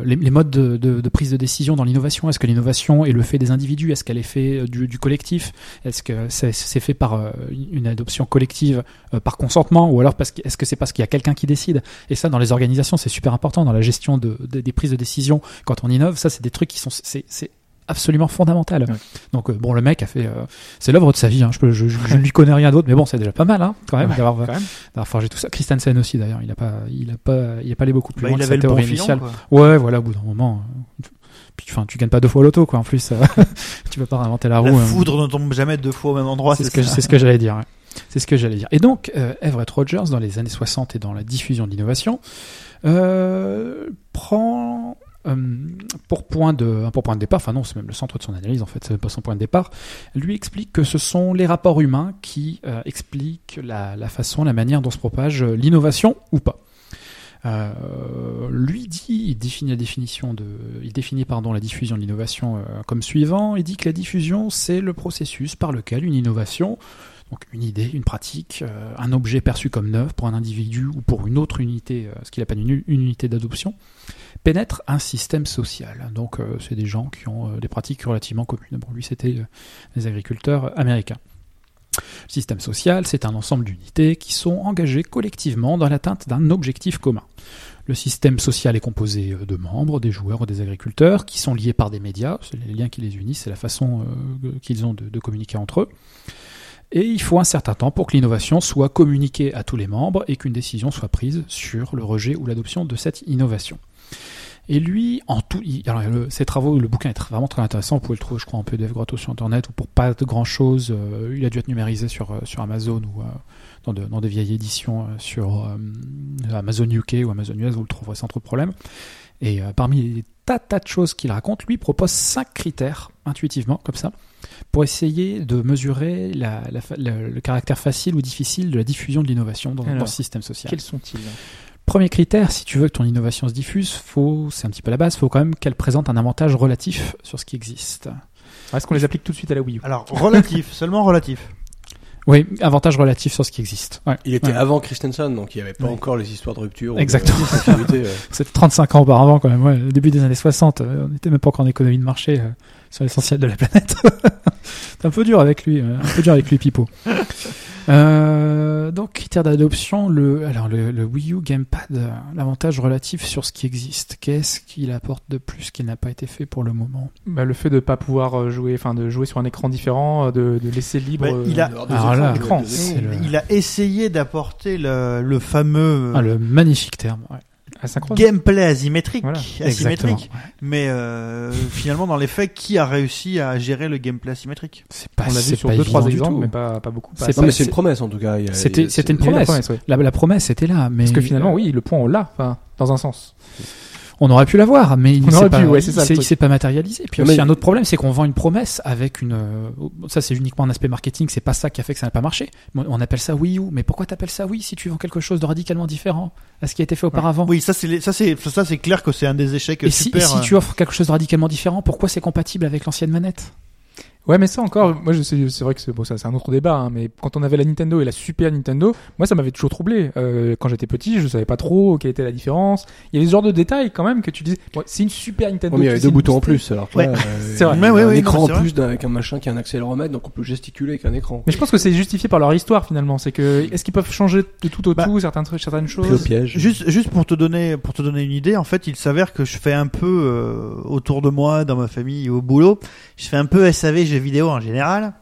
Speaker 3: les, les modes de, de- de prise de décision dans l'innovation. Est-ce que l'innovation est le fait des individus? Est-ce qu'elle est fait du, du collectif? Est-ce que c'est c'est fait par une adoption collective par consentement? Ou alors parce que est-ce que c'est parce qu'il y a quelqu'un qui décide? Et ça, dans les organisations, c'est super important dans la gestion de, de- des prises de décision quand on innove. Ça, c'est des trucs qui sont c'est c'est absolument fondamental.
Speaker 1: Ouais.
Speaker 3: Donc euh, bon, le mec a fait, euh, c'est l'œuvre de sa vie. Hein. Je, peux- je, je- je ne lui connais rien d'autre, mais bon, c'est déjà pas mal, hein, quand même,
Speaker 1: Ouais,
Speaker 3: d'avoir
Speaker 1: quand même.
Speaker 3: d'avoir forgé tout ça. Christensen aussi d'ailleurs, il a pas, il a pas, il a pas allé beaucoup plus
Speaker 2: Bah,
Speaker 3: loin
Speaker 2: il avait
Speaker 3: sa
Speaker 2: bon filon,
Speaker 3: initiale.
Speaker 2: quoi.
Speaker 3: Ouais, voilà, au bout d'un moment, euh, puis enfin, tu gagnes pas deux fois au loto, quoi. En plus, euh, tu peux pas réinventer la roue.
Speaker 2: La
Speaker 3: hein.
Speaker 2: foudre ne tombe jamais deux fois au même endroit.
Speaker 3: C'est
Speaker 2: C'est
Speaker 3: ce que,
Speaker 2: ça.
Speaker 3: c'est ce que j'allais dire. C'est ce que j'allais dire. Et donc, euh, Everett Rogers, dans les années 60 et dans la diffusion de l'innovation, euh, prend euh, pour point de pour point de départ, enfin non, c'est même le centre de son analyse en fait, c'est pas son point de départ. Lui explique que ce sont les rapports humains qui euh, expliquent la, façon, la manière dont se propage l'innovation ou pas. Lui dit, il définit la définition de, il définit pardon la diffusion de l'innovation comme suivant. Il dit que la diffusion c'est le processus par lequel une innovation, donc une idée, une pratique, euh, un objet perçu comme neuf pour un individu ou pour une autre unité, euh, ce qu'il appelle une, une unité d'adoption, pénètre un système social. Donc euh, c'est des gens qui ont des pratiques relativement communes. Bon, lui c'était des agriculteurs américains. Le système social, c'est un ensemble d'unités qui sont engagées collectivement dans l'atteinte d'un objectif commun. Le système social est composé de membres, des joueurs ou des agriculteurs, qui sont liés par des médias, c'est les liens qui les unissent, c'est la façon qu'ils ont de communiquer entre eux. Et il faut un certain temps pour que l'innovation soit communiquée à tous les membres et qu'une décision soit prise sur le rejet ou l'adoption de cette innovation. Et lui, en tout, alors ses travaux, le bouquin est vraiment très intéressant. Vous pouvez le trouver, je crois, en PDF gratos sur Internet ou pour pas de grand chose. il a dû être numérisé sur, euh, Amazon ou euh, dans, de- dans des vieilles éditions euh, sur euh, Amazon UK ou Amazon US. Vous le trouverez sans trop de problème. Et euh, parmi les tas, tas de choses qu'il raconte, lui propose cinq critères intuitivement, comme ça, pour essayer de mesurer la- la fa- le, le caractère facile ou difficile de la diffusion de l'innovation dans, dans ce système social.
Speaker 1: Quels sont-ils?
Speaker 3: Premier critère, si tu veux que ton innovation se diffuse, faut, c'est un petit peu la base, faut quand même qu'elle présente un avantage relatif sur ce qui existe.
Speaker 1: Est-ce qu'on les applique tout de suite à la Wii U?
Speaker 2: Alors, relatif, seulement relatif.
Speaker 3: Oui, avantage relatif sur ce qui existe. Ouais.
Speaker 4: Il était
Speaker 3: Ouais.
Speaker 4: avant Christensen, donc il n'y avait pas
Speaker 3: Ouais.
Speaker 4: encore les histoires de rupture.
Speaker 3: Exactement. C'était 35 ans auparavant quand même, ouais, au début des années 60, euh, on n'était même pas encore en économie de marché euh, sur l'essentiel de la planète. C'est un peu dur avec lui, euh, un peu dur avec lui Pipo. Euh, donc critère d'adoption, le alors le, le Wii U Gamepad, euh, l'avantage relatif sur ce qui existe. Qu'est-ce qu'il apporte de plus qui n'a pas été fait pour le moment?
Speaker 1: Bah, Le fait de pas pouvoir jouer, enfin de jouer sur un écran différent, de, de laisser libre.
Speaker 2: Bah, il a-
Speaker 1: euh,
Speaker 4: deux
Speaker 3: Alors là,
Speaker 4: écrans,
Speaker 1: l'écran,
Speaker 4: deux
Speaker 3: c'est
Speaker 4: écrans.
Speaker 3: le-
Speaker 2: Il a essayé d'apporter le, le fameux
Speaker 3: Ah, le magnifique terme. Ouais.
Speaker 1: Asynchrone.
Speaker 2: gameplay asymétrique,
Speaker 1: Voilà.
Speaker 2: Asymétrique. Mais euh, finalement, dans les faits, qui a réussi à gérer le gameplay asymétrique?
Speaker 3: C'est pas,
Speaker 1: On l'a vu sur
Speaker 3: pas
Speaker 1: deux trois exemples, mais pas, pas beaucoup. pas
Speaker 3: C'est
Speaker 4: mais c'est une promesse en tout cas.
Speaker 3: C'était- c'était une promesse.
Speaker 1: ouais.
Speaker 3: La, la promesse était là, mais
Speaker 1: Parce que finalement, oui, le point on l'a, enfin, dans un sens.
Speaker 3: On aurait pu l'avoir, mais il ne s'est pas,
Speaker 1: ouais,
Speaker 3: s'est- pas matérialisé. Puis aussi
Speaker 4: mais-
Speaker 3: un autre problème, c'est qu'on vend une promesse avec une. euh, Ça, c'est uniquement un aspect marketing. C'est pas ça qui a fait que ça n'a pas marché. On appelle ça Wii U, mais pourquoi t'appelles ça Wii si tu vends quelque chose de radicalement différent à ce qui a été fait auparavant
Speaker 2: Oui, ça c'est les- ça c'est ça c'est clair que c'est un des échecs
Speaker 3: Et si,
Speaker 2: super.
Speaker 3: et si
Speaker 2: euh,
Speaker 3: tu offres quelque chose de radicalement différent, pourquoi c'est compatible avec l'ancienne manette?
Speaker 1: Ouais, mais ça encore, moi je sais, c'est vrai que c'est bon, ça c'est un autre débat, hein, mais quand on avait la Nintendo et la Super Nintendo, moi ça m'avait toujours troublé. Euh, quand j'étais petit, je savais pas trop quelle était la différence. Il y avait ce genre de détails quand même que tu disais, ouais, c'est une Super Nintendo.
Speaker 4: Ouais, mais il y avait deux boutons en plus. Alors
Speaker 2: Ouais.
Speaker 4: euh,
Speaker 1: C'est vrai.
Speaker 4: a
Speaker 2: Ouais, ouais,
Speaker 4: un
Speaker 2: ouais,
Speaker 4: écran
Speaker 2: non,
Speaker 4: en
Speaker 2: c'est vrai.
Speaker 4: plus d'un- avec un machin qui a un accéléromètre, donc on peut gesticuler avec un écran.
Speaker 1: Mais je pense que c'est justifié par leur histoire finalement. C'est que est-ce qu'ils peuvent changer de tout au
Speaker 2: Bah,
Speaker 1: tout certaines trucs, certaines
Speaker 4: au
Speaker 1: choses?
Speaker 4: piège.
Speaker 2: Juste, juste pour te donner, pour te donner une idée, en fait, il s'avère que je fais un peu euh, autour de moi, dans ma famille, au boulot, je fais un peu SAV jeux vidéo en général.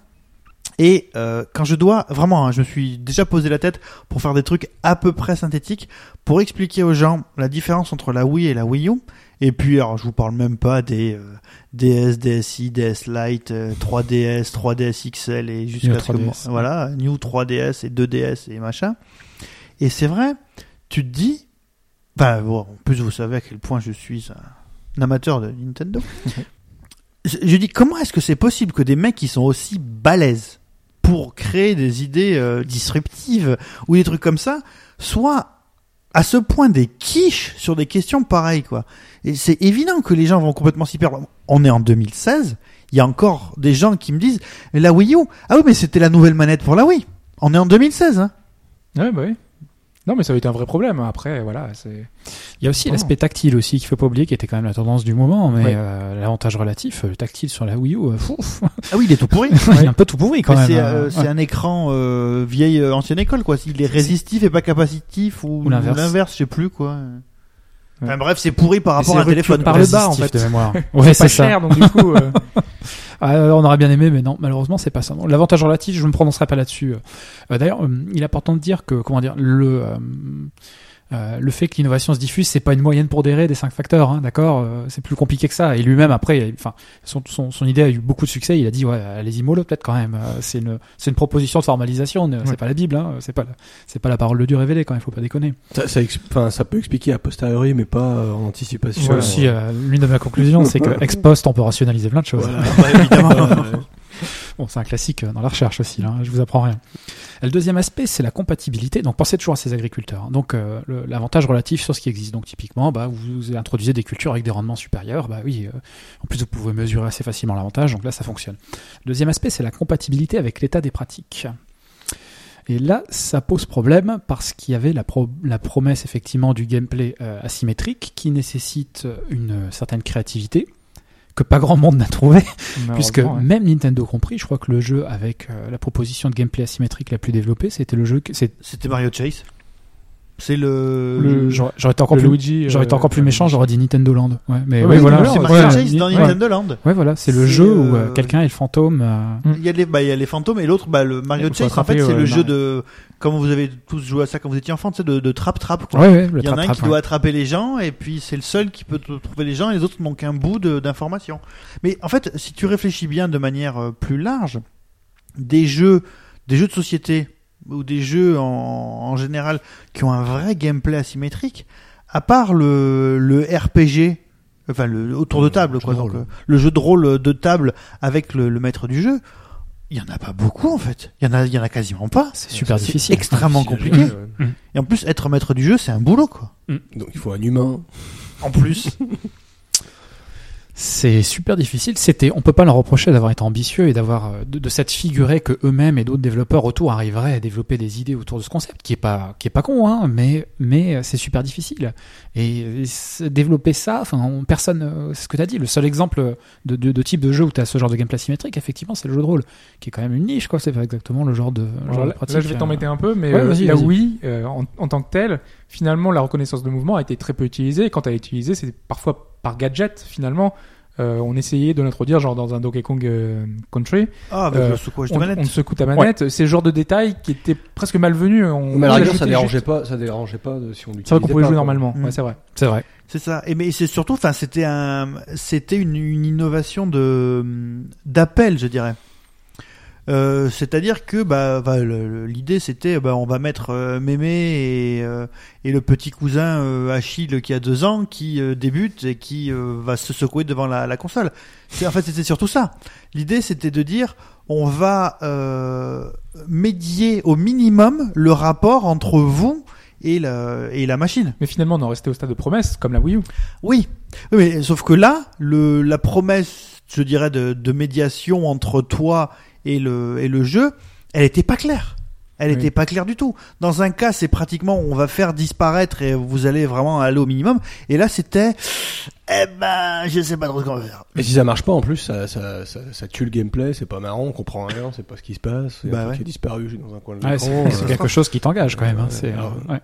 Speaker 2: Et euh, quand je dois, vraiment, hein, je me suis déjà posé la tête pour faire des trucs à peu près synthétiques, pour expliquer aux gens la différence entre la Wii et la Wii U. Et puis, alors, je vous parle même pas des euh, DS, DSi, DS Lite, euh, 3DS, 3DS XL et jusqu'à ce que
Speaker 3: 3DS.
Speaker 2: moi- voilà, New 3DS et 2DS et machin. Et c'est vrai, tu te dis, Enfin, bon, en plus, vous savez à quel point je suis un amateur de Nintendo. je, dis, comment est-ce que c'est possible que des mecs qui sont aussi balèzes pour créer des idées euh, disruptives ou des trucs comme ça soient à ce point des quiches sur des questions pareilles, quoi. Et c'est évident que les gens vont complètement s'y perdre. On est en 2016, il y a encore des gens qui me disent, la Wii U, ah oui, mais c'était la nouvelle manette pour la Wii. On est en 2016, hein.
Speaker 1: Ouais, bah oui. Non, mais ça a été un vrai problème. Après, voilà, c'est.
Speaker 3: Il y a aussi
Speaker 1: Oh.
Speaker 3: l'aspect tactile aussi qu'il faut pas oublier, qui était quand même la tendance du moment, mais
Speaker 1: Ouais.
Speaker 3: euh, l'avantage relatif, le tactile sur la Wii U, euh,
Speaker 2: Ah oui, il est tout pourri.
Speaker 3: il est un peu tout pourri quand
Speaker 2: Mais
Speaker 3: même.
Speaker 2: c'est
Speaker 3: hein.
Speaker 2: euh,
Speaker 3: Ouais.
Speaker 2: un écran vieille ancienne école quoi. Il est résistif et pas capacitif ou,
Speaker 3: Ou l'inverse.
Speaker 2: je sais plus quoi. Enfin bref, c'est pourri par rapport à un téléphone.
Speaker 1: par le bas, en fait.
Speaker 3: de mémoire. Ouais, c'est ça.
Speaker 1: cher, donc du coup. euh,
Speaker 3: Ah, euh, on aurait bien aimé, mais non, malheureusement, c'est pas ça. L'avantage relatif, je ne me prononcerai pas là-dessus. Euh, D'ailleurs, euh, il est important de dire que, comment dire, le euh, le fait que l'innovation se diffuse, c'est pas une moyenne pondérée des cinq facteurs, hein, d'accord Euh, C'est plus compliqué que ça. Et lui-même, après, enfin, son, son, son idée a eu beaucoup de succès. Il a dit, ouais, allez-y mollo peut-être quand même. Euh, C'est une c'est une proposition de formalisation. ne- C'est
Speaker 1: Ouais.
Speaker 3: pas la Bible, hein. C'est pas la- c'est pas la parole de Dieu révélée quand même. Faut pas déconner.
Speaker 4: Ça, ça, enfin, ça peut expliquer a posteriori, mais pas euh, en anticipation.
Speaker 3: C'est aussi euh, l'une de mes conclusions, c'est que ex post, on peut rationaliser plein de choses.
Speaker 4: Voilà.
Speaker 2: Ouais, évidemment.
Speaker 3: Bon, c'est un classique euh, dans la recherche aussi, là, hein, je vous apprends rien. Le deuxième aspect, c'est la compatibilité. Donc, pensez toujours à ces agriculteurs. hein. Donc, euh, l'avantage relatif sur ce qui existe. Donc, typiquement, bah, vous introduisez des cultures avec des rendements supérieurs. Bah oui, euh, en plus, vous pouvez mesurer assez facilement l'avantage. Donc là, ça fonctionne. Le deuxième aspect, c'est la compatibilité avec l'état des pratiques. Et là, ça pose problème parce qu'il y avait la, pro- la promesse effectivement du gameplay asymétrique qui nécessite une certaine créativité, que pas grand monde n'a trouvé, puisque
Speaker 1: ouais.
Speaker 3: même Nintendo compris, je crois que le jeu avec euh, la proposition de gameplay asymétrique la plus développée, c'était le jeu
Speaker 2: C'était Mario Chase. C'est le.
Speaker 1: Le-
Speaker 3: j'aurais été encore
Speaker 1: le
Speaker 3: plus
Speaker 1: Luigi,
Speaker 3: j'aurais été
Speaker 1: euh,
Speaker 3: encore plus méchant, j'aurais dit Nintendo Land. Ouais, mais
Speaker 1: Ouais,
Speaker 3: ouais, voilà.
Speaker 2: C'est dans. Nintendo Land.
Speaker 3: Ouais, voilà, c'est le jeu où
Speaker 2: euh,
Speaker 3: euh, quelqu'un est le fantôme. euh,
Speaker 2: Il y a les, bah, il y a les fantômes et l'autre, bah, le Mario Chase. En fait, c'est le jeu de, comme vous avez tous joué à ça quand vous étiez enfant, c'est de, de trap trap. Quoi.
Speaker 3: Ouais, ouais, le
Speaker 2: Il y en a un qui doit attraper les gens et puis c'est le seul qui peut trouver les gens et les autres n'ont qu'un bout d'information. Mais en fait, si tu réfléchis bien de manière euh, plus large, des jeux, des jeux de société ou des jeux en, en général qui ont un vrai gameplay asymétrique, à part le, le RPG, enfin le autour de
Speaker 4: Le
Speaker 2: table,
Speaker 4: jeu
Speaker 2: quoi,
Speaker 4: de
Speaker 2: donc,
Speaker 4: rôle.
Speaker 2: euh, le jeu de rôle de table avec le, le maître du jeu, il y en a pas beaucoup en fait. Il y en a, il y en a quasiment pas.
Speaker 3: C'est super
Speaker 2: C'est
Speaker 3: difficile.
Speaker 2: extrêmement
Speaker 4: Difficile
Speaker 2: compliqué.
Speaker 4: ouais.
Speaker 2: Et en plus, être maître du jeu, c'est un boulot quoi.
Speaker 4: Donc il faut un humain.
Speaker 2: En plus.
Speaker 3: C'est super difficile. C'était, on peut pas leur reprocher d'avoir été ambitieux et d'avoir euh, de, de s'être figuré que eux-mêmes et d'autres développeurs autour arriveraient à développer des idées autour de ce concept, qui est pas, qui est pas con, hein, mais mais euh, c'est super difficile. Et, développer ça, enfin, on- personne, euh, c'est ce que tu as dit. Le seul exemple de, de, de type de jeu où tu as ce genre de gameplay symétrique, effectivement, c'est le jeu de rôle, qui est quand même une niche, quoi. C'est pas exactement le genre de, le genre de
Speaker 1: là,
Speaker 3: pratique.
Speaker 1: là, je vais t'embêter un peu, mais
Speaker 3: Ouais,
Speaker 1: euh,
Speaker 3: vas-y.
Speaker 1: Wii, euh, en, en tant que telle, finalement, la reconnaissance de mouvement a été très peu utilisée. Et Quand elle est utilisée, c'est parfois par gadget, finalement. Euh, on essayait de l'introduire, genre dans un Donkey Kong euh, Country.
Speaker 2: Ah, avec
Speaker 1: Euh,
Speaker 2: le secouage de
Speaker 1: On,
Speaker 2: manette.
Speaker 1: on secoue ta manette. C'est le genre de détail qui était presque malvenu. On,
Speaker 4: Mais à la ça dérangeait
Speaker 1: juste.
Speaker 4: pas, ça dérangeait pas de, si on
Speaker 1: C'est vrai qu'on pouvait
Speaker 4: pas,
Speaker 1: jouer
Speaker 4: quoi.
Speaker 1: normalement.
Speaker 2: Mm.
Speaker 1: Ouais, c'est vrai.
Speaker 3: C'est vrai.
Speaker 2: C'est ça. Et mais c'est surtout, enfin, c'était un, c'était une, une innovation de d'appel, je dirais. Euh, C'est-à-dire que bah, bah, l'idée c'était bah, on va mettre euh, Mémé et, euh, et le petit cousin euh, Achille qui a deux ans qui euh, débute et qui euh, va se secouer devant la, la console. C'est- En fait c'était surtout ça. L'idée c'était de dire on va euh, médier au minimum le rapport entre vous et la, et la machine.
Speaker 1: Mais finalement, on en restait au stade de promesse, comme la Wii U.
Speaker 2: Oui, Oui, mais sauf que là, le, la promesse, je dirais, de, de médiation entre toi et le, et le jeu, elle était pas claire. Elle
Speaker 1: Oui.
Speaker 2: était pas claire du tout. Dans un cas, c'est pratiquement on va faire disparaître et vous allez vraiment aller au minimum. Et là, c'était, eh ben, je sais pas trop ce qu'on va faire.
Speaker 4: Et si ça marche pas, en plus, ça, ça, ça, ça tue le gameplay, c'est pas marrant, on comprend rien, on sait pas ce qui se passe, il
Speaker 2: Bah ouais.
Speaker 4: qui a disparu dans un coin de
Speaker 3: Ouais,
Speaker 4: l'écran.
Speaker 3: c'est c'est
Speaker 4: euh.
Speaker 3: quelque chose qui t'engage quand même. hein. C'est,
Speaker 4: alors,
Speaker 3: euh, ouais.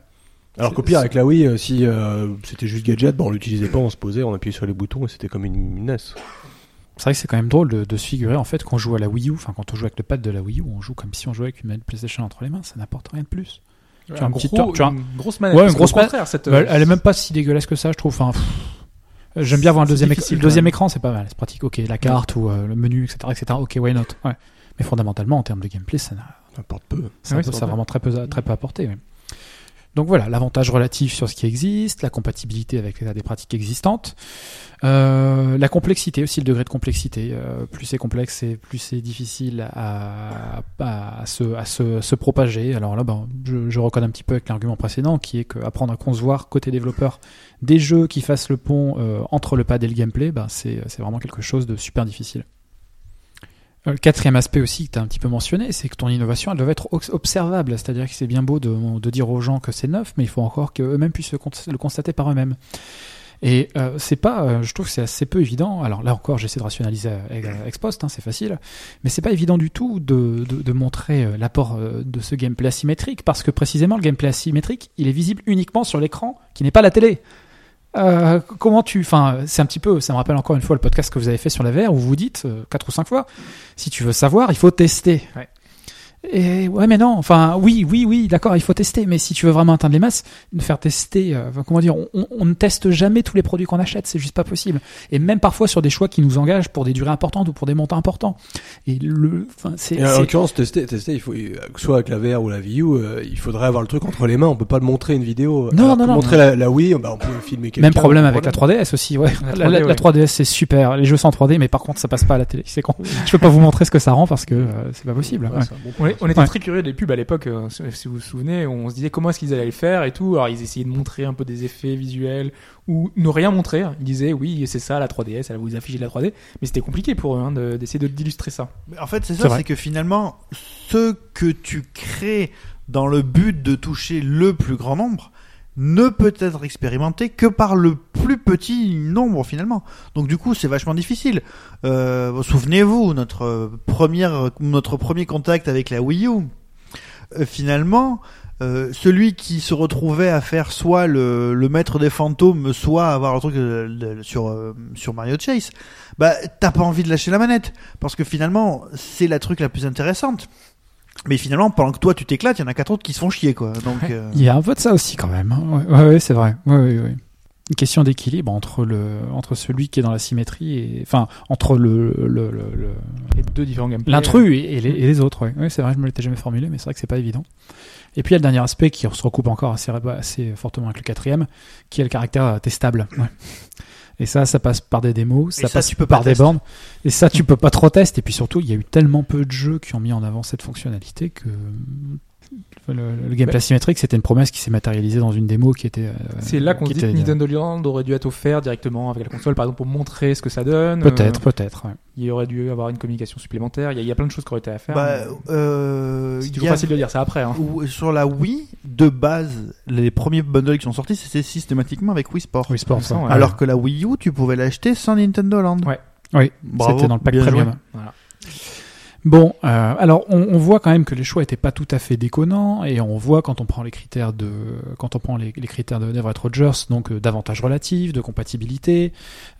Speaker 4: Alors qu'au pire, avec la Wii, euh, si euh, c'était juste gadget, bon, on l'utilisait pas, on se posait, on appuyait sur les boutons et c'était comme une, une NES.
Speaker 3: C'est vrai que c'est quand même drôle de, de se figurer en fait qu'on joue à la Wii U, enfin quand on joue avec le pad de la Wii U, on joue comme si on jouait avec une manette PlayStation entre les mains, ça n'apporte rien de plus. Tu as un petit
Speaker 1: gros-
Speaker 3: temps- tu as-
Speaker 1: une grosse manette.
Speaker 3: Ouais, une grosse
Speaker 1: cette,
Speaker 3: Bah, elle, elle est même pas si dégueulasse que ça, je trouve. Enfin, pff, j'aime bien avoir un
Speaker 1: C'est
Speaker 3: deuxième, éc- le deuxième écran, c'est pas mal, c'est pratique. Ok, la carte ou euh, le menu, etc., etc. Ok, why not? Ouais. Mais fondamentalement, en termes de gameplay, ça n'a
Speaker 4: Ça importe peu.
Speaker 3: ça,
Speaker 1: Ouais,
Speaker 3: ça
Speaker 1: c'est
Speaker 3: a
Speaker 1: vrai.
Speaker 3: vraiment très peu, très peu apporté. ouais. Donc voilà, l'avantage relatif sur ce qui existe, la compatibilité avec des pratiques existantes, euh, la complexité aussi, le degré de complexité. Euh, plus c'est complexe et plus c'est difficile à, se, à se, se propager. Alors là, ben, je, je reconnais un petit peu avec l'argument précédent, qui est qu'apprendre à concevoir côté développeur des jeux qui fassent le pont euh, entre le pad et le gameplay, ben, c'est vraiment quelque chose de super difficile. Euh, Le quatrième aspect aussi que tu as un petit peu mentionné, c'est que ton innovation, elle doit être observable. C'est-à-dire que c'est bien beau de, dire aux gens que c'est neuf, mais il faut encore qu'eux-mêmes puissent le, cons- le constater par eux-mêmes. Et euh, c'est pas, euh, je trouve que c'est assez peu évident. Alors là encore, j'essaie de rationaliser euh, ex post, hein, c'est facile, mais c'est pas évident du tout de, de, montrer l'apport de ce gameplay asymétrique, parce que précisément le gameplay asymétrique, il est visible uniquement sur l'écran qui n'est pas la télé. Euh, comment tu, enfin, c'est un petit peu, ça me rappelle encore une fois le podcast que vous avez fait sur la VR où vous dites euh, quatre ou cinq fois, si tu veux savoir, il faut tester.
Speaker 1: Ouais.
Speaker 3: Et ouais, mais non, enfin, oui, oui, oui, d'accord, il faut tester, mais si tu veux vraiment atteindre les masses, de faire tester, euh, comment dire, on, on- on ne teste jamais tous les produits qu'on achète, c'est juste pas possible. Et même parfois sur des choix qui nous engagent pour des durées importantes ou pour des montants importants. Et le, enfin, c'est,
Speaker 4: en l'occurrence, tester, tester, il faut, que ce soit avec la VR ou la Wii U, euh, il faudrait avoir le truc entre les mains, on peut pas le montrer une vidéo.
Speaker 3: Non,
Speaker 4: Alors
Speaker 3: non, non.
Speaker 4: Montrer la, la Wii, bah, on peut filmer.
Speaker 3: Même problème avec la 3DS aussi, ouais.
Speaker 1: La
Speaker 3: La,
Speaker 1: 3D,
Speaker 3: la
Speaker 1: ouais.
Speaker 3: 3DS c'est super, les jeux sont en 3D, mais par contre ça passe pas à la télé, c'est con. Je peux pas vous montrer ce que ça rend parce que euh, c'est pas possible.
Speaker 4: Ouais,
Speaker 3: ouais.
Speaker 1: On, est-
Speaker 4: point.
Speaker 1: on était
Speaker 3: Ouais.
Speaker 1: très curieux des pubs à l'époque, euh, si vous vous souvenez, on se disait comment est-ce qu'ils allaient le faire et tout. Alors ils essayaient de montrer un peu des effets visuels ou ne rien montrer. Ils disaient oui c'est ça la 3DS, elle va vous afficher la 3D, mais c'était compliqué pour eux hein, de- d'essayer de d'illustrer ça.
Speaker 2: Mais En fait, c'est ça, c'est que finalement, ce que tu crées dans le but de toucher le plus grand nombre ne peut être expérimenté que par le plus petit nombre finalement. Donc du coup, c'est vachement difficile. Euh, Souvenez-vous, notre première, notre premier contact avec la Wii U, euh, finalement, euh, celui qui se retrouvait à faire soit le, le maître des fantômes, soit avoir le truc euh, sur euh, sur Mario Chase, bah t'as pas envie de lâcher la manette parce que finalement c'est la truc la plus intéressante. Mais finalement, pendant que toi tu t'éclates, il y en a quatre autres qui se font chier quoi. Donc euh,
Speaker 3: Il y a un peu de ça aussi quand même. hein. Ouais, ouais, ouais, c'est vrai. Une question d'équilibre entre le entre celui qui est dans la symétrie et enfin entre le le- le- le-
Speaker 1: Et deux différents gameplays.
Speaker 3: l'intrus et, et les, et les autres. Ouais, ouais c'est vrai. Je me l'étais jamais formulé, mais c'est vrai que c'est pas évident. Et puis il y a le dernier aspect qui se recoupe encore assez assez fortement avec le quatrième, qui est le caractère euh, testable. Ouais. Et ça, ça passe par des démos, ça,
Speaker 2: ça,
Speaker 3: passe
Speaker 2: tu peux pas
Speaker 3: par des
Speaker 2: tester.
Speaker 3: bornes. Et ça, tu peux pas trop tester. Et puis surtout, il y a eu tellement peu de jeux qui ont mis en avant cette fonctionnalité que le, le gameplay asymétrique, c'était une promesse qui s'est matérialisée dans une démo qui était. euh,
Speaker 1: C'est là qu'on que
Speaker 3: était-
Speaker 1: Nintendo Land aurait dû être offert directement avec la console, par exemple, pour montrer ce que ça donne.
Speaker 3: Peut-être,
Speaker 1: Euh,
Speaker 3: peut-être. ouais.
Speaker 1: il aurait dû avoir une communication supplémentaire. Il y a, il y a plein de choses qui auraient été à faire.
Speaker 2: bah, euh,
Speaker 1: c'est toujours
Speaker 2: a-
Speaker 1: facile de dire ça après. Hein.
Speaker 2: sur la Wii, de base, les premiers bundles qui sont sortis, c'était systématiquement avec Wii Sport.
Speaker 3: Oui, sport.
Speaker 1: Ça,
Speaker 3: ouais.
Speaker 2: Alors que la Wii U, tu pouvais l'acheter sans Nintendo Land.
Speaker 1: Ouais.
Speaker 3: Oui,
Speaker 2: Bravo,
Speaker 3: c'était dans le pack premium.
Speaker 1: Voilà.
Speaker 3: Bon, euh, alors on, voit quand même que les choix étaient pas tout à fait déconnants et on voit quand on prend les critères de quand on prend les, critères de Everett Rogers donc euh, d'avantages relatifs, de compatibilité,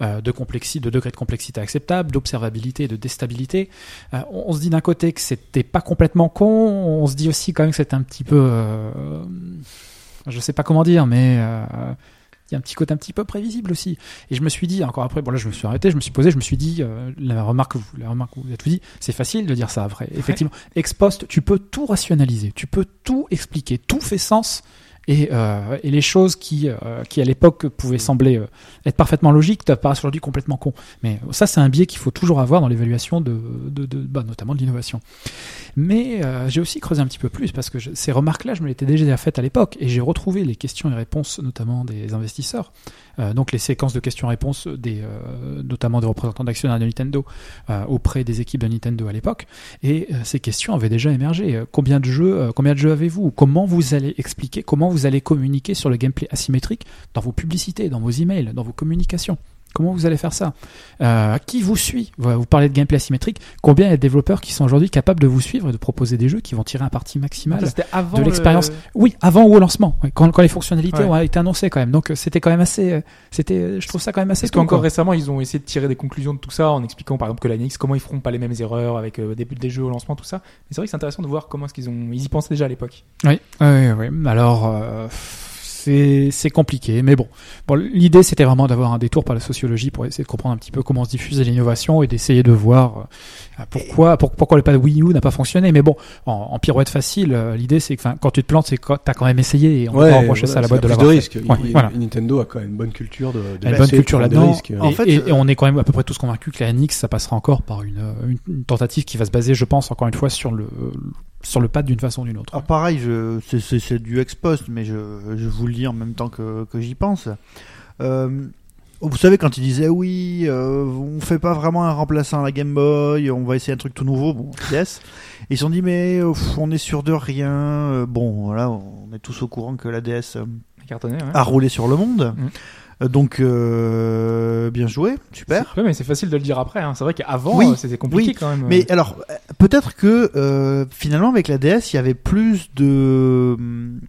Speaker 3: euh, de complexité, de degré de complexité acceptable, d'observabilité et de déstabilité. Euh, on, se dit d'un côté que c'était pas complètement con, on se dit aussi quand même que c'était un petit peu, euh, je sais pas comment dire, mais il y a un petit côté un petit peu prévisible aussi. Et je me suis dit, encore après, bon là je me suis arrêté, je me suis posé, je me suis dit, euh, la remarque, la remarque que vous avez tout dit, c'est facile de dire ça après. Effectivement, ex post, tu peux tout rationaliser, tu peux tout expliquer, tout fait sens. Et, euh, et les choses qui, euh, qui à l'époque pouvaient sembler euh, être parfaitement logiques t'apparaissent aujourd'hui complètement con. Mais ça, c'est un biais qu'il faut toujours avoir dans l'évaluation de, de, bah, notamment de l'innovation. Mais j'ai aussi creusé un petit peu plus parce que ces remarques-là, je me l'étais déjà faites à l'époque et j'ai retrouvé les questions et réponses, notamment des investisseurs. Euh, donc les séquences de questions-réponses, des, euh, notamment des représentants d'actionnaires de Nintendo euh, auprès des équipes de Nintendo à l'époque. Et ces questions avaient déjà émergé. Combien de jeux, combien de jeux avez-vous? Comment vous allez expliquer Comment vous allez communiquer sur le gameplay asymétrique dans vos publicités, dans vos emails, dans vos communications? Comment vous allez faire ça euh, Qui vous suit Vous parlez de gameplay asymétrique. Combien il y a de développeurs qui sont aujourd'hui capables de vous suivre et de proposer des jeux qui vont tirer un parti maximal
Speaker 1: avant
Speaker 3: de
Speaker 1: le-
Speaker 3: l'expérience. Oui, avant ou au lancement, quand, quand les fonctionnalités
Speaker 1: Ouais.
Speaker 3: ont été annoncées quand même. Donc euh, c'était quand même assez, euh, c'était, je trouve ça quand même assez.
Speaker 1: Parce qu'encore récemment, ils ont essayé de tirer des conclusions de tout ça en expliquant par exemple que la NX, comment ils feront pas les mêmes erreurs avec euh, des, des jeux au lancement, tout ça. Mais c'est vrai que c'est intéressant de voir comment est-ce qu'ils ont, ils y pensaient déjà à l'époque.
Speaker 3: Oui, oui, oui. Alors, euh, c'est compliqué, mais bon. Bon, l'idée c'était vraiment d'avoir un détour par la sociologie pour essayer de comprendre un petit peu comment se diffuse l'innovation et d'essayer de voir euh, pourquoi pour- pourquoi le pas de Wii U n'a pas fonctionné. Mais bon, en, en pirouette facile, euh, l'idée c'est que quand tu te plantes, c'est que t'as quand même essayé et on peut pas reprocher ça à la boîte de
Speaker 4: la risque.
Speaker 3: Ouais,
Speaker 4: Il-
Speaker 3: voilà.
Speaker 4: Nintendo a quand même une bonne culture de, de
Speaker 3: une bonne culture là-dedans.
Speaker 2: En fait,
Speaker 3: et- et on est quand même à peu près tous convaincus que la NX, ça passera encore par une, une, une tentative qui va se baser, je pense, encore une fois, sur le, sur le pad d'une façon ou d'une autre.
Speaker 2: Ah, pareil, je, c'est, c'est, c'est du ex-post, mais je, je vous le dis en même temps que, que j'y pense. Euh, vous savez, quand ils disaient oui, euh, on fait pas vraiment un remplaçant à la Game Boy, on va essayer un truc tout nouveau, bon, yes. Ils se sont dit, mais euh, pff, on est sûr de rien. Euh, bon, voilà, on est tous au courant que la DS
Speaker 1: Cartonné, ouais.
Speaker 2: a roulé sur le monde.
Speaker 1: Mhm.
Speaker 2: Euh, Donc, euh, bien joué, super.
Speaker 1: Ouais, mais c'est facile de le dire après. Hein. C'est vrai qu'avant,
Speaker 2: Oui,
Speaker 1: euh, c'était compliqué
Speaker 2: oui,
Speaker 1: quand même.
Speaker 2: Mais alors, euh, peut-être que euh, finalement avec la DS, il y avait plus de, hum,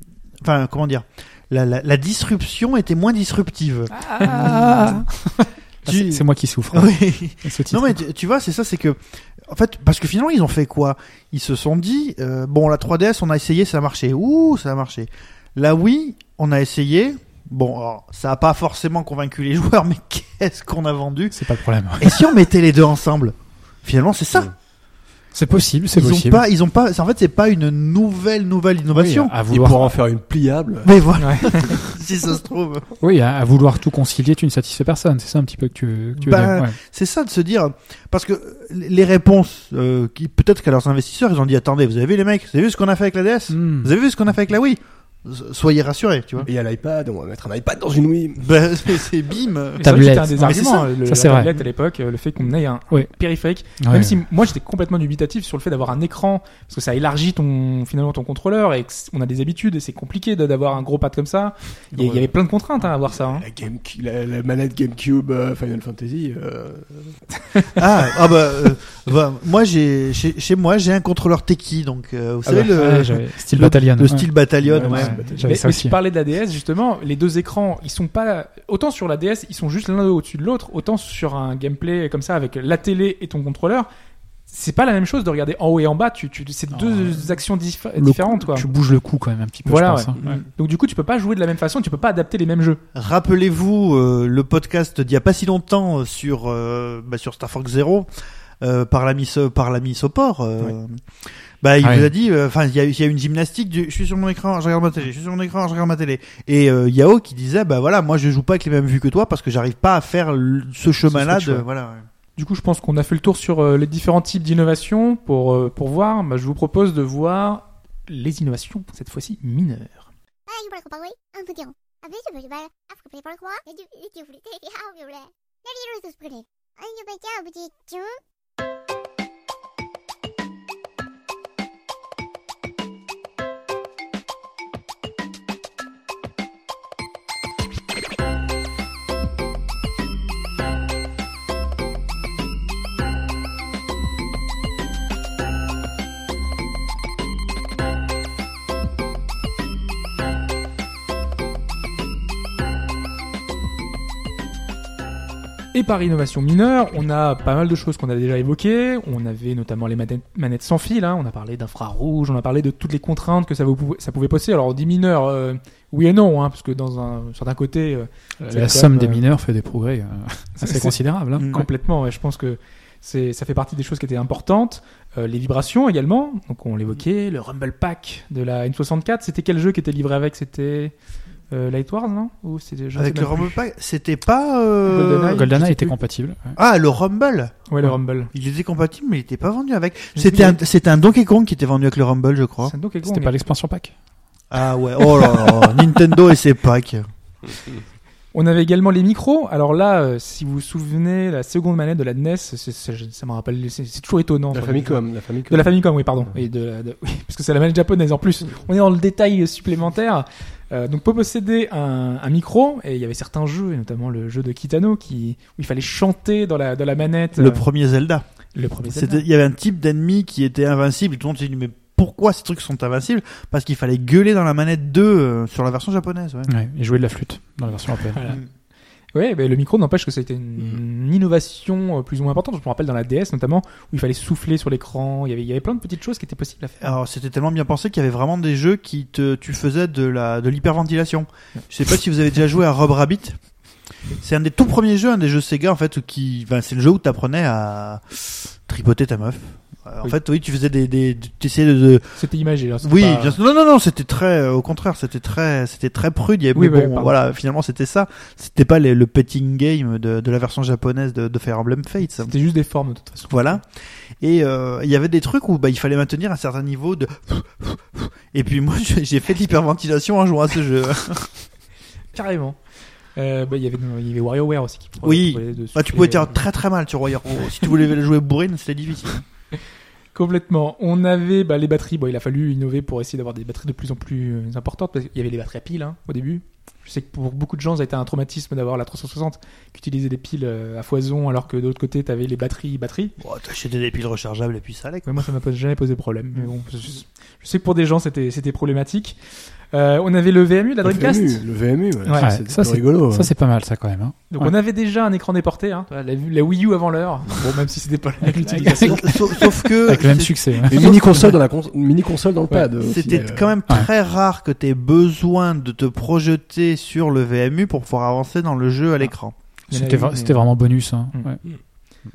Speaker 2: enfin, comment dire, la, la, la disruption était moins disruptive.
Speaker 3: Ah
Speaker 2: Tu-
Speaker 3: c'est c'est moi qui souffre.
Speaker 2: Oui.
Speaker 3: Ce titre.
Speaker 2: Non mais tu, tu vois, c'est ça, c'est que, en fait, parce que finalement ils ont fait quoi? Ils se sont dit, euh, bon, la 3DS, on a essayé, ça a marché. Ouh, ça a marché. La Wii, on a essayé. Bon, alors, ça a pas forcément convaincu les joueurs, mais qu'est-ce qu'on a vendu
Speaker 3: C'est pas le problème.
Speaker 2: Et si on mettait les deux ensemble Finalement, c'est ça.
Speaker 3: C'est possible, c'est
Speaker 2: Ils ont
Speaker 3: possible.
Speaker 2: pas, ils ont pas. En fait, c'est pas une nouvelle nouvelle innovation.
Speaker 3: Oui, à
Speaker 4: Ils
Speaker 3: vouloir,
Speaker 4: pourront en faire une pliable.
Speaker 2: Mais voilà,
Speaker 1: Ouais.
Speaker 2: si ça se trouve.
Speaker 3: oui, à, à vouloir tout concilier, tu ne satisfais personne. C'est ça un petit peu que tu, que tu veux
Speaker 2: Bah,
Speaker 3: dire. Ouais.
Speaker 2: C'est ça de se dire, parce que les réponses, euh, qui peut-être qu'à leurs investisseurs, ils ont dit attendez, vous avez vu les mecs, vous avez vu ce qu'on a fait avec la DS
Speaker 3: Hmm.
Speaker 2: Vous avez vu ce qu'on a fait avec la Wii Soyez rassurés, tu vois.
Speaker 4: Et il y a l'iPad, on va mettre un iPad dans une Wii.
Speaker 2: Bah, c'est bim.
Speaker 3: Tablette.
Speaker 1: Un des arguments,
Speaker 2: ça.
Speaker 1: le,
Speaker 3: Ça,
Speaker 1: la
Speaker 3: c'est vrai.
Speaker 1: tablette à l'époque, euh, le fait qu'on ait un
Speaker 3: Ouais.
Speaker 1: périphérique.
Speaker 3: Ouais.
Speaker 1: Même si moi j'étais complètement dubitatif sur le fait d'avoir un écran, parce que ça élargit ton finalement ton contrôleur et on a des habitudes et c'est compliqué d'avoir un gros pad comme ça. Il y, avait plein de contraintes hein, à avoir ça. hein.
Speaker 4: La, Game, la, la manette GameCube euh, Final Fantasy. euh,
Speaker 2: Ah, ah bah, euh, bah, moi j'ai chez, chez moi j'ai un contrôleur Teki donc euh, vous
Speaker 1: Ah
Speaker 2: savez
Speaker 1: bah,
Speaker 2: le,
Speaker 3: Ouais, j'avais- style
Speaker 2: le-
Speaker 3: Battalion.
Speaker 2: le style Battalion.
Speaker 3: J'avais
Speaker 1: Mais,
Speaker 3: ça
Speaker 1: mais
Speaker 3: aussi.
Speaker 1: tu parlais de la DS justement, les deux écrans, ils sont pas autant sur la DS, ils sont juste l'un au-dessus de l'autre, autant sur un gameplay comme ça avec la télé et ton contrôleur. C'est pas la même chose de regarder en haut et en bas. Tu, tu, c'est deux actions dif- différentes, quoi.
Speaker 3: Tu bouges le cou quand même un petit peu,
Speaker 1: Voilà.
Speaker 3: je pense.
Speaker 1: ouais.
Speaker 3: hein.
Speaker 1: Donc du coup, tu peux pas jouer de la même façon. Tu peux pas adapter les mêmes jeux.
Speaker 2: Rappelez-vous euh, le podcast d'il y a pas si longtemps euh, sur euh, bah, sur Star Fox Zero euh, par l'ami par l'ami Sopor. euh, Bah, il
Speaker 3: Ouais.
Speaker 2: vous a dit, euh, enfin, il y y a une gymnastique. Du, je suis sur mon écran, je regarde ma télé. Je suis sur mon écran, je regarde ma télé. Et euh, Yao qui disait, bah voilà, moi je joue pas avec les mêmes vues que toi parce que j'arrive pas à faire ce chemin-là. De, voilà. ouais.
Speaker 1: Du coup, je pense qu'on a fait le tour sur euh, les différents types d'innovations. Pour, euh, pour voir, bah, je vous propose de voir les innovations, cette fois-ci mineures. Et par innovation mineure, on a pas mal de choses qu'on a déjà évoquées. On avait notamment les manettes, sans fil. hein. On a parlé d'infrarouge, on a parlé de toutes les contraintes que ça, vous pouvait, ça pouvait poser. Alors on dit mineur, euh, oui et non, hein, parce que dans un certain côté, euh,
Speaker 3: La somme
Speaker 1: même,
Speaker 3: des
Speaker 1: euh,
Speaker 3: mineurs fait des progrès euh, assez
Speaker 1: c'est-
Speaker 3: considérables. hein.
Speaker 2: Mm.
Speaker 1: complètement. ouais, je pense que ça fait partie des choses qui étaient importantes. Euh, les vibrations également. Donc on l'évoquait. Le Rumble Pack de la N64. C'était quel jeu qui était livré avec? C'était euh, Light Wars, non? Ou
Speaker 2: Avec le. Rumble Pack, c'était pas. Euh...
Speaker 1: GoldenEye.
Speaker 3: GoldenEye était
Speaker 1: plus.
Speaker 3: compatible. ouais.
Speaker 2: Ah, le Rumble.
Speaker 1: Ouais, le Rumble.
Speaker 2: Il était compatible, mais il était pas vendu avec. C'était un, c'était un Donkey Kong qui était vendu avec le Rumble, je crois.
Speaker 1: C'est un Donkey Kong,
Speaker 3: C'était pas l'expansion pack.
Speaker 2: Ah ouais. Oh là là. Nintendo et ses packs.
Speaker 1: On avait également les micros. Alors là, euh, si vous vous souvenez, la seconde manette de la NES, c'est- c'est- ça me rappelle, c'est toujours étonnant.
Speaker 4: La Famicom, la Famicom.
Speaker 1: De la Famicom, oui, pardon. Et de- oui, parce que c'est la manette japonaise en plus. On est dans le détail supplémentaire. Euh, donc, pour posséder un, un micro, et il y avait certains jeux, et notamment le jeu de Kitano, qui, où il fallait chanter dans la, dans la manette.
Speaker 2: Le
Speaker 1: euh,
Speaker 2: premier Zelda.
Speaker 1: le premier Zelda.
Speaker 2: C'était, il y avait un type d'ennemi qui était invincible. Et tout le monde s'est dit, mais pourquoi ces trucs sont invincibles? Parce qu'il fallait gueuler dans la manette 2 euh, sur la version japonaise. Ouais.
Speaker 3: Ouais, et jouer de la flûte dans la version européenne.
Speaker 1: Voilà.
Speaker 2: Mm.
Speaker 1: Ouais, mais le micro n'empêche que c'était une, innovation euh, plus ou moins importante. Je me rappelle dans la DS notamment, où il fallait souffler sur l'écran. Il y avait, il y avait plein de petites choses qui étaient possibles à faire.
Speaker 2: Alors c'était tellement bien pensé qu'il y avait vraiment des jeux qui te, tu faisais de la, de l'hyperventilation. Je sais pas si vous avez déjà joué à Rob Rabbit. C'est un des tout premiers jeux, un des jeux Sega en fait, où qui, ben, c'est le jeu où t'apprenais à tripoter ta meuf. Euh, En
Speaker 1: Oui.
Speaker 2: fait, oui, tu faisais des, des, tu essayais de,
Speaker 1: C'était imagé. Là,
Speaker 2: oui,
Speaker 1: pas-
Speaker 2: bien sûr. non, non, non, c'était très, euh, au contraire, c'était très, c'était très prude. Il y avait,
Speaker 1: Oui,
Speaker 2: mais bon, voilà, finalement, c'était ça. C'était pas les- le petting game de, de la version japonaise de, de Fire Emblem Fates.
Speaker 1: C'était juste des formes de toute façon.
Speaker 2: Voilà. Et euh, il y avait des trucs où bah, il fallait maintenir un certain niveau de. Et puis moi, j'ai fait de l'hyperventilation en jouant à ce jeu.
Speaker 1: Carrément. Euh, bah, il y avait, WarioWare aussi qui
Speaker 2: Oui. Bah, tu pouvais faire très très mal sur Royal. si tu voulais jouer bourrine, c'était difficile.
Speaker 1: Complètement. On avait bah, les batteries. Bon, il a fallu innover pour essayer d'avoir des batteries de plus en plus euh, importantes. Parce qu'il y avait les batteries à piles hein, au début. Je sais que pour beaucoup de gens, ça a été un traumatisme d'avoir la 360 qui utilisait des piles euh, à foison, alors que de l'autre côté, t'avais les batteries batteries.
Speaker 2: Bon, t'achetais des piles rechargeables et puis ça allait. quoi.
Speaker 1: Ouais, moi, ça m'a jamais posé problème. Mais bon, je, je sais que pour des gens, c'était c'était problématique. Euh, on avait le VMU, la
Speaker 4: Le
Speaker 1: Dreamcast.
Speaker 4: VMU, le VMU, ouais.
Speaker 1: Ouais,
Speaker 4: ça,
Speaker 3: ça,
Speaker 4: c'est rigolo.
Speaker 3: Ça,
Speaker 4: ouais.
Speaker 3: c'est pas mal, ça, quand même. hein.
Speaker 1: Donc
Speaker 3: Ouais.
Speaker 1: on avait déjà un écran déporté, hein, la, la Wii U avant l'heure. Bon, même si c'était pas la l'utilisation.
Speaker 2: sauf, sauf que
Speaker 3: Avec le même succès. hein.
Speaker 4: Une mini console dans la cons- mini console dans le pad. aussi,
Speaker 2: C'était
Speaker 4: euh.
Speaker 2: quand même
Speaker 3: Ouais.
Speaker 2: très rare que t'aies besoin de te projeter sur le VMU pour pouvoir avancer dans le jeu à l'écran.
Speaker 1: Il y en a
Speaker 3: C'était
Speaker 1: eu,
Speaker 3: vra-
Speaker 1: mais-
Speaker 3: c'était vraiment bonus. hein.
Speaker 1: Mm.
Speaker 3: Ouais.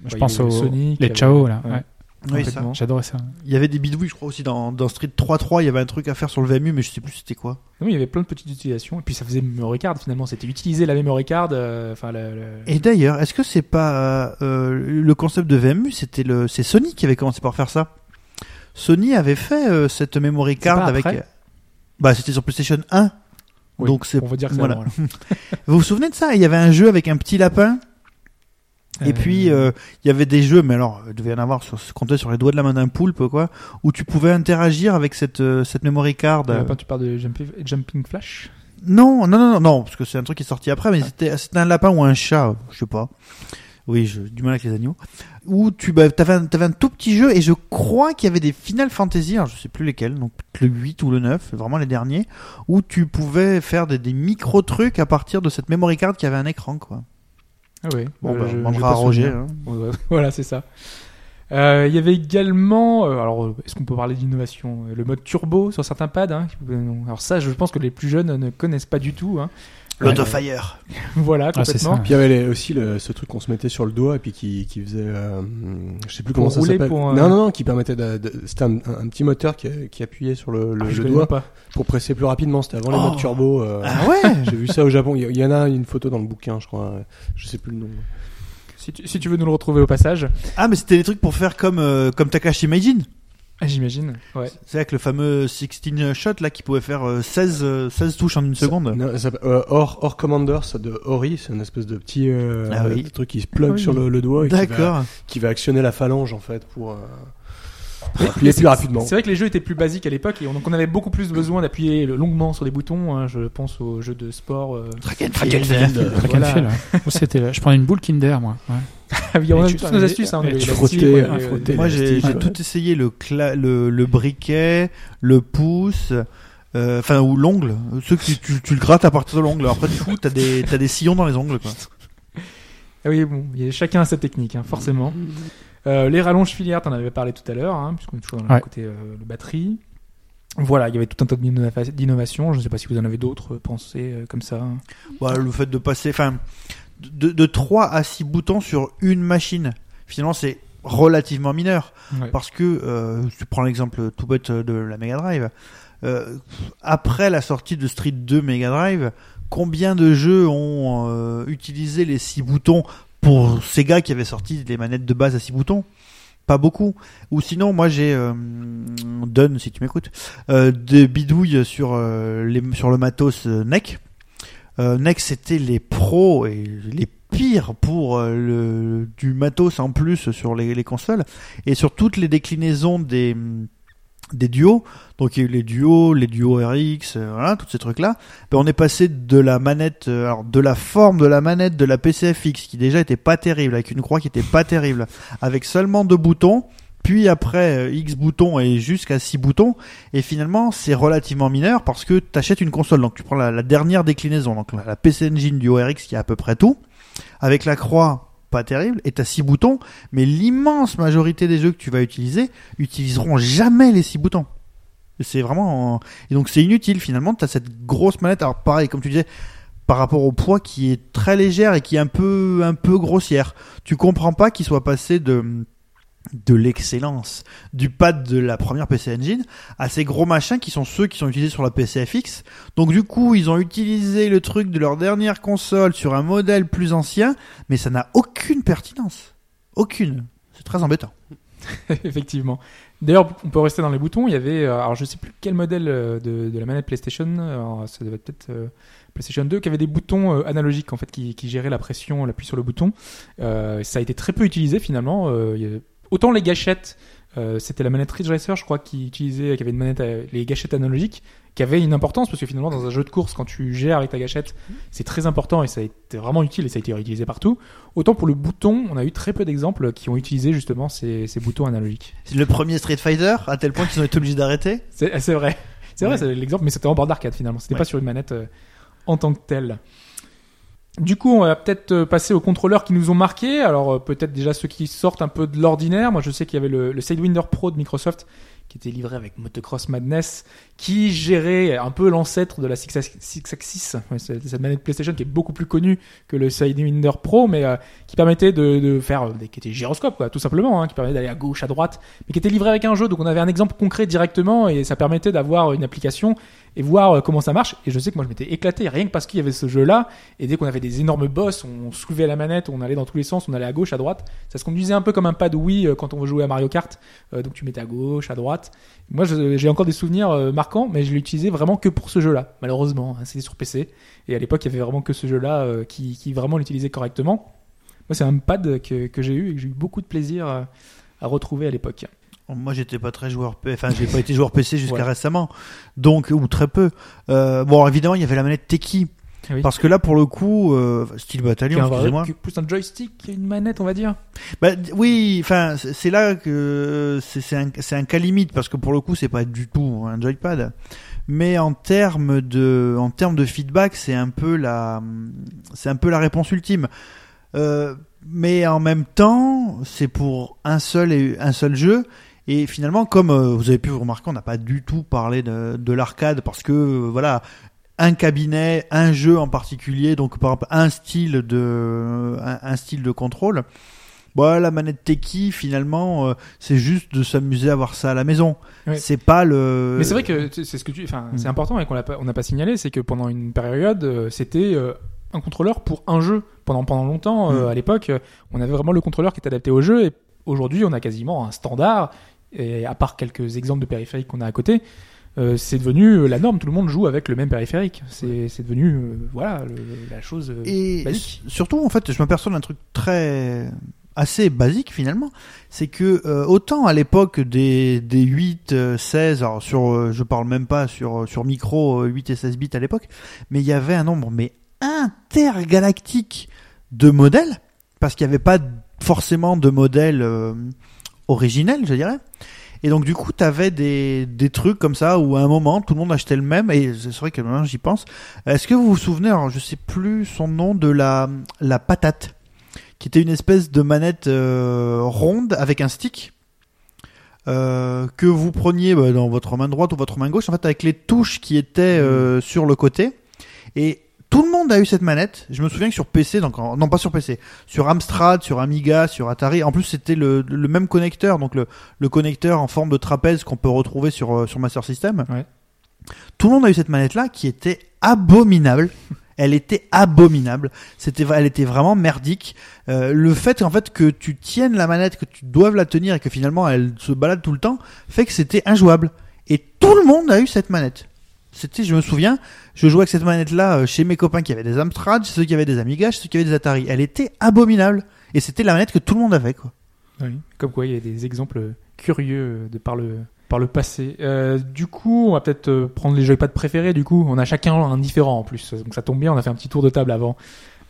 Speaker 3: Je
Speaker 1: Ouais,
Speaker 3: pense aux
Speaker 1: Sonic,
Speaker 3: les Chao, là.
Speaker 1: ouais.
Speaker 2: Oui, ça.
Speaker 3: J'adorais ça.
Speaker 2: Il y avait des bidouilles, je crois aussi dans, dans Street 3.3, il y avait un truc à faire sur le VMU, mais je sais plus c'était quoi.
Speaker 1: Oui, il y avait plein de petites utilisations. Et puis ça faisait memory card finalement. C'était utiliser la memory card. euh, Enfin, le- le-
Speaker 2: Et d'ailleurs, est-ce que c'est pas euh, le concept de VMU C'était le, c'est Sony qui avait commencé par faire ça. Sony avait fait euh, cette memory card avec.
Speaker 1: après
Speaker 2: Bah, c'était sur PlayStation 1.
Speaker 1: Oui,
Speaker 2: Donc c'est
Speaker 1: on va dire que c'est
Speaker 2: voilà. Vous vous souvenez de ça? Il y avait un jeu avec un petit lapin? Et
Speaker 1: Euh,
Speaker 2: puis euh, il y avait des jeux, mais alors il devait y en avoir sur, compter sur les doigts de la main d'un poulpe quoi, où tu pouvais interagir avec cette euh, cette memory card.
Speaker 1: lapin, tu parles de Jumping, Jumping Flash?
Speaker 2: Non, non, non, non, parce que c'est un truc qui est sorti après, mais c'était c'était un lapin ou un chat, je sais pas. Oui, j'ai du mal avec les agneaux. Où tu bah, avais, un, t'avais un tout petit jeu et je crois qu'il y avait des Final Fantasy, alors je sais plus lesquels, donc le 8 ou le 9, vraiment les derniers, où tu pouvais faire des, des micro trucs à partir de cette memory card qui avait un écran quoi.
Speaker 1: Ah oui.
Speaker 2: Bon,
Speaker 1: Euh,
Speaker 2: bah,
Speaker 1: je-
Speaker 2: on
Speaker 1: pas
Speaker 2: à Roger. hein.
Speaker 1: Voilà, c'est ça. Euh, Il y avait également, euh, alors euh, est-ce qu'on peut parler d'innovation Le mode turbo sur certains pads. hein, alors ça, je pense que les plus jeunes ne connaissent pas du tout. Hein.
Speaker 2: L'autofire.
Speaker 1: Voilà,
Speaker 3: Ah, c'est
Speaker 1: complètement.
Speaker 3: ça.
Speaker 4: Puis il y avait les- aussi le- ce truc qu'on se mettait sur le doigt et puis qui, qui faisait, euh, je sais plus comment ça s'appelle. Non, non, non, qui permettait de, de- c'était un, un- un petit moteur qui, qui appuyait sur le, le-
Speaker 1: Ah, je
Speaker 4: le doigt
Speaker 1: pas.
Speaker 4: pour presser plus rapidement. C'était avant les
Speaker 2: Oh.
Speaker 4: modes turbo. euh,
Speaker 2: Ah ouais
Speaker 4: J'ai vu ça au Japon. Il y, en a une photo dans le bouquin, je crois. Je sais plus le nom.
Speaker 1: Si tu, si tu veux nous le retrouver au passage,
Speaker 2: Ah mais c'était des trucs pour faire comme euh, comme Takashi Meijin.
Speaker 1: Ah, j'imagine. Ouais.
Speaker 2: C'est avec le fameux 16 shot là qui pouvait faire euh, 16 euh, 16 touches en une seconde.
Speaker 4: Non, ça s'appelle, euh, Or, Or Commander, ça de Ori, c'est une espèce de petit euh,
Speaker 2: Ah oui.
Speaker 4: truc qui se plug
Speaker 1: Ah oui.
Speaker 4: sur le, le doigt et qui va,
Speaker 2: D'accord.
Speaker 4: qui va actionner la phalange en fait pour, euh, plus rapidement.
Speaker 1: C'est vrai que les jeux étaient plus basiques à l'époque et on, donc on avait beaucoup plus besoin d'appuyer longuement sur des boutons. hein. Je pense aux jeux de sport. euh.
Speaker 2: Dragonfield.
Speaker 1: Voilà.
Speaker 3: ouais. Là. Je prenais une boule Kinder, moi. Ouais.
Speaker 1: Ah oui, on a
Speaker 4: tu-
Speaker 1: toutes nos astuces. Hein, la
Speaker 4: frottais,
Speaker 1: scie,
Speaker 4: euh,
Speaker 1: ouais,
Speaker 4: frottais.
Speaker 2: Moi j'ai
Speaker 4: ouais.
Speaker 2: tout essayé le, cla- le le briquet, le pouce, euh, enfin ou l'ongle. Ceux que tu, le grattes à partir de l'ongle. Après du coup t'as des t'as des sillons dans les ongles quoi.
Speaker 1: Ah oui, bon, il y a chacun a sa technique, hein, forcément. Euh, les rallonges filières, t'en avais parlé tout à l'heure, hein, puisqu'on est toujours dans le
Speaker 3: Ouais.
Speaker 1: côté euh, le batterie. Voilà, il y avait tout un tas d'innova- d'innovations. Je ne sais pas si vous en avez d'autres euh, pensées euh, comme ça.
Speaker 2: Bah, le fait de passer, enfin, de, de 3 à 6 boutons sur une machine, finalement, c'est relativement mineur.
Speaker 1: Ouais.
Speaker 2: Parce que, euh, je prends l'exemple tout bête de la Mega Drive. Euh, après la sortie de Street 2 Mega Drive, combien de jeux ont euh, utilisé les 6 boutons pour Sega qui avait sorti les manettes de base à 6 boutons pas beaucoup. Ou sinon, moi j'ai euh, Don, si tu m'écoutes, euh, des bidouilles sur euh, les sur le matos euh, NEC. Euh, NEC c'était les pros et les pires pour euh, le du matos en plus sur les, les consoles et sur toutes les déclinaisons des des duos. Donc il y a eu les duos, les duos RX, euh, voilà, tous ces trucs-là. Ben, on est passé de la manette, euh, alors de la forme de la manette de la PCFX qui déjà était pas terrible, avec une croix qui était pas terrible, avec seulement deux boutons, puis après euh, X boutons et jusqu'à 6 boutons. Et finalement, c'est relativement mineur parce que tu achètes une console. Donc tu prends la, dernière déclinaison, donc la, la PC Engine du ORX qui a à peu près tout, avec la croix pas terrible, et t'as 6 boutons, mais l'immense majorité des jeux que tu vas utiliser utiliseront jamais les 6 boutons. C'est vraiment... Et donc c'est inutile finalement, t'as cette grosse manette, alors pareil, comme tu disais, par rapport au poids qui est très légère et qui est un peu, un peu grossière. Tu comprends pas qu'il soit passé de de l'excellence du pad de la première PC Engine à ces gros machins qui sont ceux qui sont utilisés sur la PCFX. Donc du coup, ils ont utilisé le truc de leur dernière console sur un modèle plus ancien, mais ça n'a aucune pertinence. Aucune. C'est très embêtant.
Speaker 1: Effectivement. D'ailleurs, on peut rester dans les boutons. Il y avait, euh, alors je sais plus quel modèle euh, de, de la manette PlayStation, alors, ça devait être peut-être euh, PlayStation 2, qui avait des boutons euh, analogiques en fait qui, qui géraient la pression, l'appui sur le bouton. Euh, ça a été très peu utilisé finalement. Euh, autant les gâchettes, euh, c'était la manette Ridge Racer, je crois, qui utilisait, qui avait une manette, les gâchettes analogiques, qui avait une importance parce que finalement dans un jeu de course, quand tu gères avec ta gâchette, c'est très important et ça a été vraiment utile et ça a été réutilisé partout. Autant pour le bouton, on a eu très peu d'exemples qui ont utilisé justement ces, ces boutons analogiques.
Speaker 2: C'est le premier Street Fighter, à tel point qu'ils ont été obligés d'arrêter?
Speaker 1: C'est c'est vrai. C'est vrai,
Speaker 2: Ouais.
Speaker 1: c'est l'exemple, mais c'était en bord d'arcade finalement. C'était
Speaker 2: Ouais.
Speaker 1: pas sur une manette euh, en tant que telle. Du coup, on va peut-être euh, passer aux contrôleurs qui nous ont marqués. Alors, euh, peut-être déjà ceux qui sortent un peu de l'ordinaire. Moi, je sais qu'il y avait le, Sidewinder Pro de Microsoft qui était livré avec Motocross Madness, qui gérait un peu l'ancêtre de la Six Axis. Six Axis. Ouais, c'est- cette manette PlayStation qui est beaucoup plus connue que le Sidewinder Pro, mais euh, qui permettait de, faire euh, qui était gyroscope, quoi, tout simplement, hein, qui permettait d'aller à gauche, à droite, mais qui était livré avec un jeu. Donc, on avait un exemple concret directement et ça permettait d'avoir une application et voir euh, comment ça marche. Et je sais que moi je m'étais éclaté rien que parce qu'il y avait ce jeu-là. Et dès qu'on avait des énormes boss, on soulevait la manette, on allait dans tous les sens, on allait à gauche, à droite. Ça se conduisait un peu comme un pad Wii euh, quand on jouait à Mario Kart. Euh, donc tu mettais à gauche, à droite. Moi j'ai encore des souvenirs marquants, mais je l'ai utilisé vraiment que pour ce jeu-là. Malheureusement, hein, c'était sur PC. Et à l'époque, il y avait vraiment que ce jeu-là qui, vraiment l'utilisait correctement. Moi, c'est un pad que, que j'ai eu et que j'ai eu beaucoup de plaisir à retrouver à l'époque.
Speaker 2: Moi, j'étais pas très joueur, enfin, j'ai pas été joueur PC jusqu'à
Speaker 1: Ouais.
Speaker 2: récemment, donc ou très peu. Euh, bon, évidemment, il y avait la manette Teki,
Speaker 1: oui.
Speaker 2: parce que là, pour le coup, euh, style
Speaker 1: vrai-
Speaker 2: excusez-moi.
Speaker 1: plus un joystick qu'une manette, on va dire.
Speaker 2: Bah, oui, enfin, c'est là que c'est un, un cas limite parce que pour le coup, c'est pas du tout un joypad. Mais en termes de, en termes de feedback, c'est un peu la, c'est un peu la réponse ultime. Euh, mais en même temps, c'est pour un seul et un seul jeu. Et finalement, comme euh, vous avez pu vous remarquer, on n'a pas du tout parlé de, de l'arcade parce que euh, voilà, un cabinet, un jeu en particulier, donc par exemple un style de, un, un style de contrôle. Bon, la manette Teki, finalement, euh, c'est juste de s'amuser à voir ça à la maison. C'est pas le.
Speaker 1: Mais c'est vrai que c'est ce que tu, enfin,
Speaker 2: Mm.
Speaker 1: c'est important et qu'on l'a pas, on n'a pas signalé, c'est que pendant une période, euh, c'était euh, un contrôleur pour un jeu. Pendant pendant longtemps, euh,
Speaker 2: Mm.
Speaker 1: à l'époque, on avait vraiment le contrôleur qui était adapté au jeu. Et aujourd'hui, on a quasiment un standard. Et à part quelques exemples de périphériques qu'on a à côté, euh, c'est devenu euh, la norme. Tout le monde joue avec le même périphérique. C'est c'est devenu euh, voilà le- la chose.
Speaker 2: Et
Speaker 1: basique.
Speaker 2: surtout, en fait, je m'aperçois d'un truc très assez basique finalement, c'est que euh, autant à l'époque des, des 8, euh, 16, alors sur, je parle même pas sur, sur micro euh, 8 et 16 bits à l'époque, mais il y avait un nombre mais intergalactique de modèles, parce qu'il n'y avait pas forcément de modèle euh, originel, je dirais. Et donc du coup, tu avais des, des trucs comme ça où à un moment, tout le monde achetait le même, et c'est vrai que maintenant j'y pense. Est-ce que vous vous souvenez, alors je sais plus son nom, de la, la patate qui était une espèce de manette euh, ronde avec un stick euh, que vous preniez bah, dans votre main droite ou votre main gauche, en fait avec les touches qui étaient euh, sur le côté. Et tout le monde a eu cette manette. Je me souviens que sur PC, donc en- non pas sur PC, sur Amstrad, sur Amiga, sur Atari. En plus, c'était le, le même connecteur, donc le, le connecteur en forme de trapèze qu'on peut retrouver sur euh, sur Master System.
Speaker 1: Ouais.
Speaker 2: Tout le monde a eu cette manette là qui était abominable. Elle était abominable. C'était, elle était vraiment merdique. Euh, le fait en fait que tu tiennes la manette, que tu doives la tenir et que finalement elle se balade tout le temps, fait que c'était injouable. Et tout le monde a eu cette manette. Je me souviens, je jouais avec cette manette-là euh, chez mes copains qui avaient des Amstrad, ceux qui avaient des Amiga, ceux qui avaient des Atari. Elle était abominable. Et c'était la manette que tout le monde avait, quoi.
Speaker 1: Comme quoi, il y a des exemples curieux de par le par le passé. Euh, du coup, on va peut-être euh, prendre les joypads préférés. Du coup, on a chacun un différent en plus, donc ça tombe bien. On a fait un petit tour de table avant.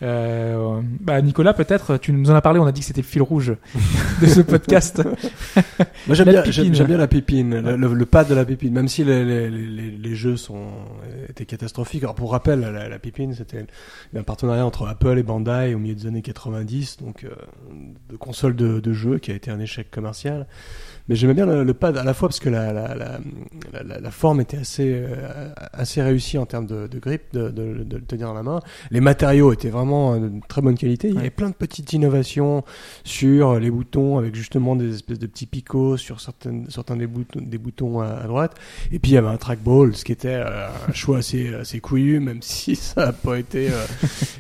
Speaker 1: Euh, bah Nicolas, peut-être, tu nous en as parlé. On a dit que c'était le fil rouge de ce podcast.
Speaker 4: Moi j'aime bien, j'aime, bien la pépine, le, le- le pad de la pépine, même si les, les, les, les jeux sont étaient catastrophiques. Alors pour rappel, la, la pépine c'était un partenariat entre Apple et Bandai au milieu des années 90, donc euh, de console de, de jeux qui a été un échec commercial. Mais j'aimais bien le, le pad à la fois parce que la, la, la, la, forme était assez euh, assez réussie en termes de, de grip, de, de, de le tenir dans la main. Les matériaux étaient vraiment euh, de très bonne qualité. Il y avait plein de petites innovations sur les boutons avec justement des espèces de petits picots sur certaines, certains des boutons, des boutons à, à droite. Et puis il y avait un trackball, ce qui était euh, un choix assez, assez couillu, même si ça n'a pas été euh,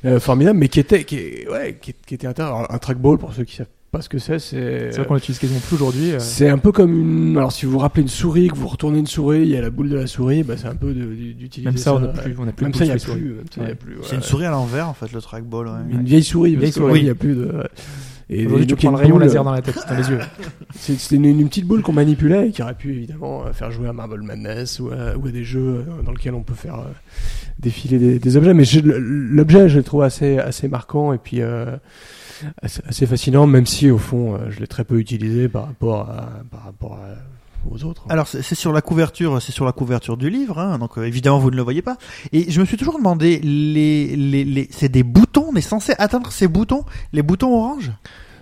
Speaker 4: euh, formidable, mais qui était, qui, ouais, qui, qui était intéressant. Alors, un trackball, pour ceux qui savent pas ce que c'est, c'est
Speaker 1: C'est vrai qu'on l'utilise quasiment plus aujourd'hui. euh.
Speaker 4: c'est un peu comme une. Alors, si vous vous rappelez une souris, que vous retournez une souris, il y a la boule de la souris, bah, c'est un peu d'utiliser
Speaker 1: Même ça, on n'a
Speaker 4: ouais.
Speaker 1: plus, on n'a plus
Speaker 4: Même
Speaker 1: de
Speaker 4: ça, il n'y a plus.
Speaker 1: souris.
Speaker 4: Même ça, il y a
Speaker 1: Ouais.
Speaker 4: plus.
Speaker 2: C'est
Speaker 4: ouais.
Speaker 2: une souris à l'envers, en fait, le trackball. ouais.
Speaker 4: Une vieille souris,
Speaker 1: Vieille
Speaker 4: parce
Speaker 1: souris.
Speaker 4: oui, il n'y a plus de. Et
Speaker 1: Aujourd'hui, tu
Speaker 4: donc, il y a
Speaker 1: prends le rayon
Speaker 4: boule,
Speaker 1: laser dans la tête, dans les yeux.
Speaker 4: C'était une, une petite boule qu'on manipulait et qui aurait pu évidemment euh, faire jouer à Marble Madness ou à, ou à des jeux euh, dans lesquels on peut faire euh, défiler des, des objets. Mais je- l'objet, je le trouve assez, assez marquant et puis euh, assez, assez fascinant, même si au fond, euh, je l'ai très peu utilisé par rapport, à, par rapport à- aux autres.
Speaker 2: Alors c'est c'est sur la couverture, c'est sur la couverture du livre, hein, donc euh, évidemment vous ne le voyez pas. Et je me suis toujours demandé, les, les, les, c'est des boutons, on est censé atteindre ces boutons, les boutons orange?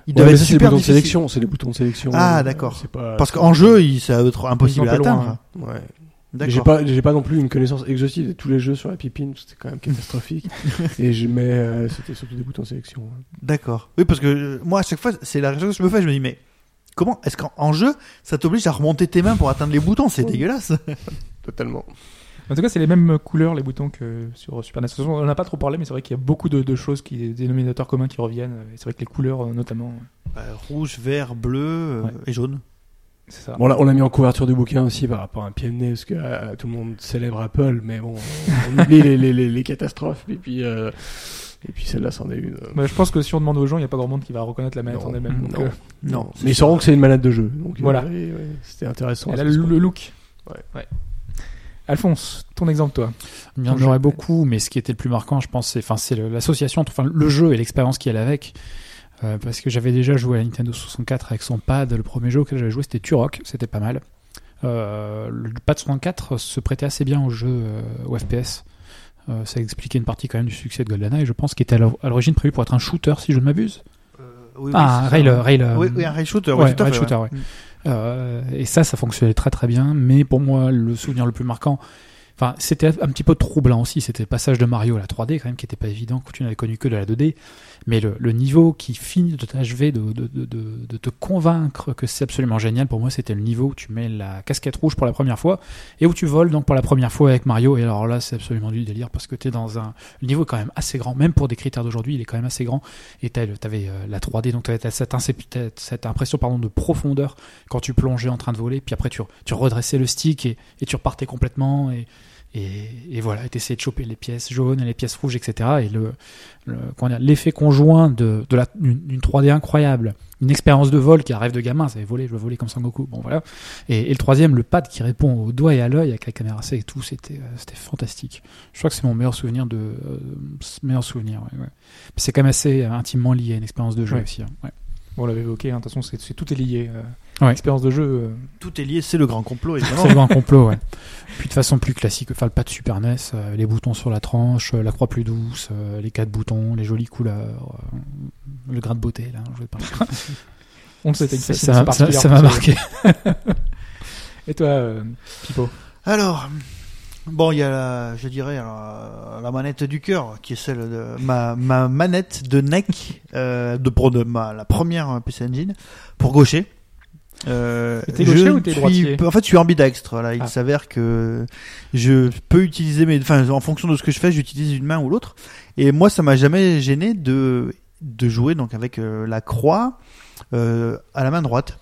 Speaker 2: Ils
Speaker 4: Ouais,
Speaker 2: doivent
Speaker 4: c'est les
Speaker 2: super
Speaker 4: boutons de sélection, c'est les boutons de sélection.
Speaker 2: Ah,
Speaker 4: Euh,
Speaker 2: d'accord.
Speaker 4: c'est
Speaker 2: Parce
Speaker 4: c'est-
Speaker 2: qu'en jeu, il- être impossible à
Speaker 1: loin,
Speaker 2: atteindre.
Speaker 4: Ouais. J'ai pas, j'ai pas non plus une connaissance exhaustive de tous les jeux sur la pipine, c'était quand même catastrophique. et je, mais euh, c'était surtout des boutons de sélection. hein.
Speaker 2: D'accord. Oui, parce que euh, moi, à chaque fois, c'est la réflexion que je me fais. Je me dis, mais comment est-ce qu'en en jeu, ça t'oblige à remonter tes mains pour atteindre les boutons? C'est dégueulasse.
Speaker 4: Totalement.
Speaker 1: En tout cas, c'est les mêmes couleurs, les boutons que sur Super NES. De toute façon, On n'a pas trop parlé, mais c'est vrai qu'il y a beaucoup de, de choses, qui, des dénominateurs communs qui reviennent. Et c'est vrai que les couleurs, euh, notamment,
Speaker 2: Bah, rouge, vert, bleu
Speaker 1: Ouais.
Speaker 2: et jaune.
Speaker 1: Ça.
Speaker 4: Bon, là, on l'a mis en couverture du bouquin aussi par rapport à un pied de nez, parce que euh, tout le monde célèbre Apple, mais bon, on oublie les, les, les, les catastrophes, et puis, euh, et puis celle-là, c'en est une.
Speaker 1: Bah, je pense que si on demande aux gens, il n'y a pas grand monde qui va reconnaître la manette
Speaker 4: Non,
Speaker 1: en elle-même.
Speaker 4: Non.
Speaker 1: euh,
Speaker 2: Non,
Speaker 4: Mais ils sauront que c'est une manette de jeu. Donc,
Speaker 1: Voilà.
Speaker 4: ouais, C'était intéressant.
Speaker 1: elle a le, look.
Speaker 4: Ouais.
Speaker 1: Alphonse, ton exemple, toi.
Speaker 3: Il y en
Speaker 1: Ton
Speaker 3: aurait
Speaker 1: jeu.
Speaker 3: beaucoup, mais ce qui était le plus marquant, je pense, c'est, enfin, c'est le- l'association, enfin, le jeu et l'expérience qu'il y a avec. Euh, parce que j'avais déjà joué à la Nintendo 64 avec son pad. Le premier jeu auquel j'avais joué, c'était Turok. C'était pas mal. Euh, le pad 64 se prêtait assez bien au jeu euh, au FPS. Ça expliquait une partie quand même du succès de GoldenEye, je pense, qui était à l'or- à l'origine prévu pour être un shooter, si je ne m'abuse.
Speaker 2: Oui,
Speaker 3: ah, un rail, rail,
Speaker 2: Oui, oui, un rail shooter.
Speaker 3: ouais,
Speaker 2: oui, tout à
Speaker 3: rail
Speaker 2: fait,
Speaker 3: shooter,
Speaker 2: ouais.
Speaker 3: ouais. Euh, et ça, ça fonctionnait très très bien. Mais pour moi, le souvenir le plus marquant, enfin, c'était un petit peu troublant aussi. C'était le passage de Mario à la 3D, quand même, qui était pas évident, que tu n'avais connu que de la 2D. Mais le, niveau qui finit de t'achever, de, de, te convaincre que c'est absolument génial, pour moi, c'était le niveau où tu mets la casquette rouge pour la première fois et où tu voles donc pour la première fois avec Mario. Et alors là, c'est absolument du délire parce que tu dans un. Le niveau quand même assez grand, même pour des critères d'aujourd'hui, il est quand même assez grand. Et tu avais la 3D, donc tu cette, impression pardon, de profondeur quand tu plongeais en train de voler. Puis après, tu, tu redressais le stick et, et tu repartais complètement. Et, et, et voilà, tu essayais de choper les pièces jaunes et les pièces rouges, etc. Et le, l'effet conjoint de, de la, d'une, d'une 3D incroyable, une expérience de vol qui rêve de gamin, avait volé, je veux voler comme Sangoku. Bon voilà. Et, et le troisième, le pad qui répond au doigt et à l'œil avec la caméra C et tout, c'était, euh, c'était fantastique. Je crois que c'est mon meilleur souvenir de, euh, meilleur souvenir. Ouais, C'est quand même assez intimement lié à une expérience de jeu
Speaker 1: Ouais.
Speaker 3: aussi. hein.
Speaker 1: On l'avait évoqué, hein, de toute façon, c'est, c'est- tout est lié. euh,
Speaker 3: Ouais.
Speaker 1: Expérience de jeu. euh,
Speaker 2: Tout est lié, c'est le grand complot, évidemment.
Speaker 3: C'est le grand complot, ouais. Puis de façon plus classique, enfin le pas de Super NES, euh, les boutons sur la tranche, euh, la croix plus douce, euh, les quatre boutons, les jolies couleurs, euh, le grain de beauté, là, je vais pas
Speaker 1: on une
Speaker 3: ça, ça m'a- ça- ça marqué.
Speaker 1: Et toi, euh, Pipo?
Speaker 2: Alors, bon, il y a, la, je dirais, la, la manette du cœur, qui est celle de ma, ma manette de NEC, euh, de, pour de ma, la première PC Engine, pour gaucher. Euh,
Speaker 1: t'es gaucher
Speaker 2: je
Speaker 1: ou t'es
Speaker 2: suis-
Speaker 1: droitier
Speaker 2: En fait, je suis ambidextre. Voilà, il
Speaker 1: Ah.
Speaker 2: s'avère que je peux utiliser mes, enfin, en fonction de ce que je fais, j'utilise une main ou l'autre. Et moi, ça m'a jamais gêné de de jouer donc avec euh, la croix euh, à la main droite.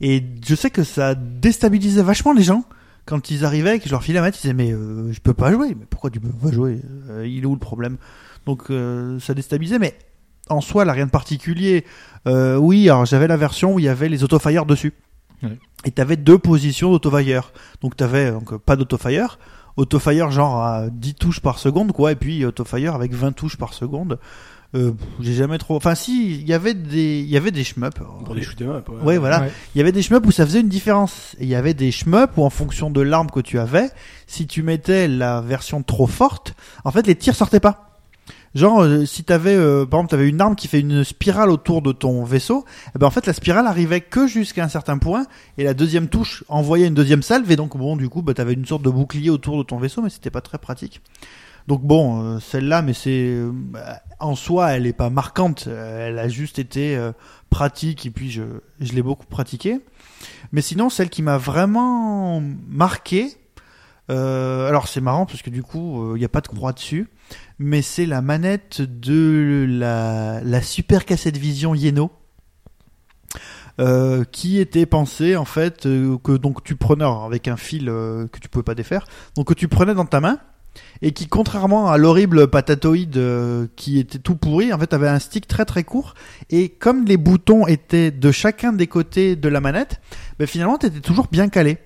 Speaker 2: Et je sais que ça déstabilisait vachement les gens quand ils arrivaient et que je leur filais la manette, ils disaient mais euh, je peux pas jouer. Mais pourquoi tu peux pas jouer? Il est où le problème? Donc ça déstabilisait, mais en soi, elle a rien de particulier. Euh, oui, alors j'avais la version où il y avait les autofire dessus.
Speaker 1: Ouais.
Speaker 2: Et t'avais deux positions d'autofire. Donc t'avais donc pas d'autofire, autofire genre à 10 touches par seconde quoi, et puis autofire avec 20 touches par seconde. Euh, j'ai jamais trop. Enfin si, il y avait des, il y avait des shmups.
Speaker 4: Pour des shoot'em up. ouais.
Speaker 2: Ouais, voilà.
Speaker 1: Ouais.
Speaker 2: Il y avait des shmups où ça faisait une différence. Et il y avait des shmups où, en fonction de l'arme que tu avais, si tu mettais la version trop forte, en fait, les tirs sortaient pas. Genre, euh, si t'avais, euh, par exemple, t'avais une arme qui fait une spirale autour de ton vaisseau, eh ben en fait, la spirale arrivait que jusqu'à un certain point, et la deuxième touche envoyait une deuxième salve, et donc bon, du coup, bah, t'avais une sorte de bouclier autour de ton vaisseau, mais c'était pas très pratique. Donc bon, euh, celle-là, mais c'est euh, en soi, elle est pas marquante. Elle a juste été euh, pratique et puis je, je l'ai beaucoup pratiquée. Mais sinon, celle qui m'a vraiment marqué, euh, alors c'est marrant parce que du coup, il n'y a pas de croix dessus, mais c'est la manette de la, super cassette vision Yeno. Euh, qui était pensée en fait euh, que donc tu prenais avec un fil euh, que tu pouvais pas défaire donc que tu prenais dans ta main et qui contrairement à l'horrible patatoïde euh, qui était tout pourri en fait avait un stick très très court et comme les boutons étaient de chacun des côtés de la manette ben finalement tu toujours bien calé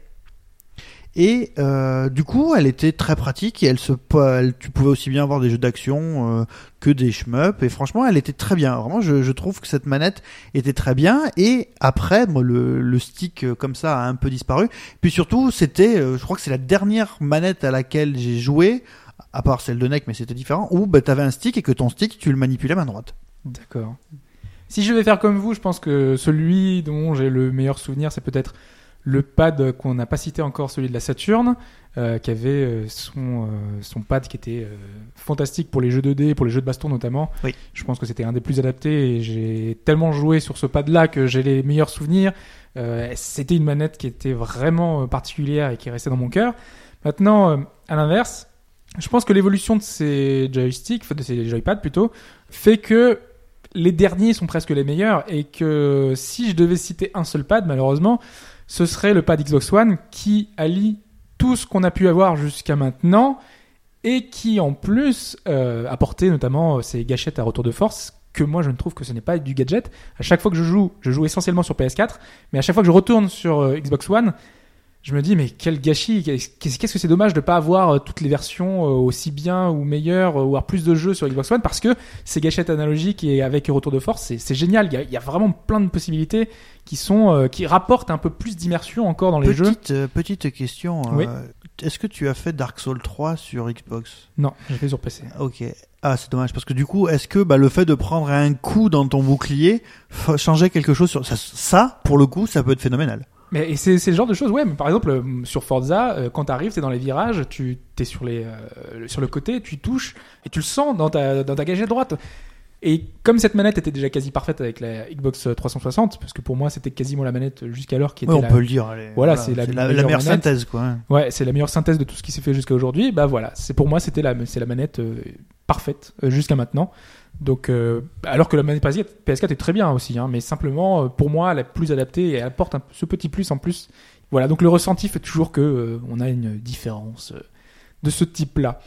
Speaker 2: et euh, du coup elle était très pratique et elle se elle- tu pouvais aussi bien avoir des jeux d'action euh, que des shmups. Et franchement elle était très bien. Vraiment je, je trouve que cette manette était très bien. Et après le, le stick euh, comme ça a un peu disparu. Puis surtout c'était euh, je crois que c'est la dernière manette à laquelle j'ai joué à part celle de NEC mais c'était différent où bah, t'avais un stick et que ton stick tu le manipulais main droite.
Speaker 1: D'accord. Si je vais faire comme vous, je pense que celui dont j'ai le meilleur souvenir, c'est peut-être le pad qu'on n'a pas cité encore, celui de la Saturn, euh, qui avait euh, son, euh, son pad qui était euh, fantastique pour les jeux 2D, pour les jeux de baston notamment.
Speaker 2: Oui.
Speaker 1: Je pense que c'était un des plus adaptés et j'ai tellement joué sur ce pad-là que j'ai les meilleurs souvenirs. Euh, c'était une manette qui était vraiment euh, particulière et qui restait dans mon cœur. Maintenant, euh, à l'inverse, je pense que l'évolution de ces joysticks, enfin de ces joypads plutôt, fait que les derniers sont presque les meilleurs et que si je devais citer un seul pad, malheureusement, ce serait le pad Xbox One qui allie tout ce qu'on a pu avoir jusqu'à maintenant et qui en plus euh, apportait notamment euh, ces gâchettes à retour de force que moi je ne trouve que ce n'est pas du gadget. À chaque fois que je joue, je joue essentiellement sur PS4, mais à chaque fois que je retourne sur euh, Xbox One, je me dis mais quel gâchis qu'est-ce que c'est dommage de pas avoir euh, toutes les versions euh, aussi bien ou meilleures euh, ou avoir plus de jeux sur Xbox One parce que ces gâchettes analogiques et avec retour de force c'est génial il y, a, il y a vraiment plein de possibilités qui sont euh, qui rapportent un peu plus d'immersion encore dans les jeux
Speaker 2: Petite, euh, petite question. euh. Est-ce que tu as fait Dark Souls 3 sur Xbox?
Speaker 1: Non j'ai fait sur PC
Speaker 2: Ok. Ah, c'est dommage parce que du coup, est-ce que bah, le fait de prendre un coup dans ton bouclier changeait quelque chose sur ça, ça Pour le coup, ça peut être phénoménal.
Speaker 1: Mais c'est le genre de choses ouais mais par exemple euh, sur Forza euh, quand t'arrives t'es dans les virages tu t'es sur les euh, sur le côté tu touches et tu le sens dans ta dans ta gâchette droite et comme cette manette était déjà quasi parfaite avec la Xbox 360 parce que pour moi c'était quasiment la manette jusqu'alors qui était
Speaker 2: Ouais, on
Speaker 1: la,
Speaker 2: peut le dire. allez.
Speaker 1: Voilà, c'est la
Speaker 2: la,
Speaker 1: meilleure
Speaker 2: synthèse, quoi.
Speaker 1: Ouais, c'est la meilleure synthèse de tout ce qui s'est fait jusqu'à aujourd'hui. Bah voilà, c'est pour moi c'était la c'est la manette euh, parfaite euh, jusqu'à maintenant. Donc euh, alors que la manette PS4 PS4 est très bien aussi, hein, mais simplement euh, pour moi la plus adaptée et elle apporte un- ce petit plus en plus. Voilà, donc le ressenti fait toujours que euh, on a une différence euh, de ce type-là.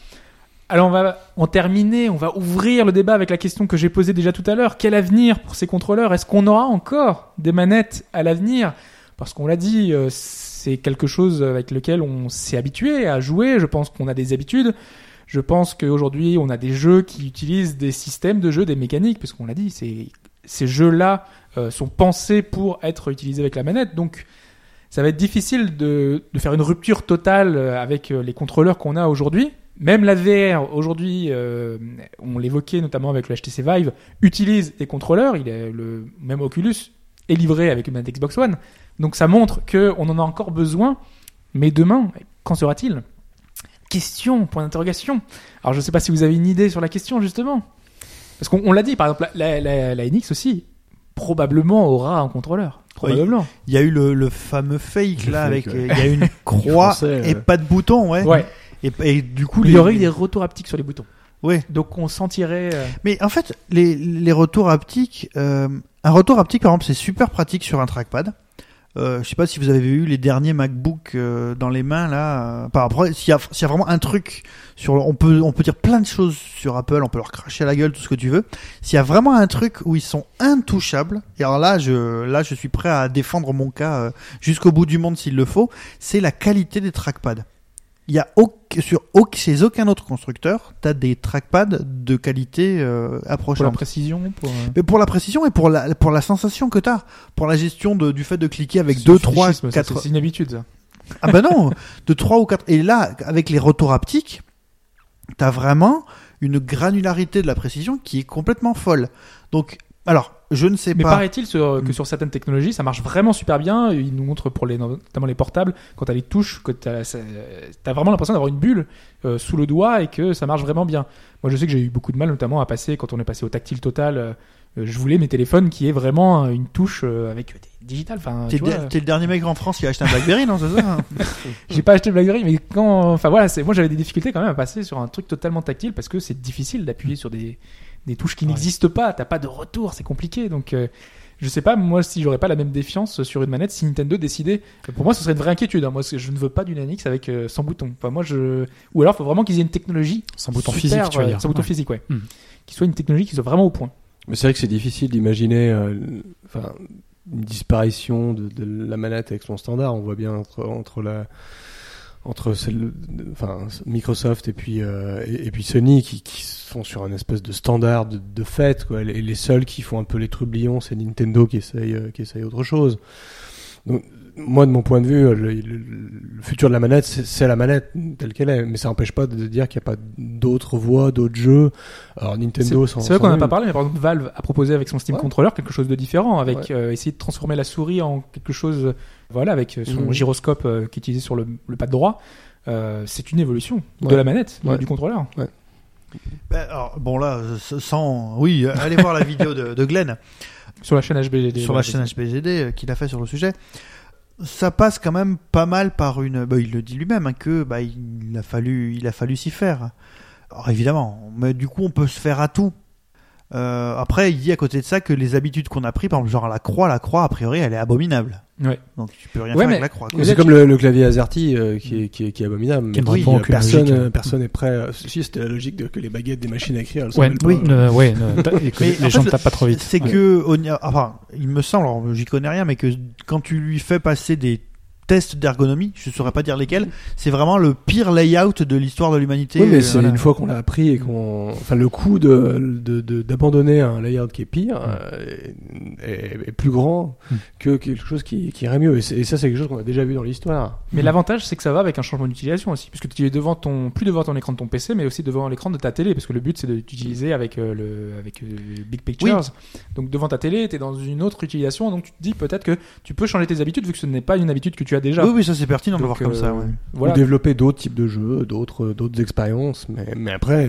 Speaker 1: Alors on va en terminer, on va ouvrir le débat avec la question que j'ai posée déjà tout à l'heure. Quel avenir pour ces contrôleurs? Est-ce qu'on aura encore des manettes à l'avenir? Parce qu'on l'a dit, euh, c'est quelque chose avec lequel on s'est habitué à jouer. Je pense qu'on a des habitudes. Je pense qu'aujourd'hui, on a des jeux qui utilisent des systèmes de jeu, des mécaniques, parce qu'on l'a dit, ces jeux-là euh, sont pensés pour être utilisés avec la manette. Donc, ça va être difficile de, de faire une rupture totale euh, avec euh, les contrôleurs qu'on a aujourd'hui. Même la VR, aujourd'hui, euh, on l'évoquait notamment avec le HTC Vive, utilise des contrôleurs. Il est le même Oculus est livré avec une manette Xbox One. Donc ça montre qu'on en a encore besoin. Mais demain, qu'en sera-t-il? Question, point d'interrogation. Alors je ne sais pas si vous avez une idée sur la question justement. Parce qu'on on l'a dit, par exemple, la, la, la NX aussi, probablement aura un contrôleur. Probablement.
Speaker 2: Il y a eu le, le fameux fake
Speaker 4: Le
Speaker 2: là
Speaker 4: fake,
Speaker 2: avec
Speaker 4: ouais.
Speaker 2: il y a une croix
Speaker 4: Français,
Speaker 2: et
Speaker 4: ouais.
Speaker 2: pas de bouton, ouais.
Speaker 1: Ouais.
Speaker 2: Et, et du coup,
Speaker 1: Il y aurait eu des retours haptiques sur les boutons.
Speaker 2: Ouais.
Speaker 1: Donc on sentirait. euh,
Speaker 2: Mais en fait, les, les retours haptiques, euh, un retour haptique par exemple, c'est super pratique sur un trackpad. Euh, je sais pas si vous avez vu les derniers MacBook euh, dans les mains là. Par après, s'il y a, vraiment un truc sur, on peut, on peut dire plein de choses sur Apple, on peut leur cracher à la gueule tout ce que tu veux. S'il y a vraiment un truc où ils sont intouchables, et alors là, je, là, je suis prêt à défendre mon cas euh, jusqu'au bout du monde s'il le faut. C'est la qualité des trackpads. Il y a auc- sur auc- chez aucun autre constructeur, t'as des trackpads de qualité euh,
Speaker 1: pour
Speaker 2: approchante.
Speaker 1: la précision, pour. euh,
Speaker 2: Mais pour la précision et pour la, pour la sensation que t'as, pour la gestion de, du fait de cliquer avec
Speaker 1: c'est
Speaker 2: 2,
Speaker 1: du
Speaker 2: 3,
Speaker 1: fétichisme, ça,
Speaker 2: 4.
Speaker 1: C'est une habitude. ça.
Speaker 2: Ah bah non, de 3 ou 4. Et là, avec les retours haptiques, t'as vraiment une granularité de la précision qui est complètement folle. Donc, alors, je ne sais
Speaker 1: Mais
Speaker 2: pas.
Speaker 1: paraît-il sur- que
Speaker 2: Mm.
Speaker 1: sur certaines technologies, ça marche vraiment super bien. Il nous montre pour les, notamment les portables, quand t'as les touches, ça- t'as vraiment l'impression d'avoir une bulle euh, sous le doigt et que ça marche vraiment bien. Moi, je sais que j'ai eu beaucoup de mal, notamment à passer quand on est passé au tactile total. euh, je voulais mes téléphones qui est vraiment une touche euh, avec des digital. Enfin,
Speaker 2: T'es
Speaker 1: tu
Speaker 2: le,
Speaker 1: vois,
Speaker 2: t'es le dernier mec en France qui a acheté un Blackberry, non, c'est ça hein
Speaker 1: j'ai pas acheté le BlackBerry, mais quand, enfin voilà, c'est moi j'avais des difficultés quand même à passer sur un truc totalement tactile parce que c'est difficile d'appuyer sur des des touches qui n'existent pas. T'as pas de retour, c'est compliqué. Donc euh, je sais pas moi si j'aurais pas la même défiance sur une manette si Nintendo décidait. Pour moi, ce serait une vraie inquiétude. hein. Moi, je ne veux pas d'une NX avec euh, sans bouton. Enfin moi je ou alors faut vraiment qu'ils aient une technologie
Speaker 3: Sans bouton
Speaker 1: super,
Speaker 3: physique, tu veux
Speaker 1: euh,
Speaker 3: dire.
Speaker 1: Sans bouton
Speaker 3: Ouais.
Speaker 1: physique, ouais.
Speaker 3: Hmm.
Speaker 1: Qui soit une technologie qui soit vraiment au point.
Speaker 4: Mais c'est vrai que c'est difficile d'imaginer euh, enfin, une disparition de, de la manette avec son standard. On voit bien entre, entre la entre celle, enfin, Microsoft et puis euh, et, puis Sony qui, qui sont sur un espèce de standard de, de fait quoi. Et les seuls qui font un peu les trublions, c'est Nintendo qui essaye euh, qui essaye autre chose. Donc moi de mon point de vue, le, le- le futur de la manette, c'est la manette telle qu'elle est, mais ça n'empêche pas de dire qu'il n'y a pas d'autres voies, d'autres jeux. Alors Nintendo,
Speaker 1: C'est
Speaker 4: sans-
Speaker 1: c'est vrai qu'on n'a pas parlé, mais par exemple Valve a proposé avec son Steam
Speaker 4: Ouais.
Speaker 1: Controller quelque chose de différent, avec
Speaker 4: Ouais.
Speaker 1: euh, essayer de transformer la souris en quelque chose, voilà, avec euh, son
Speaker 4: Mhm.
Speaker 1: gyroscope euh, qui est utilisé sur le, le pad droit. Euh, c'est une évolution de la manette,
Speaker 4: Ouais.
Speaker 1: du contrôleur.
Speaker 2: Ben, alors, Bon là, sans, oui, allez voir la vidéo de, de Glenn
Speaker 1: Sur la chaîne HBD.
Speaker 2: sur la chaîne HBGD euh, qu'il a fait sur le sujet. Ça passe quand même pas mal par une. Bah, il le dit lui-même hein, que bah, il a fallu, il a fallu s'y faire. Alors évidemment, mais du coup, on peut se faire à tout. Euh, après, il dit à côté de ça que les habitudes qu'on a pris, par exemple, genre la croix, la croix, a priori, elle est abominable.
Speaker 1: Ouais.
Speaker 2: Donc tu peux rien
Speaker 1: Ouais,
Speaker 2: faire
Speaker 1: mais-
Speaker 2: avec la croix.
Speaker 4: C'est comme le, le clavier AZERTY euh, qui, est, qui, est, qui est abominable.
Speaker 3: Qui
Speaker 4: oui,
Speaker 3: à
Speaker 4: euh,
Speaker 3: aucune
Speaker 4: personne,
Speaker 3: logique.
Speaker 4: euh, personne est prêt. euh, Si c'était la logique de, que les baguettes des machines à écrire, elles
Speaker 3: Ouais, oui, ne- ouais, et que
Speaker 2: Mais
Speaker 3: les
Speaker 2: en
Speaker 3: gens
Speaker 2: fait,
Speaker 3: ne tapent pas trop vite.
Speaker 2: C'est
Speaker 3: Ouais.
Speaker 2: que, enfin, il me semble, j'y connais rien, mais que quand tu lui fais passer des tests d'ergonomie, je saurais pas dire lesquels, c'est vraiment le pire layout de l'histoire de l'humanité.
Speaker 4: Oui, mais
Speaker 2: Euh,
Speaker 4: c'est
Speaker 2: voilà.
Speaker 4: une fois qu'on l'a appris et qu'on, enfin, le coût de de- de- d'abandonner un layout qui est pire euh, est, est plus grand
Speaker 3: Mm.
Speaker 4: que quelque chose qui, qui irait mieux. Et, ça, c'est quelque chose qu'on a déjà vu dans l'histoire.
Speaker 1: Mais l'avantage, c'est que ça va avec un changement d'utilisation aussi, puisque tu es devant ton, plus devant ton écran de ton PC, mais aussi devant l'écran de ta télé, parce que le but c'est d'utiliser avec euh, le, avec euh, Big Pictures. Donc devant ta télé, tu es dans une autre utilisation, donc tu te dis peut-être que tu peux changer tes habitudes vu que ce n'est pas une habitude que tu as déjà.
Speaker 2: Oui, oui, ça c'est pertinent de le voir comme ça.
Speaker 1: euh,
Speaker 2: ouais.
Speaker 1: Voilà.
Speaker 4: Ou développer d'autres types de jeux, d'autres d'autres expériences. Mais, mais après,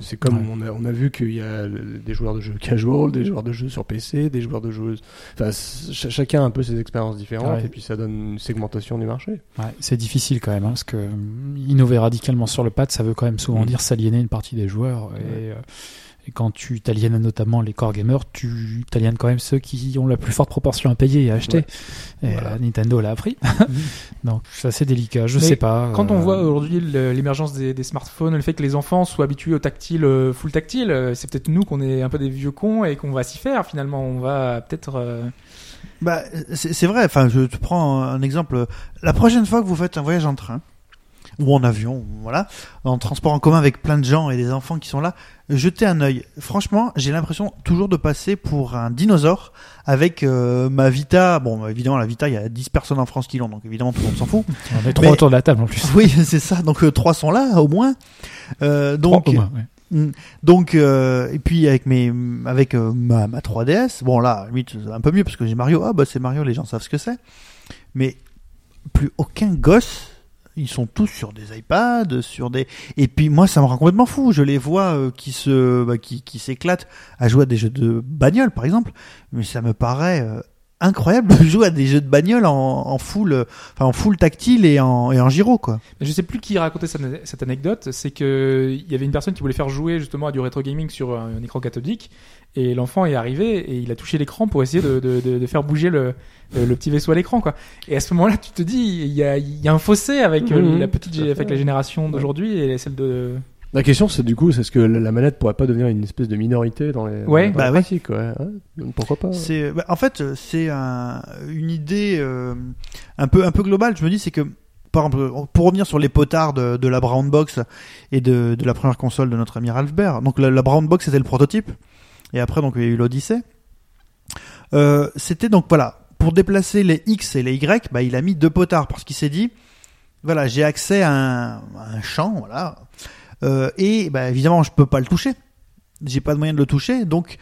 Speaker 4: c'est comme
Speaker 3: Ouais.
Speaker 4: on, a, on a vu qu'il y a des joueurs de jeux casual, des joueurs de jeux sur PC, des joueurs de jeux. Enfin, ch- chacun a un peu ses expériences différentes
Speaker 3: Ouais.
Speaker 4: et puis ça donne une segmentation du marché.
Speaker 3: Ouais, c'est difficile quand même, hein, parce que euh, innover radicalement sur le pad, ça veut quand même souvent
Speaker 4: Mm.
Speaker 3: dire s'aliéner une partie des joueurs. Et, euh, et quand tu t'aliènes notamment les core gamers, tu t'aliènes quand même ceux qui ont la plus forte proportion à payer et à acheter. Et
Speaker 4: Voilà.
Speaker 3: euh, Nintendo l'a appris. Donc c'est assez délicat, je
Speaker 1: Mais
Speaker 3: sais pas.
Speaker 1: Quand on
Speaker 3: euh,
Speaker 1: voit aujourd'hui l'émergence des, des smartphones, le fait que les enfants soient habitués au tactile, euh, full tactile, c'est peut-être nous qu'on est un peu des vieux cons et qu'on va s'y faire finalement. On va peut-être. euh,
Speaker 2: Bah, c'est c'est vrai. Enfin, je te prends un exemple. La prochaine fois que vous faites un voyage en train ou en avion, voilà, en transport en commun avec plein de gens et des enfants qui sont là, jetez un œil. Franchement, j'ai l'impression toujours de passer pour un dinosaure avec euh, ma Vita. Bon, évidemment, la Vita, il y a 10 personnes en France qui l'ont, donc évidemment tout le monde s'en fout.
Speaker 3: On est trois autour de la table en plus.
Speaker 2: Oui, c'est ça. Donc euh, trois sont là au moins. Euh, donc
Speaker 3: Trois au moins, ouais.
Speaker 2: donc euh, et puis avec mes avec euh, ma, ma 3DS, bon là, limite un peu mieux parce que j'ai Mario. Ah bah c'est Mario, les gens savent ce que c'est. Mais plus aucun gosse, ils sont tous sur des iPads, sur des et puis moi ça me rend complètement fou. Je les vois euh, qui se bah, qui qui s'éclatent à jouer à des jeux de bagnole par exemple, mais ça me paraît euh, incroyable de jouer à des jeux de bagnole en, en full en full tactile et en et en gyro quoi.
Speaker 1: Je sais plus qui racontait cette, anecdote. C'est que il y avait une personne qui voulait faire jouer justement à du rétro gaming sur un écran cathodique, et l'enfant est arrivé et il a touché l'écran pour essayer de, de, de, de faire bouger le, le, petit vaisseau à l'écran, quoi. Et à ce moment-là, tu te dis, il y a, il y a un fossé avec euh,
Speaker 4: Mhm,
Speaker 1: la petite, avec la génération d'aujourd'hui et celle de.
Speaker 4: La question, c'est du coup, c'est ce que la manette pourrait pas devenir une espèce de minorité dans les,
Speaker 1: Ouais.
Speaker 4: dans
Speaker 2: Bah
Speaker 4: pratique, ouais. Ouais, Pourquoi pas
Speaker 2: C'est, bah, en fait, c'est un- une idée euh, un peu un peu globale. Je me dis, c'est que par exemple, pour revenir sur les potards de, de la Brown Box et de, de la première console de notre ami Ralph Baer. Donc la, la Brown Box c'était le prototype, et après donc il y a eu l'Odyssey. Euh, c'était donc voilà pour déplacer les X et les Y, bah, il a mis deux potards parce qu'il s'est dit voilà j'ai accès à un, champ voilà. Euh, et bah, évidemment je peux pas le toucher, j'ai pas de moyen de le toucher. Donc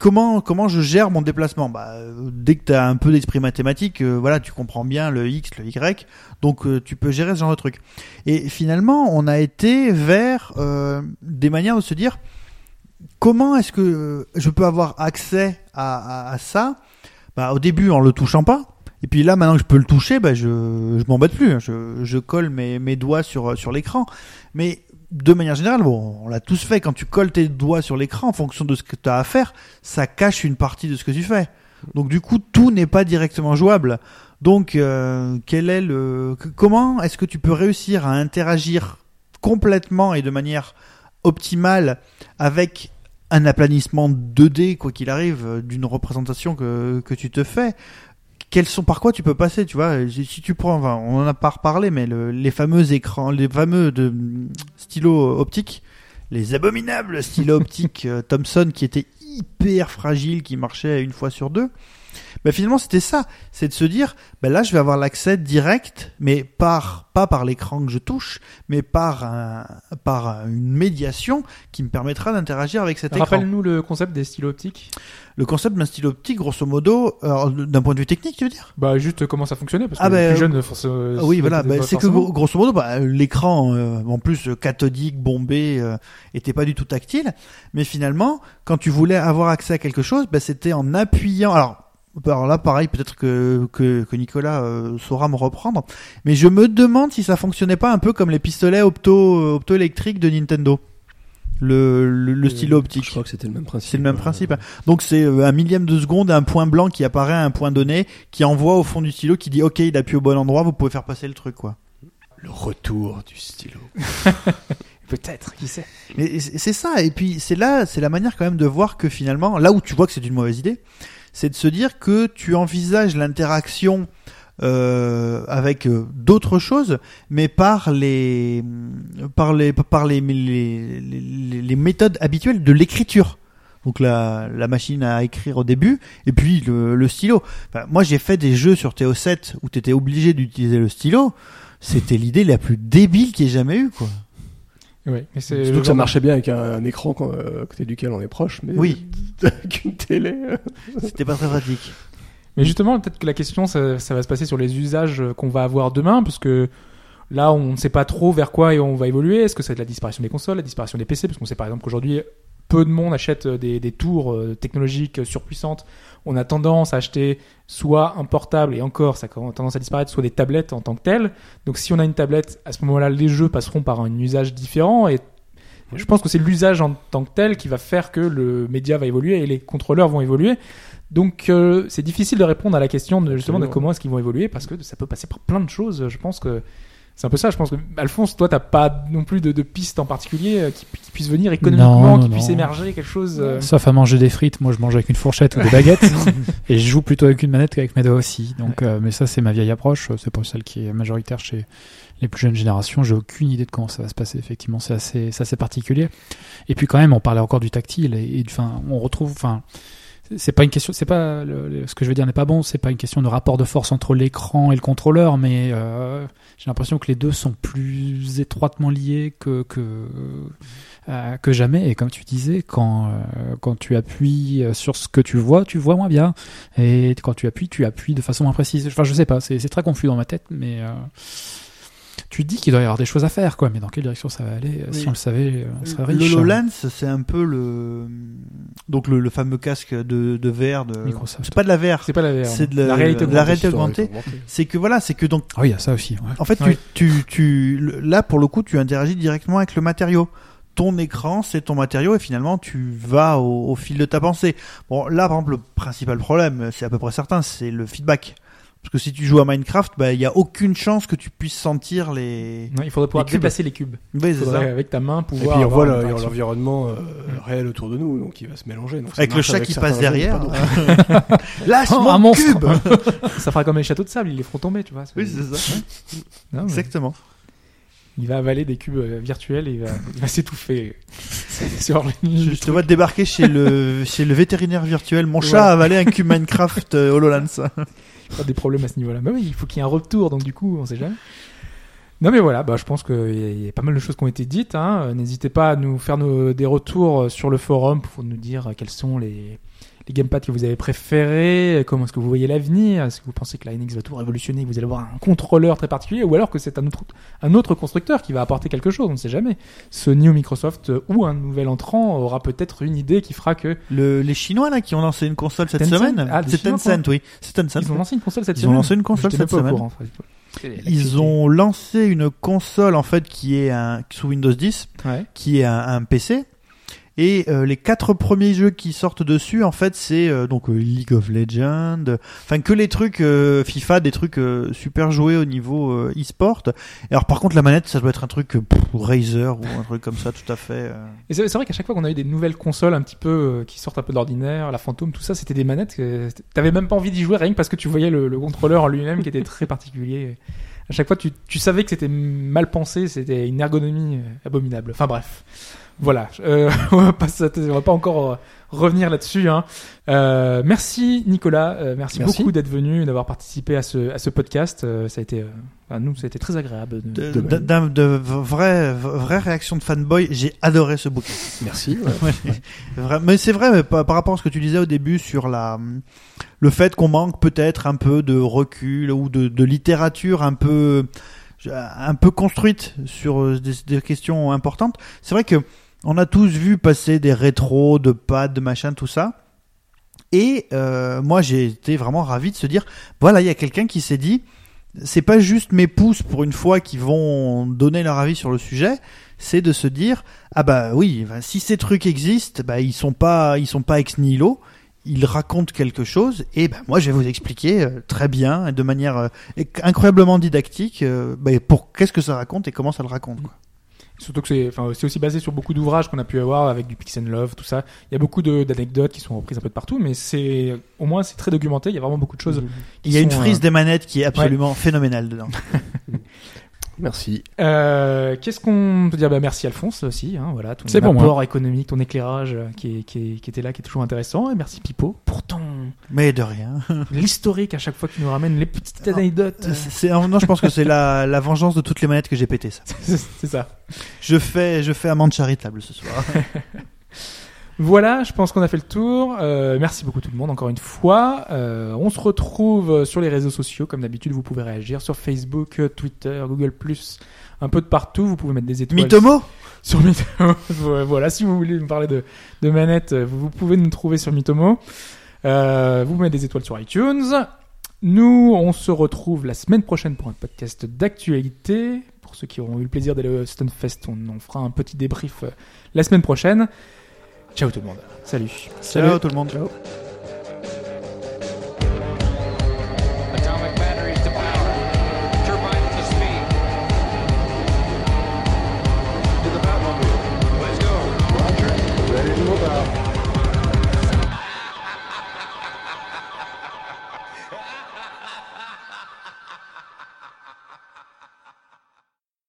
Speaker 2: comment comment je gère mon déplacement? Bah, dès que tu as un peu d'esprit mathématique euh, voilà tu comprends bien le x le y. Donc tu peux gérer ce genre de truc. Et finalement on a été vers des manières de se dire comment est-ce que euh, je peux avoir accès à, ça? Bah, au début en le touchant pas et puis là maintenant que je peux le toucher bah, je je m'embête plus hein. je, je colle mes, mes doigts sur sur l'écran mais de manière générale, bon, on l'a tous fait, quand tu colles tes doigts sur l'écran en fonction de ce que tu as à faire, ça cache une partie de ce que tu fais. Donc du coup, tout n'est pas directement jouable. Donc, euh, quel est le, comment est-ce que tu peux réussir à interagir complètement et de manière optimale avec un aplanissement 2D, quoi qu'il arrive, euh, d'une représentation que, que tu te fais quels sont par quoi tu peux passer tu vois? Si tu prends enfin, on en a pas reparlé mais le- les fameux écrans les fameux de stylos optiques les abominables stylos optiques euh, Thomson qui étaient hyper fragiles qui marchaient une fois sur deux bah finalement c'était ça c'est de se dire bah là je vais avoir l'accès direct mais par pas par l'écran que je touche mais par un, par une médiation qui me permettra d'interagir avec cet écran
Speaker 1: Rappelle-nous le concept des stylos optiques.
Speaker 2: le concept d'un stylo optique grosso modo d'un point de vue technique tu veux dire?
Speaker 1: Bah juste comment ça fonctionnait parce que
Speaker 2: Ah, bah,
Speaker 1: les plus
Speaker 2: euh,
Speaker 1: jeunes
Speaker 2: Ah oui, voilà. bah, c'est que grosso modo, bah, l'écran, euh, en plus euh, cathodique, bombé, euh, était pas du tout tactile. Mais finalement, quand tu voulais avoir accès à quelque chose, bah, c'était en appuyant. Alors, Alors là, pareil, peut-être que, que, que Nicolas euh, saura me reprendre. Mais je me demande si ça fonctionnait pas un peu comme les pistolets opto, opto-électriques de Nintendo. Le, le, le stylo optique.
Speaker 4: Je crois que c'était le même principe.
Speaker 2: C'est le même principe. hein. Donc c'est euh, un millième de seconde, un point blanc qui apparaît à un point donné, qui envoie au fond du stylo, qui dit OK, il appuie au bon endroit, vous pouvez faire passer le truc, quoi.
Speaker 4: Le retour du stylo.
Speaker 1: Peut-être, qui sait.
Speaker 2: Mais c'est c'est ça. Et puis c'est là, c'est la manière quand même de voir que finalement, là où tu vois que c'est une mauvaise idée, c'est de se dire que tu envisages l'interaction euh, avec euh, d'autres choses, mais par les par les par les les, méthodes habituelles de l'écriture. Donc la, la machine à écrire au début et puis le, stylo. Moi j'ai fait des jeux sur TO7 où tu étais obligé d'utiliser le stylo. C'était l'idée la plus débile qu'il y ait jamais eu quoi.
Speaker 1: Ouais, mais c'est
Speaker 4: Surtout que ça marchait bien avec un, un écran quand- euh, à côté duquel on est proche, mais
Speaker 2: Oui.
Speaker 4: avec une télé.
Speaker 2: C'était pas très pratique.
Speaker 1: Mais justement, peut-être que la question, ça, ça va se passer sur les usages qu'on va avoir demain, parce que là, on ne sait pas trop vers quoi et on va évoluer. Est-ce que c'est de la disparition des consoles, la disparition des PC Parce qu'on sait par exemple qu'aujourd'hui, peu de monde achète euh, des, des tours euh, technologiques euh, surpuissantes. On a tendance à acheter soit un portable, et encore, ça a tendance à disparaître, soit des tablettes en tant que telles. Donc si on a une tablette, à ce moment-là, les jeux passeront par un usage différent. Et je pense que c'est l'usage en tant que tel qui va faire que le média va évoluer et les contrôleurs vont évoluer. Donc euh, c'est difficile de répondre à la question de, justement de comment est-ce qu'ils vont évoluer parce que ça peut passer par plein de choses. Je pense que c'est un peu ça. Je pense que Alphonse, toi, t'as pas non plus de, de piste en particulier euh, qui, qui puisse venir économiquement,
Speaker 3: Non,
Speaker 1: qui
Speaker 3: non,
Speaker 1: puisse émerger quelque chose. euh,
Speaker 3: Sauf à manger des frites, moi je mange avec une fourchette ou des baguettes. et je joue plutôt avec une manette qu'avec mes doigts aussi. Donc, euh, mais ça c'est ma vieille approche. C'est pas celle qui est majoritaire chez les plus jeunes générations. J'ai aucune idée de comment ça va se passer. Effectivement, c'est assez, c'est assez particulier. Et puis quand même, on parlait encore du tactile. Et, et, enfin, on retrouve, enfin, c'est pas une question, c'est pas ce que je veux dire n'est pas bon. C'est pas une question de rapport de force entre l'écran et le contrôleur, mais euh, j'ai l'impression que les deux sont plus étroitement liés que que euh, que jamais. Et comme tu disais, quand euh, quand tu appuies sur ce que tu vois, tu vois moins bien. Et quand tu appuies, tu appuies de façon moins précise. Enfin, je sais pas, c'est c'est très confus dans ma tête, mais euh, tu te dis qu'il doit y avoir des choses à faire, quoi. Mais dans quelle direction ça va aller euh, Si on le savait, euh, on serait riche.
Speaker 2: L'HoloLens, c'est un peu le donc le, le fameux casque de, de VR de
Speaker 3: Microsoft.
Speaker 2: C'est pas de la VR.
Speaker 1: c'est pas la VR.
Speaker 2: C'est de la,
Speaker 1: la réalité
Speaker 2: de la
Speaker 1: augmentée.
Speaker 2: réalité augmentée. C'est que voilà, c'est que donc
Speaker 3: Ah oui, il y a ça aussi. ouais.
Speaker 2: en fait
Speaker 1: Ouais.
Speaker 2: tu, tu tu le- là pour le coup tu interagis directement avec le matériau. Ton écran, c'est ton matériau et finalement tu vas au, au fil de ta pensée. Bon, là par exemple le principal problème, c'est à peu près certain, c'est le feedback. Parce que si tu joues à Minecraft, bah il y a aucune chance que tu puisses sentir les.
Speaker 1: Ouais, il faudrait pouvoir
Speaker 2: Les cubes.
Speaker 1: déplacer les cubes.
Speaker 2: Oui, c'est ça.
Speaker 1: avec ta main
Speaker 4: Et
Speaker 1: pouvoir.
Speaker 4: puis on voit l'environnement euh, réel autour de nous, donc il va se mélanger. Donc
Speaker 2: Avec le chat qui passe derrière.
Speaker 4: pas d'autres.
Speaker 2: Lâche
Speaker 3: Oh,
Speaker 2: mon
Speaker 3: un monstre.
Speaker 2: cube
Speaker 1: Ça fera comme les châteaux de sable, ils les feront tomber, tu vois.
Speaker 2: Oui, c'est ça.
Speaker 1: Non, mais
Speaker 2: Exactement.
Speaker 1: Il va avaler des cubes euh, virtuels et il va, il va s'étouffer sur les
Speaker 2: Je, je te vois débarquer chez le, chez le vétérinaire virtuel. Mon chat
Speaker 1: Ouais.
Speaker 2: a avalé un cube Minecraft euh, HoloLens.
Speaker 1: Pas des problèmes à ce niveau-là. Mais oui, il faut qu'il y ait un retour, donc du coup, on sait jamais. Non mais voilà, bah, je pense qu'il y, a- pas mal de choses qui ont été dites. Hein. N'hésitez pas à nous faire des retours sur le forum pour nous dire quels sont les, les gamepads que vous avez préférés, euh, comment est-ce que vous voyez l'avenir, est-ce que vous pensez que la NX va tout révolutionner, que vous allez avoir un contrôleur très particulier, ou alors que c'est un autre, un autre constructeur qui va apporter quelque chose, on ne sait jamais. Sony ou Microsoft euh, ou un nouvel entrant aura peut-être une idée qui fera que
Speaker 2: Le, les Chinois là qui ont lancé une console cette
Speaker 1: Tencent
Speaker 2: semaine.
Speaker 1: Ah,
Speaker 2: c'est Tencent, oui. C'est Tencent.
Speaker 1: ils ont lancé une console cette
Speaker 2: Ils
Speaker 1: semaine.
Speaker 2: ont lancé une console cette semaine.
Speaker 1: courant, en fait.
Speaker 2: Ils ont lancé une console en fait qui est un sous Windows 10,
Speaker 1: Ouais.
Speaker 2: qui est un, un PC. Et euh, les quatre premiers jeux qui sortent dessus, en fait, c'est euh, donc euh, League of Legends, enfin que les trucs euh, FIFA, des trucs euh, super joués au niveau e-sport. Et alors par contre, la manette, ça doit être un truc pff, Razer ou un truc comme ça, tout à fait.
Speaker 1: Et c'est vrai qu'à chaque fois qu'on a eu des nouvelles consoles un petit peu qui sortent un peu d'ordinaire, la fantôme, tout ça, c'était des manettes que t'avais même pas envie d'y jouer rien que parce que tu voyais le, le contrôleur en lui-même qui était très particulier. À chaque fois, tu, tu savais que c'était mal pensé, c'était une ergonomie abominable. Enfin bref, voilà. Euh, on va pas, on va pas encore euh, revenir là-dessus. Hein. Euh, merci Nicolas, euh, merci,
Speaker 4: Merci.
Speaker 1: beaucoup d'être venu, d'avoir participé à ce, à ce podcast. Euh, ça a été, euh, enfin, nous, ça a été très agréable. De,
Speaker 2: De, de, de vraies vraies réactions de fanboy, j'ai adoré ce bouquin.
Speaker 4: Merci. ouais.
Speaker 2: Mais c'est vrai, mais par, par rapport à ce que tu disais au début sur la, le fait qu'on manque peut-être un peu de recul ou de, de littérature un peu, un peu construite sur des, des questions importantes. C'est vrai que on a tous vu passer des rétros, de pads, de machin, tout ça. Et euh, moi, j'ai été vraiment ravi de se dire, voilà, il y a quelqu'un qui s'est dit, c'est pas juste mes pouces pour une fois qui vont donner leur avis sur le sujet, c'est de se dire, ah bah oui, ben, si ces trucs existent, bah ils sont pas, ils sont pas ex nihilo. Ils racontent quelque chose et ben moi je vais vous expliquer euh, très bien de manière euh, incroyablement didactique ben, pour qu'est-ce que ça raconte et comment ça le raconte. Quoi.
Speaker 1: Surtout que c'est, enfin, c'est aussi basé sur beaucoup d'ouvrages qu'on a pu avoir avec du Pix and Love, tout ça. Il y a beaucoup d'anecdotes qui sont reprises un peu de partout, mais c'est, au moins, c'est très documenté. Il y a vraiment beaucoup de choses. qui
Speaker 2: Il y a une frise
Speaker 1: euh,
Speaker 2: des manettes qui est absolument phénoménale dedans.
Speaker 4: Merci.
Speaker 1: Euh, qu'est-ce qu'on peut dire? Bah, Merci Alphonse aussi, hein, voilà, ton
Speaker 3: C'est pour
Speaker 1: apport économique, ton éclairage euh, qui, est- qui, est- qui était là, qui est toujours intéressant. Et merci Pipo pour ton
Speaker 2: Mais de rien.
Speaker 1: l'historique à chaque fois que tu nous ramènes les petites anecdotes.
Speaker 2: C'est- c'est- non, je pense que c'est la, la vengeance de toutes les manettes que j'ai pété ça.
Speaker 1: c'est ça.
Speaker 2: Je fais, je fais amende charitable ce soir.
Speaker 1: Voilà, je pense qu'on a fait le tour. Euh, merci beaucoup tout le monde encore une fois. Euh, on se retrouve sur les réseaux sociaux comme d'habitude. Vous pouvez réagir sur Facebook, Twitter, Google+, un peu de partout. Vous pouvez mettre des étoiles.
Speaker 2: Mitomo
Speaker 1: sur Mitomo. voilà, si vous voulez me parler de, de manette, vous, vous pouvez nous trouver sur Mitomo. Euh, vous mettez des étoiles sur iTunes. Nous, on se retrouve la semaine prochaine pour un podcast d'actualité. Pour ceux qui auront eu le plaisir d'aller au Stunfest, on en fera un petit débrief euh, la semaine prochaine. Ciao tout le monde. Salut.
Speaker 2: Ciao tout le monde.
Speaker 4: Ciao.